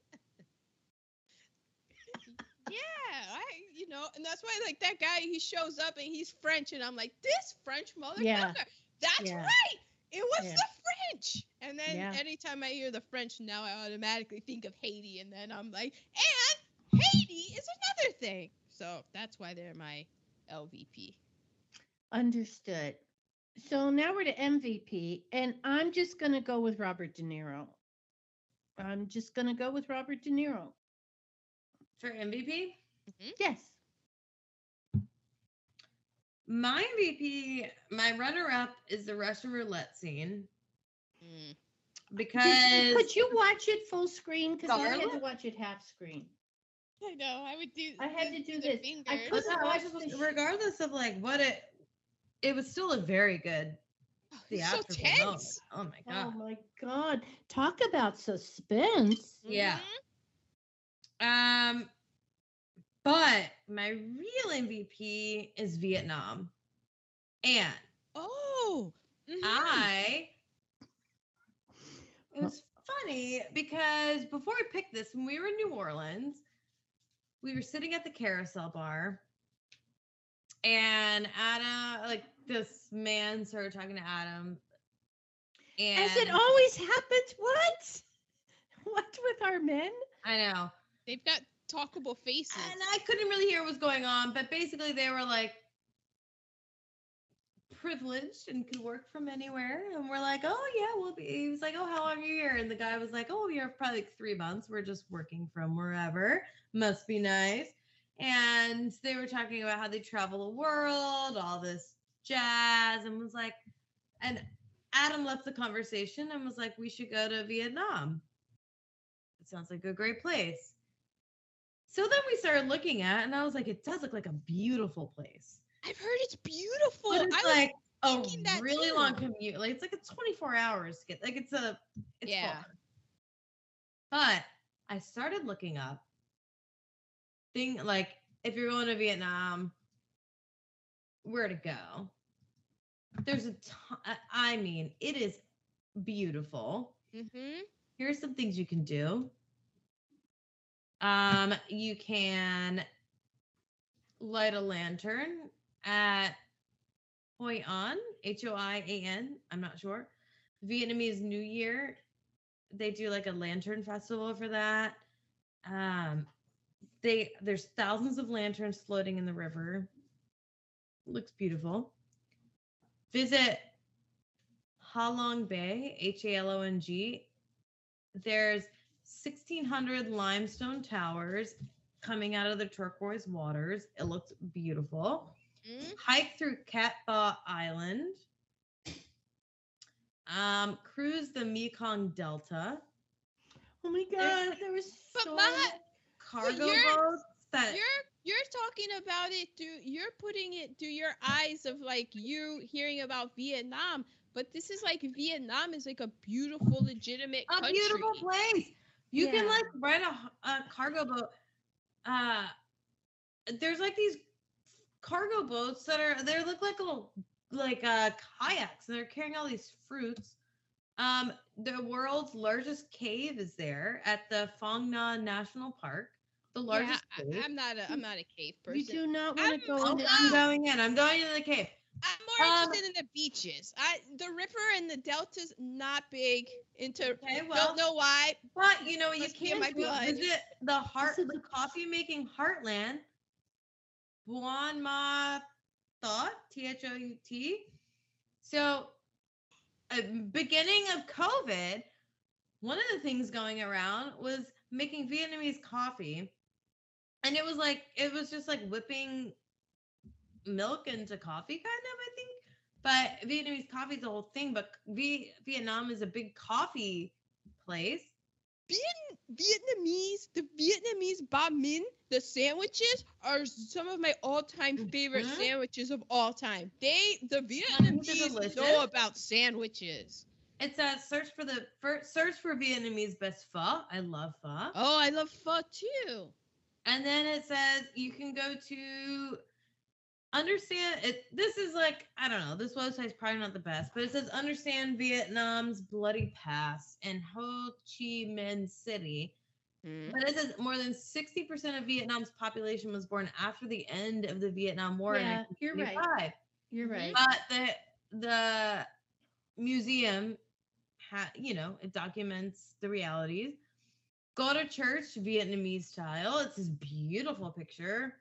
Yeah, I you know, and that's why like that guy he shows up and he's French and I'm like, this French motherfucker. Yeah. That's Yeah. right. It was Yeah. the French. And then Yeah. anytime I hear the French now I automatically think of Haiti and then I'm like, and Haiti is another thing. So that's why they're my LVP. Understood. So now we're to MVP, and I'm just going to go with Robert De Niro. I'm just going to go with Robert De Niro. For MVP? Mm-hmm. Yes. My MVP, my runner up is the Russian roulette scene Mm. because Did, could you watch it full screen? Because I had to watch it half screen. I know. I would do. I had to do this. I couldn't that watch was- the regardless of like what it, it was still a very good Oh, it's so tense. Oh my god. Oh my God. Talk about suspense. Yeah. Mhm. Um, but my real MVP is Vietnam, and Oh. mhm. I. It was funny because before we picked this, when we were in New Orleans, we were sitting at the carousel bar, and Adam, like this man, started talking to Adam, and As it always happens. What? What with our men? I know, They've got talkable faces. and I couldn't really hear what was going on, but basically they were like privileged and could work from anywhere, and we're like, oh yeah, we'll be. He was like, oh, how long are you here? And the guy was like, oh, we're probably like three months. We're just working from wherever. Must be nice. And they were talking about how they travel the world, all this jazz, and was like, and Adam left the conversation and was like, we should go to Vietnam. It sounds like a great place. So then we started looking at, and I was like, it does look like a beautiful place. I've heard it's beautiful. But it's I like a really too. long commute. Like it's like a 24 hours get like it's a it's Yeah. far. But I started looking up thing like if you're going to Vietnam, where to go. There's a ton, I mean, it is beautiful. Mm-hmm. Here's some things you can do. Um, you can light a lantern at Hoi An, H O I A N. I'm not sure. Vietnamese New Year. They do like a lantern festival for that. Um, they there's thousands of lanterns floating in the river. Looks beautiful. Visit Halong Bay, H A L O N G. There's 1600 limestone towers coming out of the turquoise waters. It looks beautiful. Mm-hmm. Hike through Cat Ba Island. Um, cruise the Mekong Delta. Oh my There's- God. There was so my- Cargo boats that You're you're talking about it through you're putting it through your eyes of like you hearing about Vietnam, but this is like Vietnam is like a beautiful, legitimate a country. beautiful place. You can like rent a, a cargo boat. Uh, there's like these cargo boats that are they look like little like uh kayaks. And they're carrying all these fruits. Um, the world's largest cave is there at the Phong Nha National Park. The largest. Yeah, I, am not a I'm not a cave person. You do not want I'm- to go Oh, into I'm going in. I'm going into the cave. I'm more Um, interested in the beaches. I the river and the delta's not big into. Okay, well, don't know why. But you know you Must be in can my do blood. visit the heart, the- coffee making heartland, Buon Ma Thuot, T H O U T. So, uh, beginning of COVID, one of the things going around was making Vietnamese coffee, and it was like it was just like whipping milk into coffee, kind of. I think. But Vietnamese coffee is a whole thing. But v- Vietnam is a big coffee place. Viet- Vietnamese, the Vietnamese banh mi, the sandwiches are some of my all-time favorite Mhm. sandwiches of all time. They, the Vietnamese know about sandwiches. It says search for the first search for Vietnamese best pho. I love pho. Oh, I love pho too. And then it says you can go to understand it. This is like, I don't know, this website's probably not the best, but it says understand Vietnam's bloody past in Ho Chi Minh City. Hmm. But it says more than 60% of Vietnam's population was born after the end of the Vietnam War Yeah, you're right. You're right. But the the museum, ha, you know, it documents the realities. Go to church, Vietnamese style. It's this beautiful picture.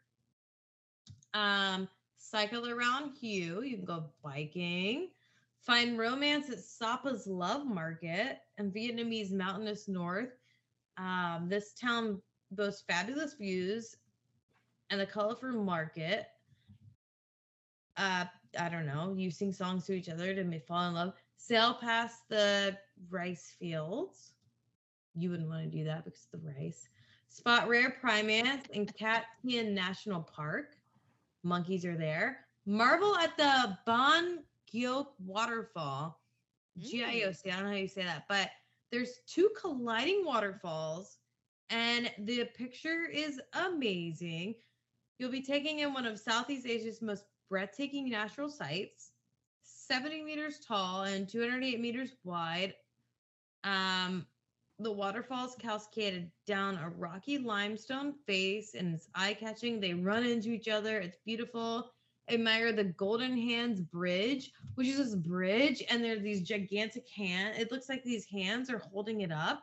Um, cycle around Hue. You can go biking. Find romance at Sapa's Love Market and Vietnamese mountainous north. Um, this town boasts fabulous views and the colorful market. Uh, I don't know. You sing songs to each other to fall in love. Sail past the rice fields. You wouldn't want to do that because of the rice. Spot rare primates in Cat National Park. Monkeys are there. Marvel at the Bon Gioc Waterfall. G I O C. I don't know how you say that, but there's two colliding waterfalls, and the picture is amazing. You'll be taking in one of Southeast Asia's most breathtaking natural sights, 70 meters tall and 208 meters wide. Um, the waterfalls cascaded down a rocky limestone face and it's eye catching. They run into each other. It's beautiful. Admire the Golden Hands Bridge, which is this bridge, and there are these gigantic hands. It looks like these hands are holding it up.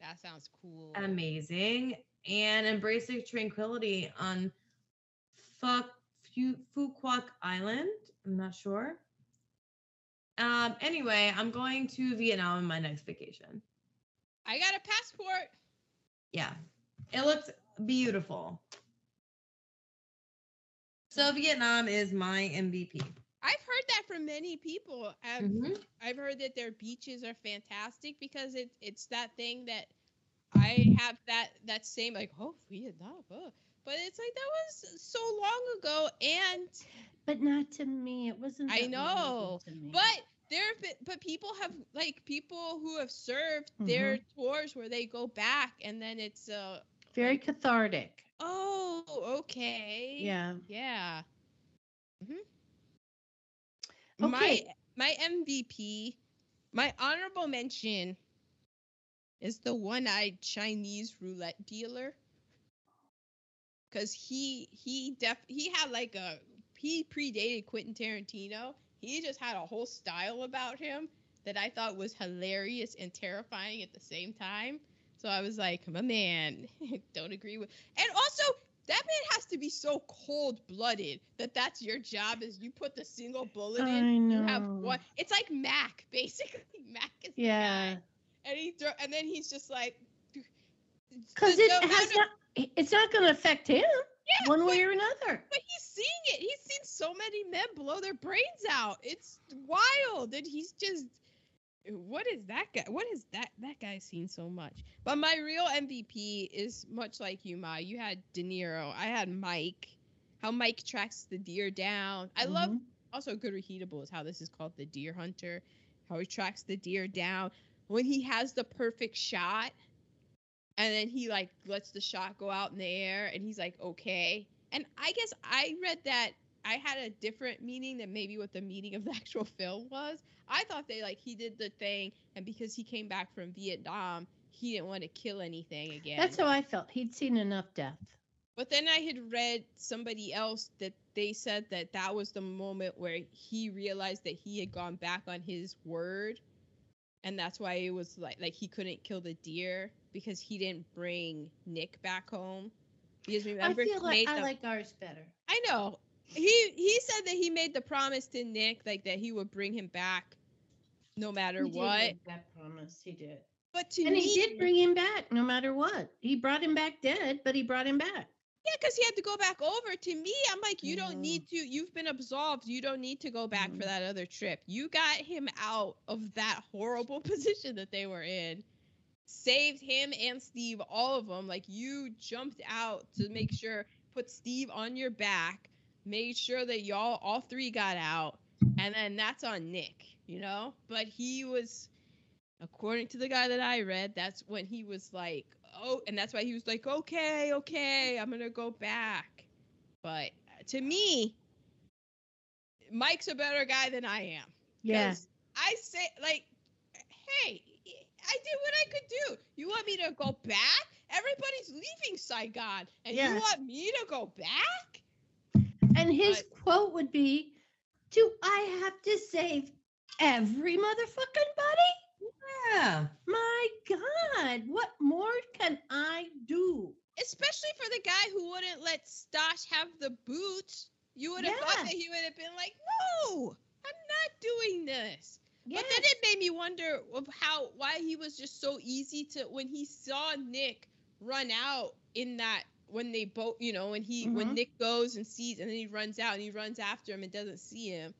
That sounds cool. Amazing. And embrace the tranquility on Phu Quoc Island. I'm not sure. Um. Anyway, I'm going to Vietnam on my next vacation. I got a passport. Yeah, it looks beautiful. So Vietnam is my MVP. I've heard that from many people. I've, Mhm. I've heard that their beaches are fantastic because it, it's that thing that I have that that same like oh Vietnam, oh. but it's like that was so long ago and But not to me. It wasn't. I that know, memorable to me. but there have been, but people have like people who have served their Mm-hmm. tours where they go back and then it's uh very cathartic. oh okay Yeah. yeah hmm Okay. my my MVP my honorable mention is the one-eyed Chinese roulette dealer because he he def he had like a he predated Quentin Tarantino. He just had a whole style about him that I thought was hilarious and terrifying at the same time. So I was like, my man, don't agree with. And also, that man has to be so cold-blooded that that's your job is you put the single bullet in. I You know. have one. It's like Mac, basically. Mac is the Yeah. And he throw, and then he's just like, Because it the has of- not. It's not going to affect him Yeah, one but- way or another. But he's seeing it. He's seen so many men blow their brains out. It's wild. And he's just what is that guy? What is that? That guy's seen so much. But my real MVP is much like you, Ma. You had De Niro. I had Mike. How Mike tracks the deer down. I love Mhm. also good reheatable is how this is called the deer hunter. How he tracks the deer down. When he has the perfect shot and then he like lets the shot go out in the air and he's like okay and i guess i read that i had a different meaning than maybe what the meaning of the actual film was i thought they like he did the thing and because he came back from vietnam he didn't want to kill anything again That's how I felt. He'd seen enough death. but then i had read somebody else that they said that that was the moment where he realized that he had gone back on his word and that's why it was like like he couldn't kill the deer because he didn't bring Nick back home. Because remember I he feel like I the- like ours better. I know. He he said that he made the promise to Nick like that he would bring him back no matter He did what. make that promise. He did. But to and me, he did bring him back no matter what. He brought him back dead, but he brought him back. yeah, because he had to go back over. To me, I'm like, you don't need to. You've been absolved. You don't need to go back for Mm. that other trip. You got him out of that horrible position that they were in. Saved him and Steve, all of them. Like you jumped out to make sure, put Steve on your back, made sure that y'all all three got out, and then that's on Nick, you know. But he was, according to the guy that I read, that's when he was like, oh, and that's why he was like, okay, okay, I'm gonna go back. But uh, to me, Mike's a better guy than I am. Yeah. 'Cause I say like, hey, I did what I could do. You want me to go back? Everybody's leaving Saigon, and Yeah. you want me to go back? And his quote would be, "Do I have to save every motherfucking body? Yeah. My God, what more can I do?" Especially for the guy who wouldn't let Stosh have the boots. You would have thought that he would have been like, no, I'm not doing this. Yeah. But then it made me wonder of how why he was just so easy to when he saw Nick run out in that when they both you know when he when Mhm. Nick goes and sees and then he runs out and he runs after him and doesn't see him.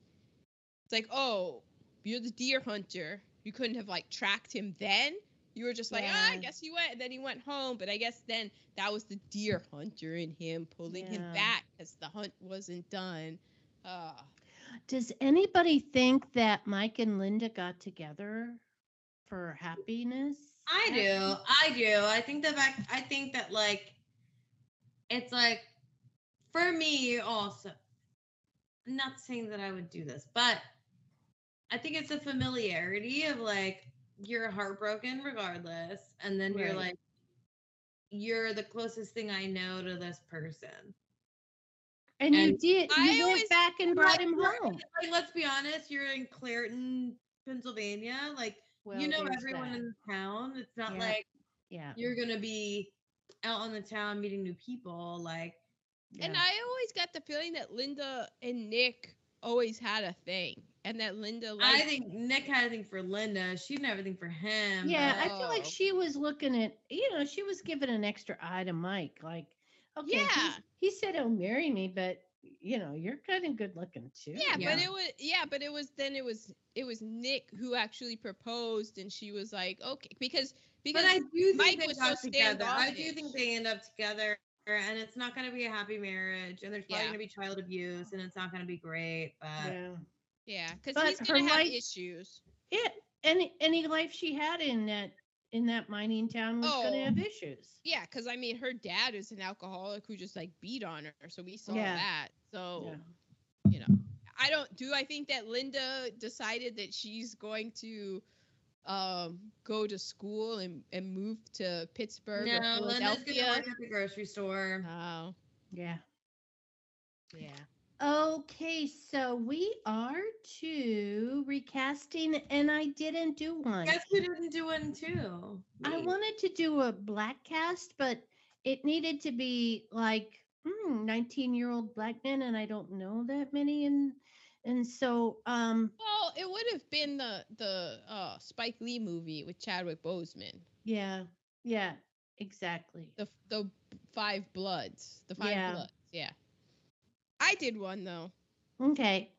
It's like oh you're the deer hunter. You couldn't have like tracked him then. You were just like ah, I guess he went and then he went home. But I guess then that was the deer hunter in him pulling him back because the hunt wasn't done. Uh, Does anybody think that Mike and Linda got together for happiness? I do. I do. I think the fact I think that like it's like for me also I'm not saying that I would do this, but I think it's a familiarity of like you're heartbroken regardless, and then you're like you're the closest thing I know to this person. And you did. I You always- went back and Like, brought him home. Like, let's be honest, you're in Clairton, Pennsylvania. Like, Well, you know everyone that. in the town. It's not Yeah. like Yeah. you're gonna be out on the town meeting new people. Like, And. I always got the feeling that Linda and Nick always had a thing, and that Linda like I think Nick had a thing for Linda. She didn't have a thing for him. Yeah, but- I feel like Oh. she was looking at, you know, she was giving an extra eye to Mike. Like, okay, Yeah. he said he'll marry me, but you know, you're kind of good looking too. yeah, Yeah. but it was yeah, but it was then it was it was Nick who actually proposed, and she was like okay because because but I do think Mike they was so together. I do think they end up together, and it's not going to be a happy marriage, and there's probably Yeah. going to be child abuse, and it's not going to be great. But yeah. yeah because But he's gonna have life- issues. Yeah, any any life she had in that in that mining town was going to Oh. have issues. Yeah, because I mean her dad is an alcoholic who just like beat on her, so we saw Yeah. that. So Yeah. you know, I don't do. I think that Linda decided that she's going to um go to school and and move to Pittsburgh or no, Linda's going to work at the grocery store. Oh, Yeah. yeah. Okay, so we are to recasting, and I didn't do one. Guess who didn't do one too? I wanted to do a black cast, but it needed to be like 19 year old black men, and I don't know that many. And and so, um, Well, it would have been the the uh, Spike Lee movie with Chadwick Boseman, yeah, yeah, exactly. the the Five Bloods, the Five Yeah. Bloods. Yeah, I did one though. Okay,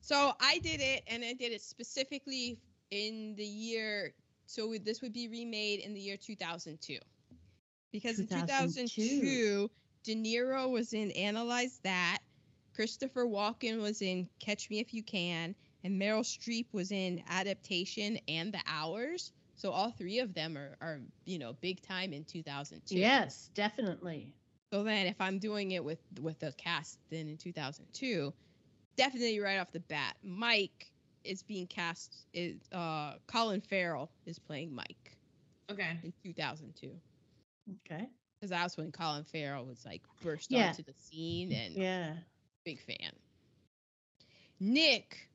So I did it, and I did it specifically in the year. So this would be remade in the year 2002, because in 2002. 2002, De Niro was in Analyze That, Christopher Walken was in Catch Me If You Can, and Meryl Streep was in Adaptation and The Hours. So all three of them are, are you know, big time in 2002. yes, definitely. So then, if I'm doing it with with the cast, then in 2002, definitely right off the bat, Mike is being cast. Is uh Colin Farrell is playing Mike Okay. in 2002 Okay, because that's when Colin Farrell was like burst Yeah. onto the scene and yeah. big fan. Nick,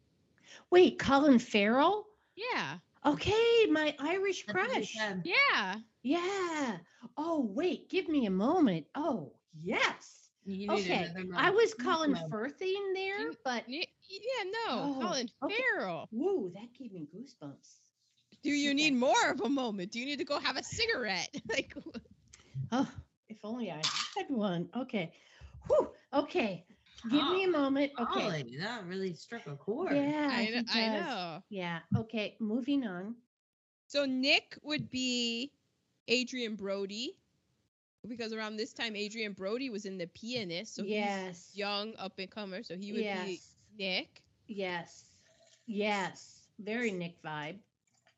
Wait, Colin Farrell? yeah, Okay, my Irish That's what you crush. yeah. Yeah. Oh, wait, give me a moment. Oh, yes. You Okay, I was Colin month. Firthing there, You- but Yeah, no, Oh, Colin okay. Farrell. whoa, that gave me goosebumps. Do you need more of a moment? Do you need to go have a cigarette? like, Oh, if only I had one. Okay. Whew. Okay. Give me a Oh, moment. Okay. Golly, that really struck a chord. Yeah, I, he I know. Yeah. Okay. Moving on. So Nick would be Adrien Brody because around this time Adrien Brody was in The Pianist, so yes. he's young up and comer, so he would yes. be Nick. Yes. Yes. Very Nick vibe.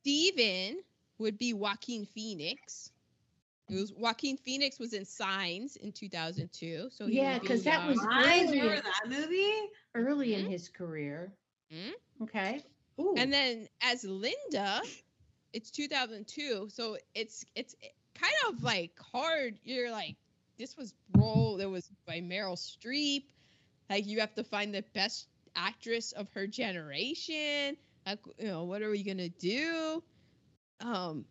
Steven would be Joaquin Phoenix. It was Joaquin Phoenix was in Signs in 2002, so he Yeah, would be 'cause that was I earlier. remember that movie. Early in Mhm. his career. Mhm. Okay. Ooh. And then as Linda, it's 2002, so it's it's kind of like hard. You're like, this was role that was by Meryl Streep. Like you have to find the best actress of her generation. Like, you know, what are we gonna do? Um,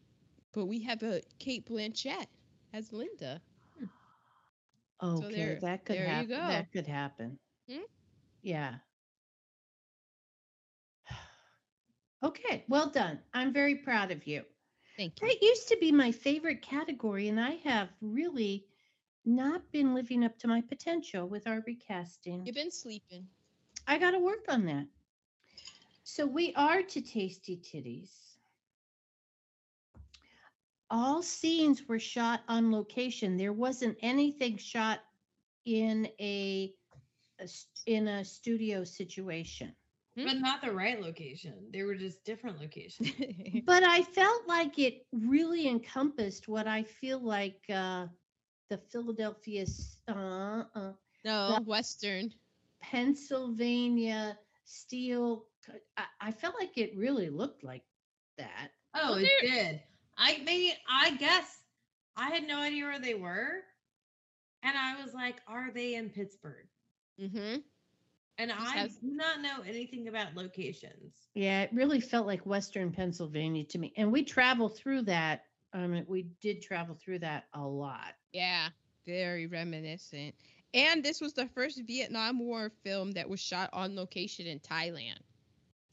but we have a Cate Blanchett as Linda. okay, there- that could happen. go. That could happen. Hmm? Yeah. Okay, well done. I'm very proud of you. Thank you. That used to be my favorite category, and I have really not been living up to my potential with our recasting. You've been sleeping. I got to work on that. So we are to Tasty Titties. All scenes were shot on location. There wasn't anything shot in a, a in a studio situation. Hmm? But not the right location. They were just different locations. But I felt like it really encompassed what I feel like uh, the Philadelphia, uh, uh, no, Western. Pennsylvania steel. I, I felt like it really looked like that. Oh, Well, it did. I mean, I guess I had no idea where they were. And I was like, are they in Pittsburgh? Mm-hmm. And I has- do not know anything about locations. Yeah, it really felt like Western Pennsylvania to me. And we traveled through that. Um, I mean, we did travel through that a lot. Yeah, very reminiscent. And this was the first Vietnam War film that was shot on location in Thailand.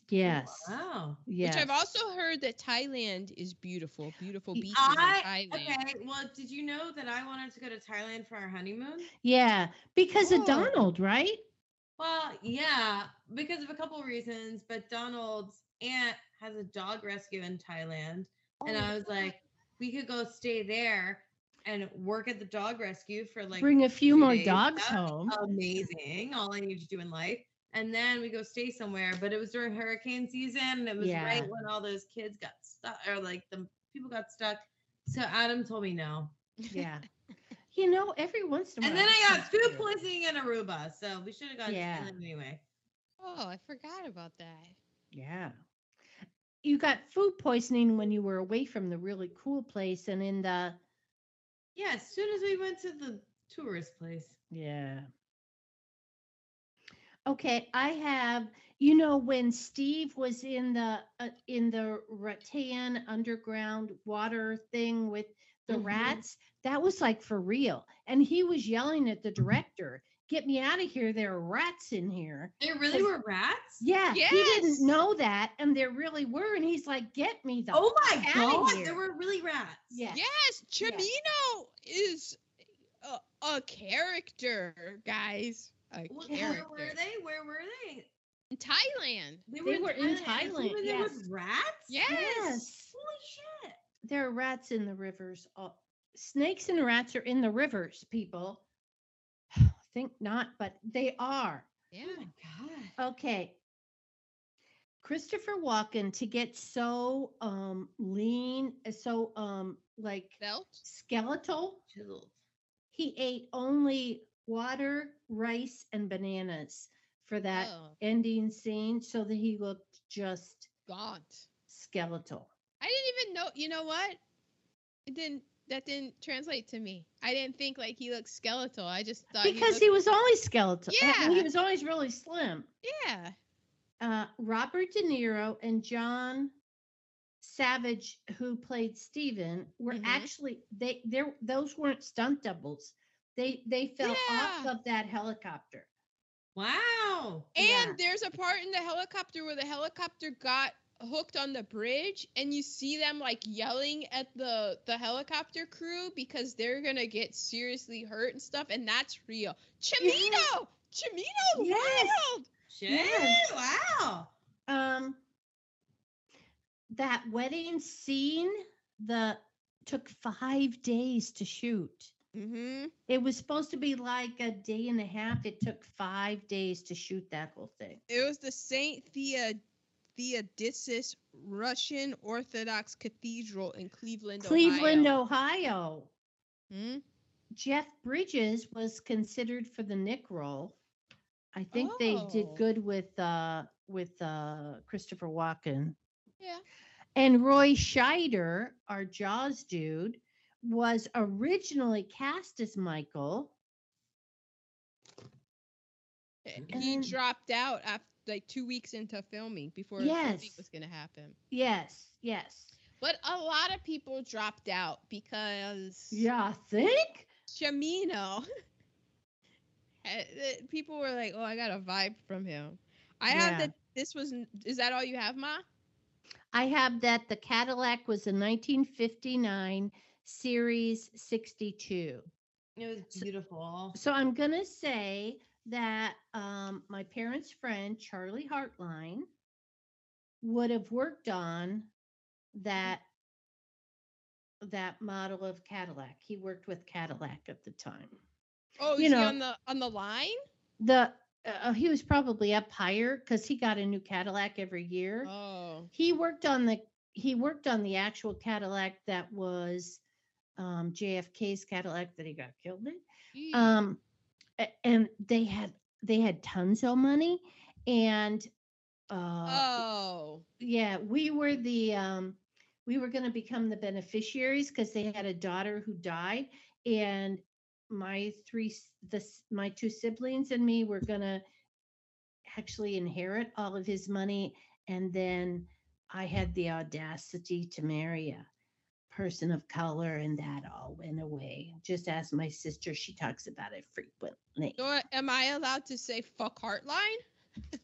Yes. Wow. Yes. Which I've also heard that Thailand is beautiful, beautiful beaches I, in Thailand. okay. Well, did you know that I wanted to go to Thailand for our honeymoon? yeah, because of Oh. Donald, right? Well, yeah, because of a couple of reasons. But Donald's aunt has a dog rescue in Thailand. And oh I was like, we could go stay there and work at the dog rescue for like Bring a few more days. dogs home. Amazing. All I need to do in life. And then we go stay somewhere. But it was during hurricane season. And it was Yeah. right when all those kids got stuck or like the people got stuck. So Adam told me no. Yeah. you know, every once in a while. And then I got food poisoning in Aruba. So we should have gone Yeah. anyway. Oh, I forgot about that. Yeah. You got food poisoning when you were away from the really cool place and in the Yeah, as soon as we went to the tourist place. Yeah. Okay, I have, you know, when Steve was in the uh, in the rattan underground water thing with the Mhm. rats, that was like for real. And he was yelling at the mm-hmm. director, "Get me out of here! There are rats in here." There really were rats? Yeah, he didn't know that, and there really were. And he's like, "Get me the Oh my fuck outta god, here." there were really rats. Yeah. Yes, Cimino is a, a character, guys. A Wh- character. Where were they? Where were they? In Thailand. They They were in and Thailand, so There was yes. rats. Yes. Yes. Holy shit! There are rats in the rivers. all- Snakes and rats are in the rivers, people. I think not, but they are. Yeah. Oh my god. Okay. Christopher Walken to get so um lean, so um like Belt. skeletal, Chiseled. he ate only water, rice, and bananas for that Oh, ending scene so that he looked just gaunt. skeletal. I didn't even know. You know what? It didn't. That didn't translate to me. I didn't think like he looked skeletal. I just thought Because he, he was always skeletal. I mean, he was always really slim. yeah. uh, Robert De Niro and John Savage, who played Steven, were Mhm. actually they there those weren't stunt doubles. They they fell off of that helicopter. Wow. And Yeah. there's a part in the helicopter where the helicopter got hooked on the bridge and you see them like yelling at the the helicopter crew because they're gonna get seriously hurt and stuff and that's real cimino cimino Yes. wild Shit. Yes. Wow. Um that wedding scene, the took five days to shoot. Mm-hmm. It was supposed to be like a day and a half. It took five days to shoot that whole thing. It was the Saint Thea Theodosius Russian Orthodox Cathedral in Cleveland, Cleveland, Ohio. Ohio. Hmm? Jeff Bridges was considered for the Nick role. I think they did Oh. good with uh with uh Christopher Walken. Yeah. And Roy Scheider, our Jaws dude, was originally cast as Michael. He And- dropped out after like two weeks into filming before the movie was gonna happen. Yes, yes. But a lot of people dropped out because Yeah, I think. Cimino. eh, eh, people were like, "Oh, I got a vibe from him." I have that. This was. Is that all you have, Ma? I have that the Cadillac was a 1959 Series 62. It was beautiful. So I'm gonna say that um, my parents' friend Charlie Hartline would have worked on that that model of Cadillac. He worked with Cadillac at the time. Oh, You is he know- on the on the line? The uh, he was probably up higher because he got a new Cadillac every year. Oh, He worked on the he worked on the actual Cadillac that was um, JFK's Cadillac that he got killed in. um and they had they had tons of money and uh oh, yeah we were the um we were going to become the beneficiaries because they had a daughter who died and my three the my two siblings and me were going to actually inherit all of his money and then i had the audacity to marry a person of color and that all went away just ask my sister she talks about it frequently so am I allowed to say fuck Heartline?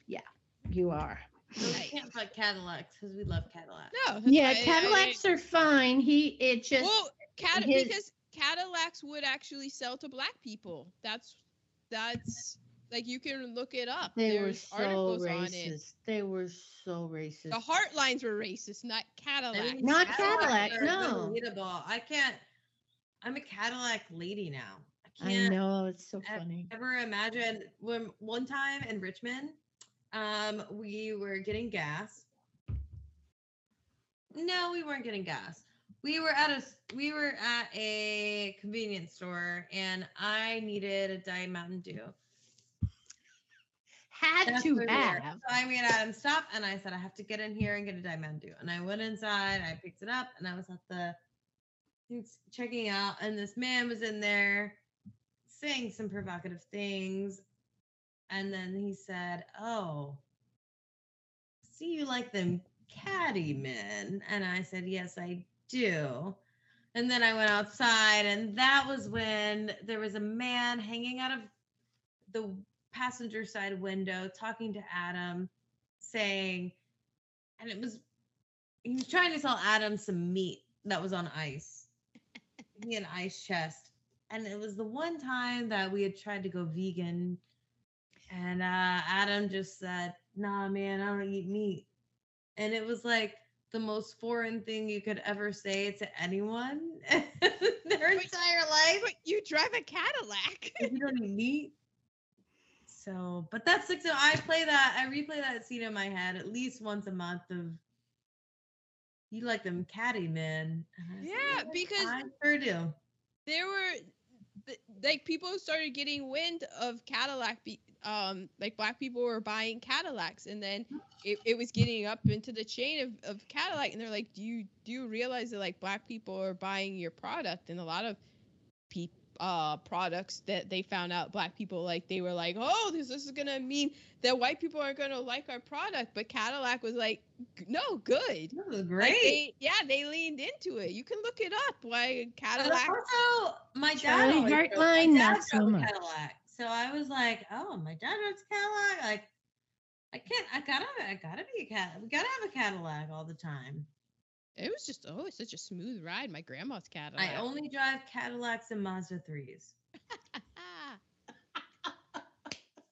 Yeah, you are No, we can't fuck Cadillacs because we love Cadillacs. No. that's yeah fine. I- I- cadillacs are fine he it just well, Cad- his- because Cadillacs would actually sell to black people. That's that's like you can look it up. They were There's so articles on it. racist. They were so racist. The Heartlines were racist, not Cadillac. Not Cadillac, are no. Relatable. I can't. I'm a Cadillac lady now. I I can't I know it's so ev- funny. ever imagine when one time in Richmond, um, we were getting gas. No, we weren't getting gas. We were at a we were at a convenience store and I needed a Diet Mountain Dew. Had That's to have. So I made Adam stop and I said, I have to get in here and get a Diamond Dew. And I went inside, I picked it up, and I was at the checking out, and this man was in there saying some provocative things. And then he said, Oh, see you like them caddy men. And I said, Yes, I do. And then I went outside, and that was when there was a man hanging out of the passenger side window talking to Adam, saying, and it was, he was trying to sell Adam some meat that was on ice. he had an ice chest. And it was the one time that we had tried to go vegan. And uh, Adam just said, nah, man, I don't eat meat. And it was like the most foreign thing you could ever say to anyone in their But- entire life. But you drive a Cadillac. If you don't eat meat. So, but that's like so I play that, I replay that scene in my head at least once a month of you like them catty men. And I was Yeah, like, because- I sure do. there were like people started getting wind of Cadillac be, um like black people were buying Cadillacs and then it, it was getting up into the chain of, of Cadillac and they're like do you do you realize that like black people are buying your product and a lot of peop uh products that they found out black people like they were like oh this, this is gonna mean that white people are gonna like our product but Cadillac was like no good That was Like, great. they, yeah, they leaned into it. You can look it up. Why But Cadillac? also, my dad Charlie always drove- my dad not so a much. Cadillac. So I was like, oh, my dad drives Cadillac. Like, I can't. I gotta. I gotta be a cat. We gotta have a Cadillac all the time. It was just oh, it's such a smooth ride. My grandma's Cadillac. I only drive Cadillacs and Mazda threes.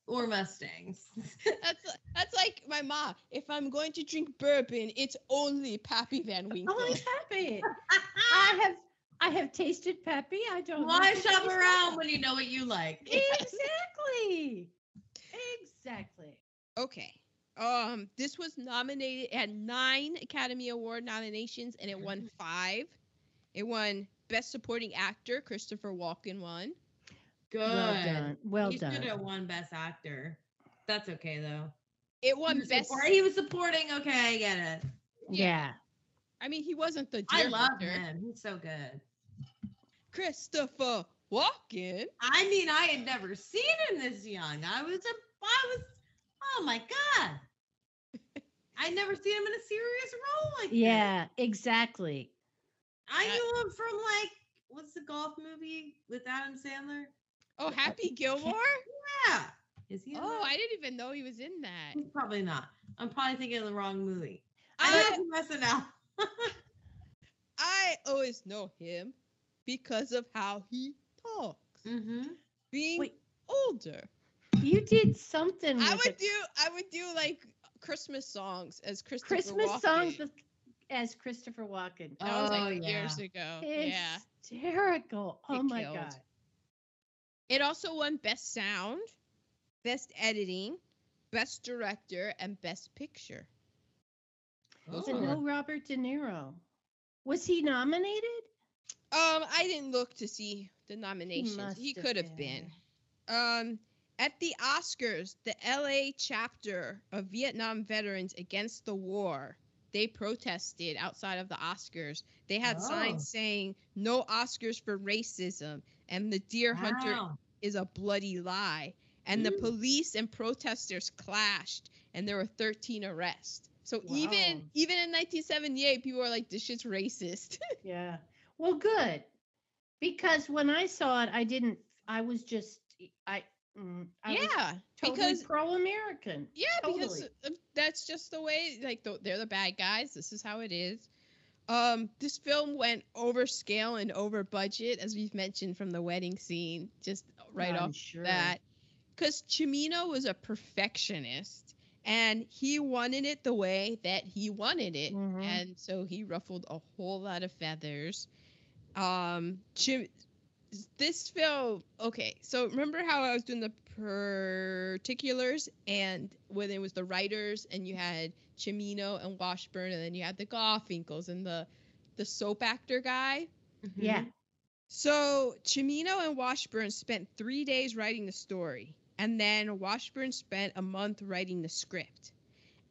or Mustangs. That's that's like my mom. If I'm going to drink bourbon, it's only Pappy Van Winkle. Only Pappy. I have I have tasted Peppy. I don't. Why need shop around that. when you know what you like? Exactly. Exactly. Okay. Um, this was nominated at nine Academy Award nominations, and it won five. It won Best Supporting Actor. Christopher Walken won. Good. Well done. Well he done. should have won Best Actor. That's okay though. It He won was, Best. support- he was supporting. Okay, I get it. Yeah. I mean, he wasn't the. I Deer love him. He's so good. Christopher Walken. I mean, I had never seen him this young. I was a, I was, oh my god. I never seen him in a serious role like this. Yeah. Exactly. I That- knew him from like, what's the golf movie with Adam Sandler? Oh, Happy Gilmore. Yeah. Is he? Oh, that? I didn't even know he was in that. He's probably not. I'm probably thinking of the wrong movie. I I know he's. I always know him because of how he talks. mm-hmm. Being Wait. older. You did something. I would a do I would do like Christmas songs as Christopher Christmas Walken. songs with, as Christopher Walken. Oh, like yeah. years ago. yeah. Hysterical. Oh It my killed. god. It also won Best Sound, Best Editing, Best Director, and Best Picture. Those Oh. no Robert De Niro. Was he nominated? Um, I didn't look to see the nominations. must He could have been. been. Um, at the Oscars, the LA chapter of Vietnam veterans against the war, they protested outside of the Oscars. They had Oh. signs saying "No Oscars for racism" and "The Deer Hunter is a bloody lie." And the police and protesters clashed, and there were 13 arrests. So even even in 1978, people were like, "This shit's racist." Yeah. Well, good. Because when I saw it, I didn't. I was just. I. mm, yeah, totally because pro-American. yeah, because totally. uh, that's just the way. Like th- they're the bad guys. This is how it is. Um, this film went over scale and over budget, as we've mentioned from the wedding scene, just right I'm off sure. that. Because Cimino was a perfectionist, and he wanted it the way that he wanted it, Mhm. and so he ruffled a whole lot of feathers. Um, Chim- this film, okay, so remember how I was doing the particulars, and when it was the writers, and you had Cimino and Washburn, and then you had the Garfinkles and the the soap actor guy. Yeah. Mhm. So Cimino and Washburn spent three days writing the story, and then Washburn spent a month writing the script.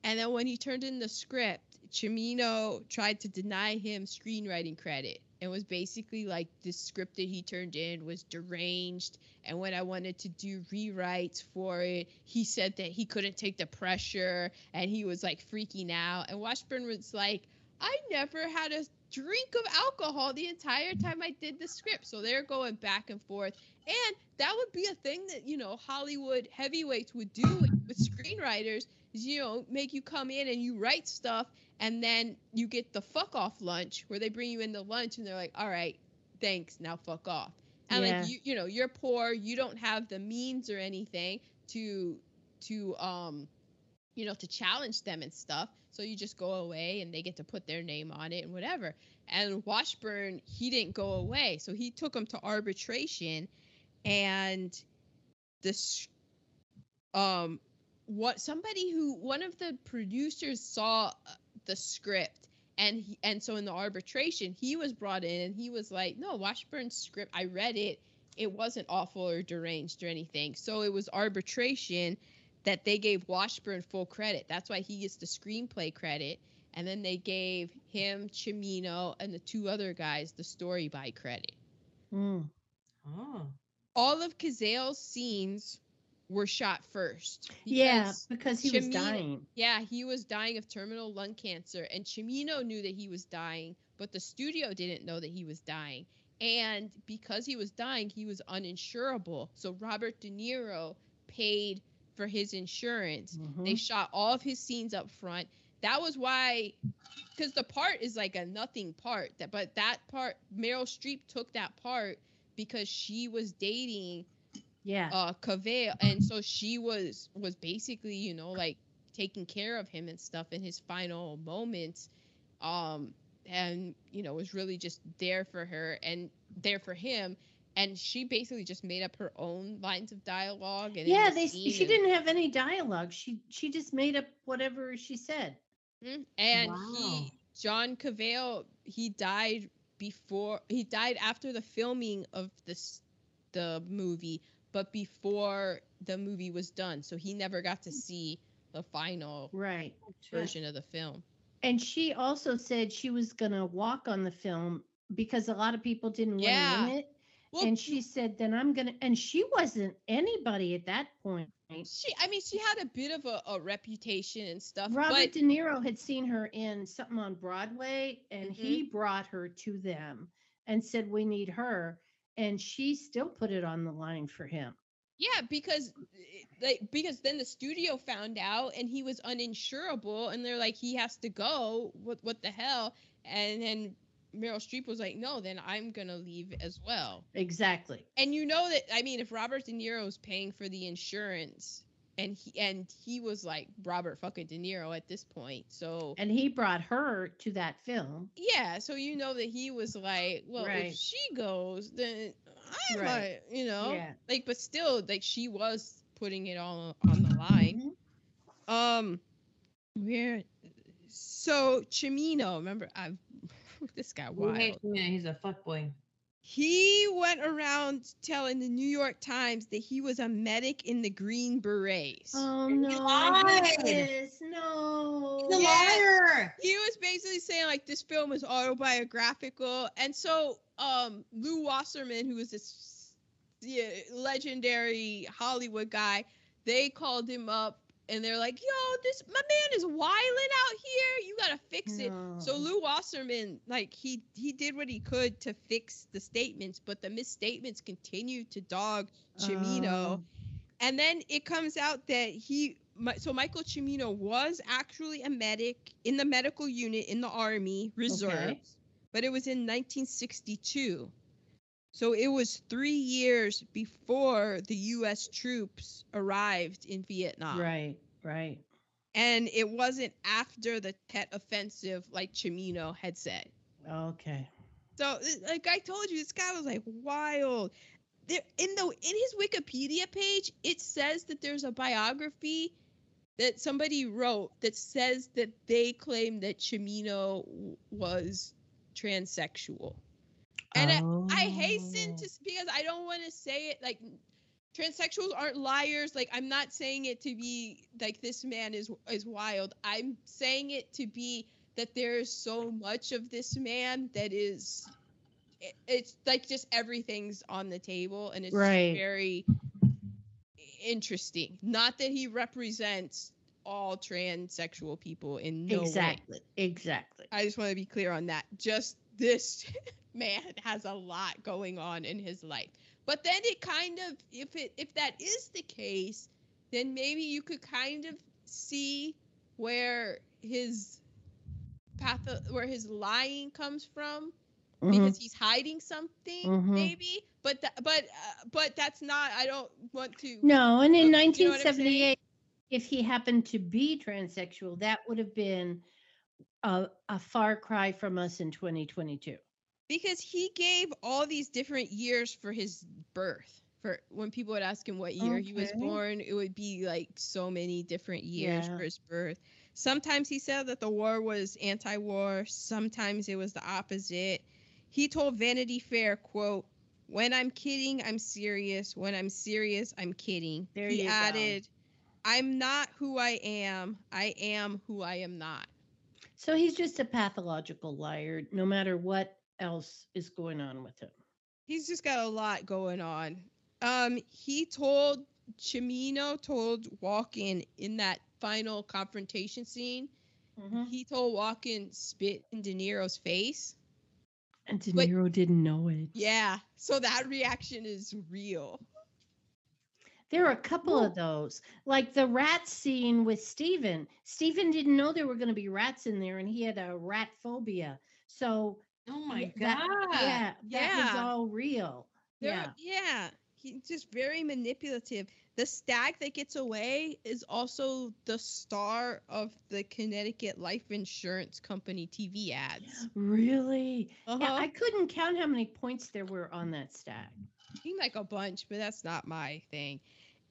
And then when he turned in the script, Cimino tried to deny him screenwriting credit. It was basically like the script that he turned in was deranged. And when I wanted to do rewrites for it, he said that he couldn't take the pressure and he was like freaking out. And Washburn was like, I never had a drink of alcohol the entire time I did the script. So they're going back and forth. And that would be a thing that, you know, Hollywood heavyweights would do with screenwriters is, you know, make you come in and you write stuff and then you get the fuck off lunch where they bring you into lunch and they're like, all right, thanks, now fuck off. And Yeah. like you, you know, you're poor, you don't have the means or anything to to um you know, to challenge them and stuff. So you just go away and they get to put their name on it and whatever. And Washburn, he didn't go away. So he took him to arbitration and this um what somebody who one of the producers saw the script. And he, and so in the arbitration he was brought in and he was like no washburn's script i read it. It wasn't awful or deranged or anything. So it was arbitration that they gave washburn full credit. That's why he gets the screenplay credit. And then they gave him cimino and the two other guys the story by credit. Mm. Oh. all of Cazale's scenes were shot first. Yeah, because- because he was dying. Yeah, he was dying of terminal lung cancer, and Cimino knew that he was dying, but the studio didn't know that he was dying. And because he was dying, he was uninsurable. So Robert De Niro paid for his insurance. They Mhm. shot all of his scenes up front. That was why, because the part is like a nothing part. That, but that part, Meryl Streep took that part because she was dating Yeah. uh Cazale and so she was was basically you know like taking care of him and stuff in his final moments um and you know was really just there for her and there for him and she basically just made up her own lines of dialogue and yeah, they she and- didn't have any dialogue. She she just made up whatever she said. Mhm. and Wow. he John Cazale he died before he died after the filming of this the movie but before the movie was done so he never got to see the final Right. version of the film And she also said she was gonna walk on the film because a lot of people didn't Yeah. want to it. well and she said, "Then I'm gonna." And she wasn't anybody at that point. she I mean she had a bit of a, a reputation and stuff Robert but De Niro had seen her in something on Broadway, and he Mm-hmm. brought her to them and said, "We need her." And she still put it on the line for him. Yeah, because eh, like because then the studio found out and he was uninsurable and they're like he has to go. What what the hell? And then Meryl Streep was like, "No, then I'm going to leave as well." Exactly. And you know that I mean if Robert De Niro is paying for the insurance and he and he was like Robert fucking De Niro at this point. So And he brought her to that film. yeah, so you know that he was like, well, Right. if she goes, then I Right. might, you know. Yeah. Like but still like she was putting it all on the line. Mhm. Um, where? So Cimino, remember? I've this guy Who wild. hates? Yeah, he's a fuckboy. He went around telling the New York Times that he was a medic in the Green Berets. Oh no! Yes, no. He's a Yeah. liar. he was basically saying like this film is autobiographical, and so um Lew Wasserman, who was this yeah, legendary Hollywood guy, they called him up and they're like, "Yo, this my man is wilding out here. You gotta fix it." So Lew Wasserman, like he he did what he could to fix the statements, but the misstatements continued to dog Cimino. Oh. And then it comes out that he, so Michael Cimino was actually a medic in the medical unit in the Army Reserves, but it was in 1962. So it was three years before the U.S. troops arrived in Vietnam. Right, right. And it wasn't after the Tet offensive, like Cimino had said. Okay. So, like I told you, this guy was like wild. There, in the in his Wikipedia page, it says that there's a biography that somebody wrote that says that they claim that Cimino was transsexual. And I, I hasten Oh. to because I don't want to say it like transsexuals aren't liars. Like I'm not saying it to be like this man is is wild. I'm saying it to be that there's so much of this man that is it- it's like just everything's on the table and it's Right. very interesting. Not that he represents all transsexual people in no way. exactly, exactly. I just want to be clear on that. Just this man has a lot going on in his life. But then it kind of if it if that is the case, then maybe you could kind of see where his path where his lying comes from Mhm. because he's hiding something Mhm. maybe but tha- but uh, but that's not I don't want to No, and in You know what I'm saying? 1978, if he happened to be transsexual, that would have been a, a far cry from us in 2022. Because he gave all these different years for his birth. For when people would ask him what year he was born it would be like so many different years Yeah. for his birth. Sometimes he said that the war was anti-war. Sometimes it was the opposite. He told vanity fair quote when i'm kidding i'm serious. When i'm serious i'm kidding. There he you go. added i'm not who i am. I am who i am not. So he's just a pathological liar, no matter what else is going on with him. he's just got a lot going on. Um, he told Cimino told Walken in that final confrontation scene. Mhm. He told Walken spit in De Niro's face. And De But- Niro didn't know it. Yeah, so that reaction is real. There are a couple of those, like the rat scene with Steven. Steven didn't know there were going to be rats in there, and he had a rat phobia. So Oh my Yeah, that- god. yeah, that was all real. There, yeah. yeah. he's just very manipulative. The stag that gets away is also the star of the Connecticut Life Insurance Company TV ads. Really? Uh-huh. Yeah, I couldn't count how many points there were on that stack. seemed like a bunch, but that's not my thing.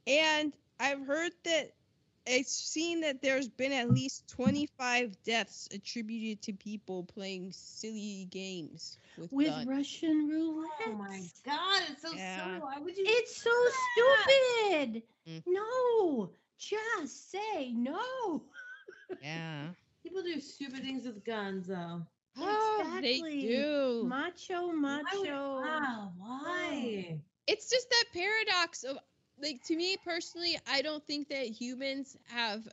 And I've heard that I've seen that there's been at least 25 deaths attributed to people playing silly games with, With guns. Russian roulette. Oh my god, it's so Yeah. silly. Why would you? It's so that? stupid. Mm. No, just say no. Yeah. People do stupid things with guns, though. Oh, they do. Macho, Why would- macho. Wow, why? it's just that paradox of like to me personally i don't think that humans have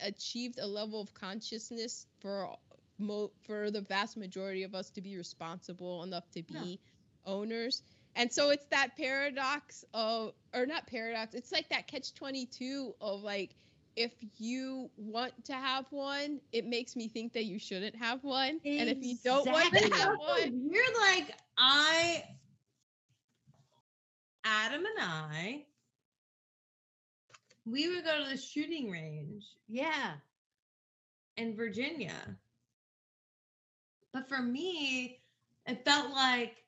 achieved a level of consciousness for mo- for the vast majority of us to be responsible enough to be owners. And so it's that paradox of or not paradox it's like that catch 22 of like if you want to have one it makes me think that you shouldn't have one. And if you don't want to have one, you're. Like I, Adam and I, we would go to the shooting range Yeah. in Virginia. But for me, it felt like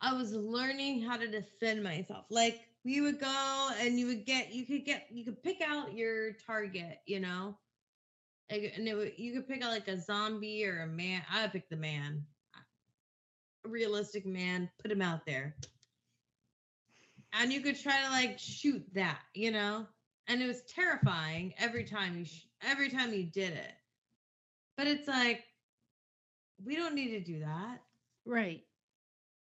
I was learning how to defend myself. Like we would go and you would get, you could get, you could pick out your target, you know, and it would, you could pick out like a zombie or a man. I would pick the man, a realistic man, put him out there, and you could try to like shoot that, you know, and it was terrifying every time you, sh- every time you did it. But it's like, we don't need to do that. Right.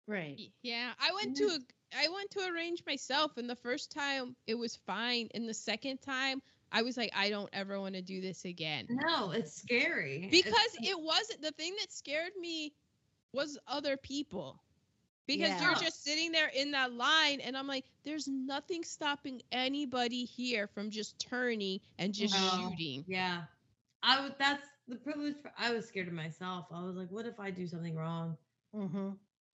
Right. Yeah, I went to a I went to arrange myself, and the first time it was fine, and the second time I was like, I don't ever want to do this again No, it's scary. because It's- it wasn't the thing that scared me was other people because Yeah. you're just sitting there in that line, and I'm like, there's nothing stopping anybody here from just turning and just No. shooting. Yeah. I would that's the privilege for, I was scared of myself. I was like, what if I do something wrong? Mm-hmm.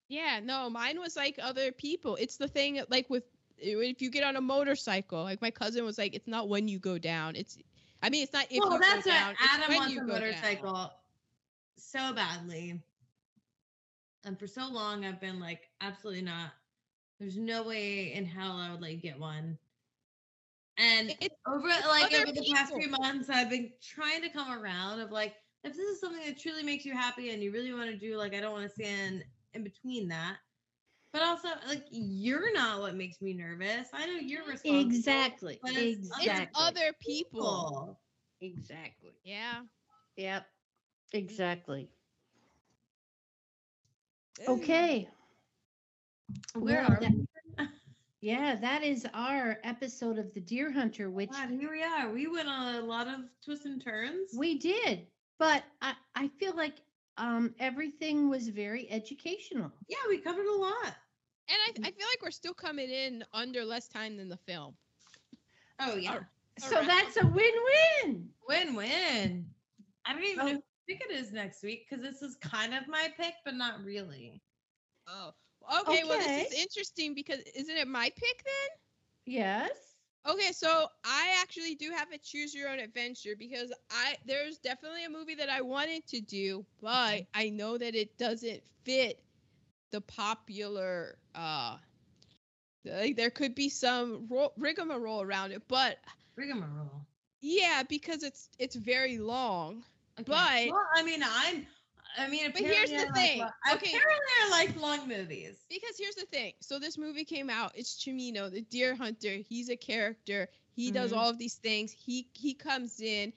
Yeah, no, mine was like other people. It's the thing like with if you get on a motorcycle, like my cousin was like, it's not when you go down. It's, I mean, it's not if well, you that's go what down. it's Adam when wants you a go down. motorcycle so badly. And for so long I've been like, absolutely not. There's no way in hell I would like get one. And It's over like over the past few months I've been trying to come around of like if this is something that truly makes you happy and you really want to do like I don't want to stand in between that. But also like you're not what makes me nervous. I know you're responsible. Exactly. but it's it's Exactly. other people. people. Exactly. Yeah. Yep. Mm-hmm. Exactly. Ooh. Okay. Where Well, are we? Yeah, that is our episode of the Deer Hunter, which God, here we are. We went on a lot of twists and turns. we did, but I, I feel like um, everything was very educational. yeah, we covered a lot. And I, I feel like we're still coming in under less time than the film. Oh yeah, All So right. that's a win-win. win-win. I don't even Oh. know who pick it is next week because this is kind of my pick, but not really. Oh. Okay, well, this is interesting because isn't it my pick then? Yes. Okay, so I actually do have a choose your own adventure because I there's definitely a movie that I wanted to do, but I know that it doesn't fit the popular uh like there could be some ro- rigmarole around it, but Rigmarole. yeah, because it's it's very long. Okay. But- well, I mean, I'm. I mean, But here's the I like thing, lo- okay. Apparently, I like long movies. Because here's the thing. So this movie came out. It's Cimino, the deer hunter. He's a character. He does Mhm. all of these things. He he comes in,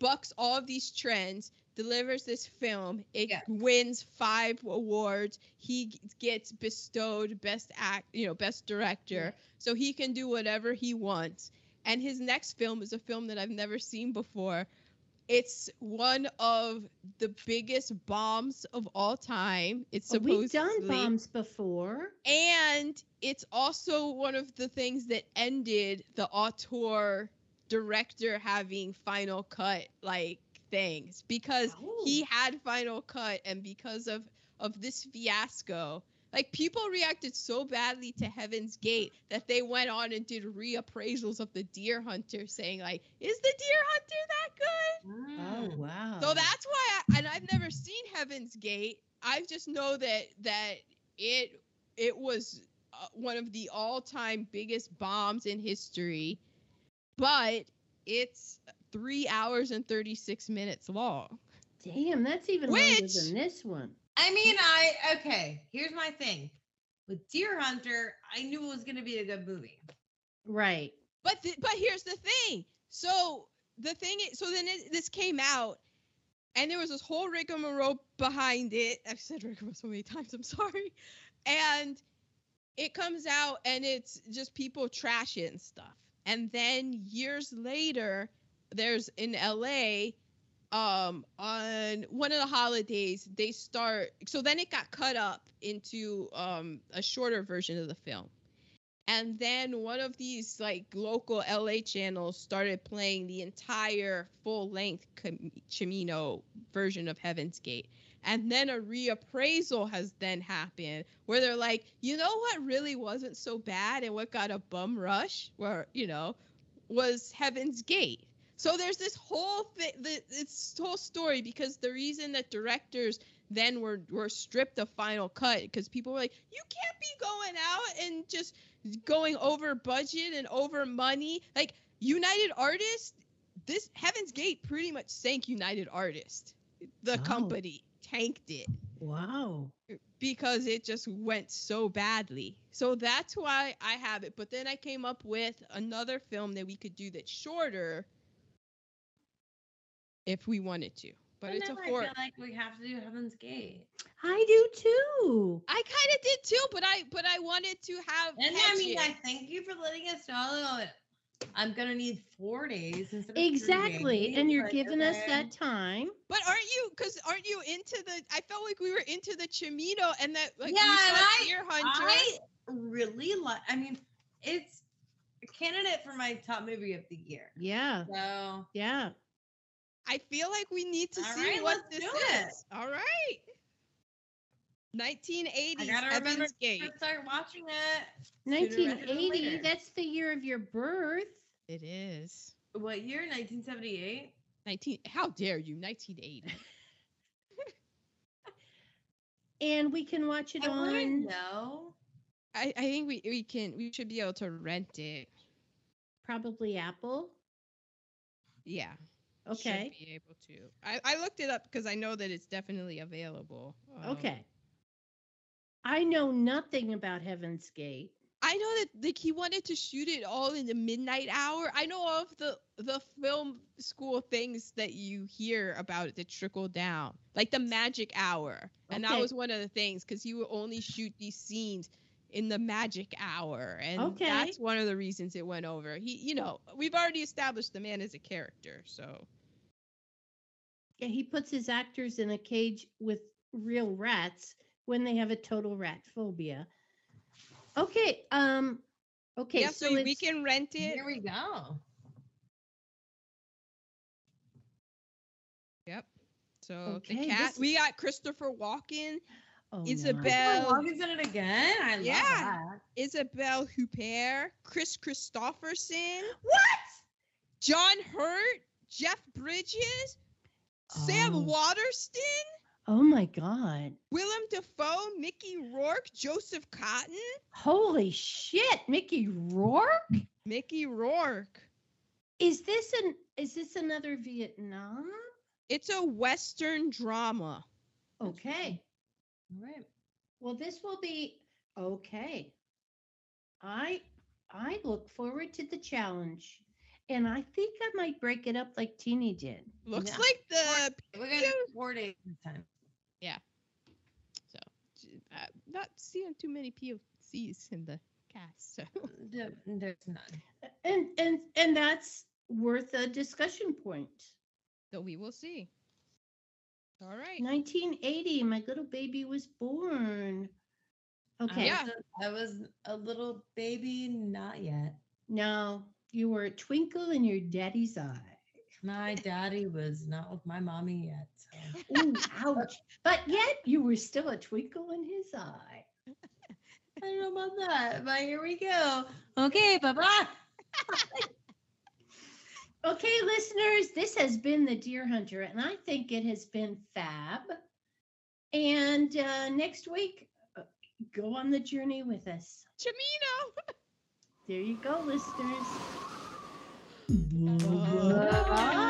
bucks all of these trends, delivers this film. It Yeah. wins five awards. He gets bestowed best act, you know, best director. So he can do whatever he wants. And his next film is a film that I've never seen before. It's one of the biggest bombs of all time. It's Oh, We've done bombs before. and it's also one of the things that ended the auteur director having final cut like things because he Oh. had final cut and because of of this fiasco Like people reacted so badly to Heaven's Gate that they went on and did reappraisals of the Deer Hunter, saying like, "Is the Deer Hunter that good?" Oh wow. So that's why, I, and I've never seen Heaven's Gate. I just know that that it it was uh, one of the all-time biggest bombs in history, but it's three hours and 36 minutes long. damn. That's even longer than this one. I mean, I okay. Here's my thing with Deer Hunter. I knew it was gonna be a good movie. Right. But th- but here's the thing. So the thing is, so then it, this came out, and there was this whole rigmarole behind it. I've said rigmarole so many times. I'm sorry. And it comes out, and it's just people trash it and stuff. And then years later, there's in LA, um, on one of the holidays, they start. So then it got cut up into um a shorter version of the film. And then one of these like local LA channels started playing the entire full length Cimino version of Heaven's Gate. And then a reappraisal has then happened where they're like, you know what really wasn't so bad and what got a bum rush, where, you know, was Heaven's Gate. So there's this whole thing, this whole story because the reason that directors then were were stripped of final cut because people were like, you can't be going out and just going over budget and over money. Like United Artists, this Heaven's Gate pretty much sank United Artists. The Oh. company tanked it Wow. because it just went so badly. So that's why I have it. But then I came up with another film that we could do that's shorter if we wanted to. But it's a four. I feel like we have to do Heaven's Gate. I do too. I kind of did too, but I but I wanted to have. And I mean, catch I thank you for letting us know. I'm gonna need four days instead of three Exactly. days, And you're like, giving us that time. But aren't you? Because aren't you into the? I felt like we were into the Cimino and that like Yeah, we and saw I- Deer Hunter. I really like. I mean, it's a candidate for my top movie of the year. Yeah. So Yeah. I feel like we need to All see right, what this is. it. is. All right. 1980s I gotta remember to start watching it. sooner rather than 1980. That's the year of your birth. It is. What year? 1978. 19. How dare you? 1980. And we can watch it I want to on know. I, I think we, we can we should be able to rent it. probably Apple. Yeah. Okay. Should be able to. I, I looked it up because I know that it's definitely available. Um, Okay. I know nothing about Heaven's Gate. I know that like he wanted to shoot it all in the midnight hour. I know all of the the film school things that you hear about it that trickle down, like the magic hour, and that was one of the things because he would only shoot these scenes in the magic hour, and Okay. that's one of the reasons it went over. He, you know, we've already established the man as a character, so he puts his actors in a cage with real rats when they have a total rat phobia. Okay. Um. Okay. yeah, so so we can rent it. Here we go. Yep. So Okay, the cat, this- we got Christopher Walken, Oh, Isabel- nice. Bell. In it again. I love Yeah. that. Isabelle Huppert, Kris Kristofferson, What? John Hurt, Jeff Bridges, Sam Oh. Waterston, Oh my God. Willem Dafoe, Mickey Rourke, Joseph Cotten, Holy shit, Mickey Rourke. Mickey Rourke. Is this an? Is this another Vietnam? It's a Western drama. Okay. All right. Well, this will be okay. I I look forward to the challenge, and I think I might break it up like Teeny did. Looks Yeah. like the We're gonna do four days this time. Yeah. so uh, not seeing too many POCs in the cast. So There- There's none. And and and that's worth a discussion point. so we will see. All right. 1980, my little baby was born. Okay. Yeah. I was, a, I was a little baby, not yet. No, you were a twinkle in your daddy's eye. My daddy was not with my mommy yet. So. Ooh, ouch. But yet you were still a twinkle in his eye. I don't know about that, but here we go. Okay, bye bye. Okay, listeners, this has been the Deer Hunter, and I think it has been fab. And uh, next week, uh, go on the journey with us. Cimino. There you go, listeners. Bye. Bye. Bye.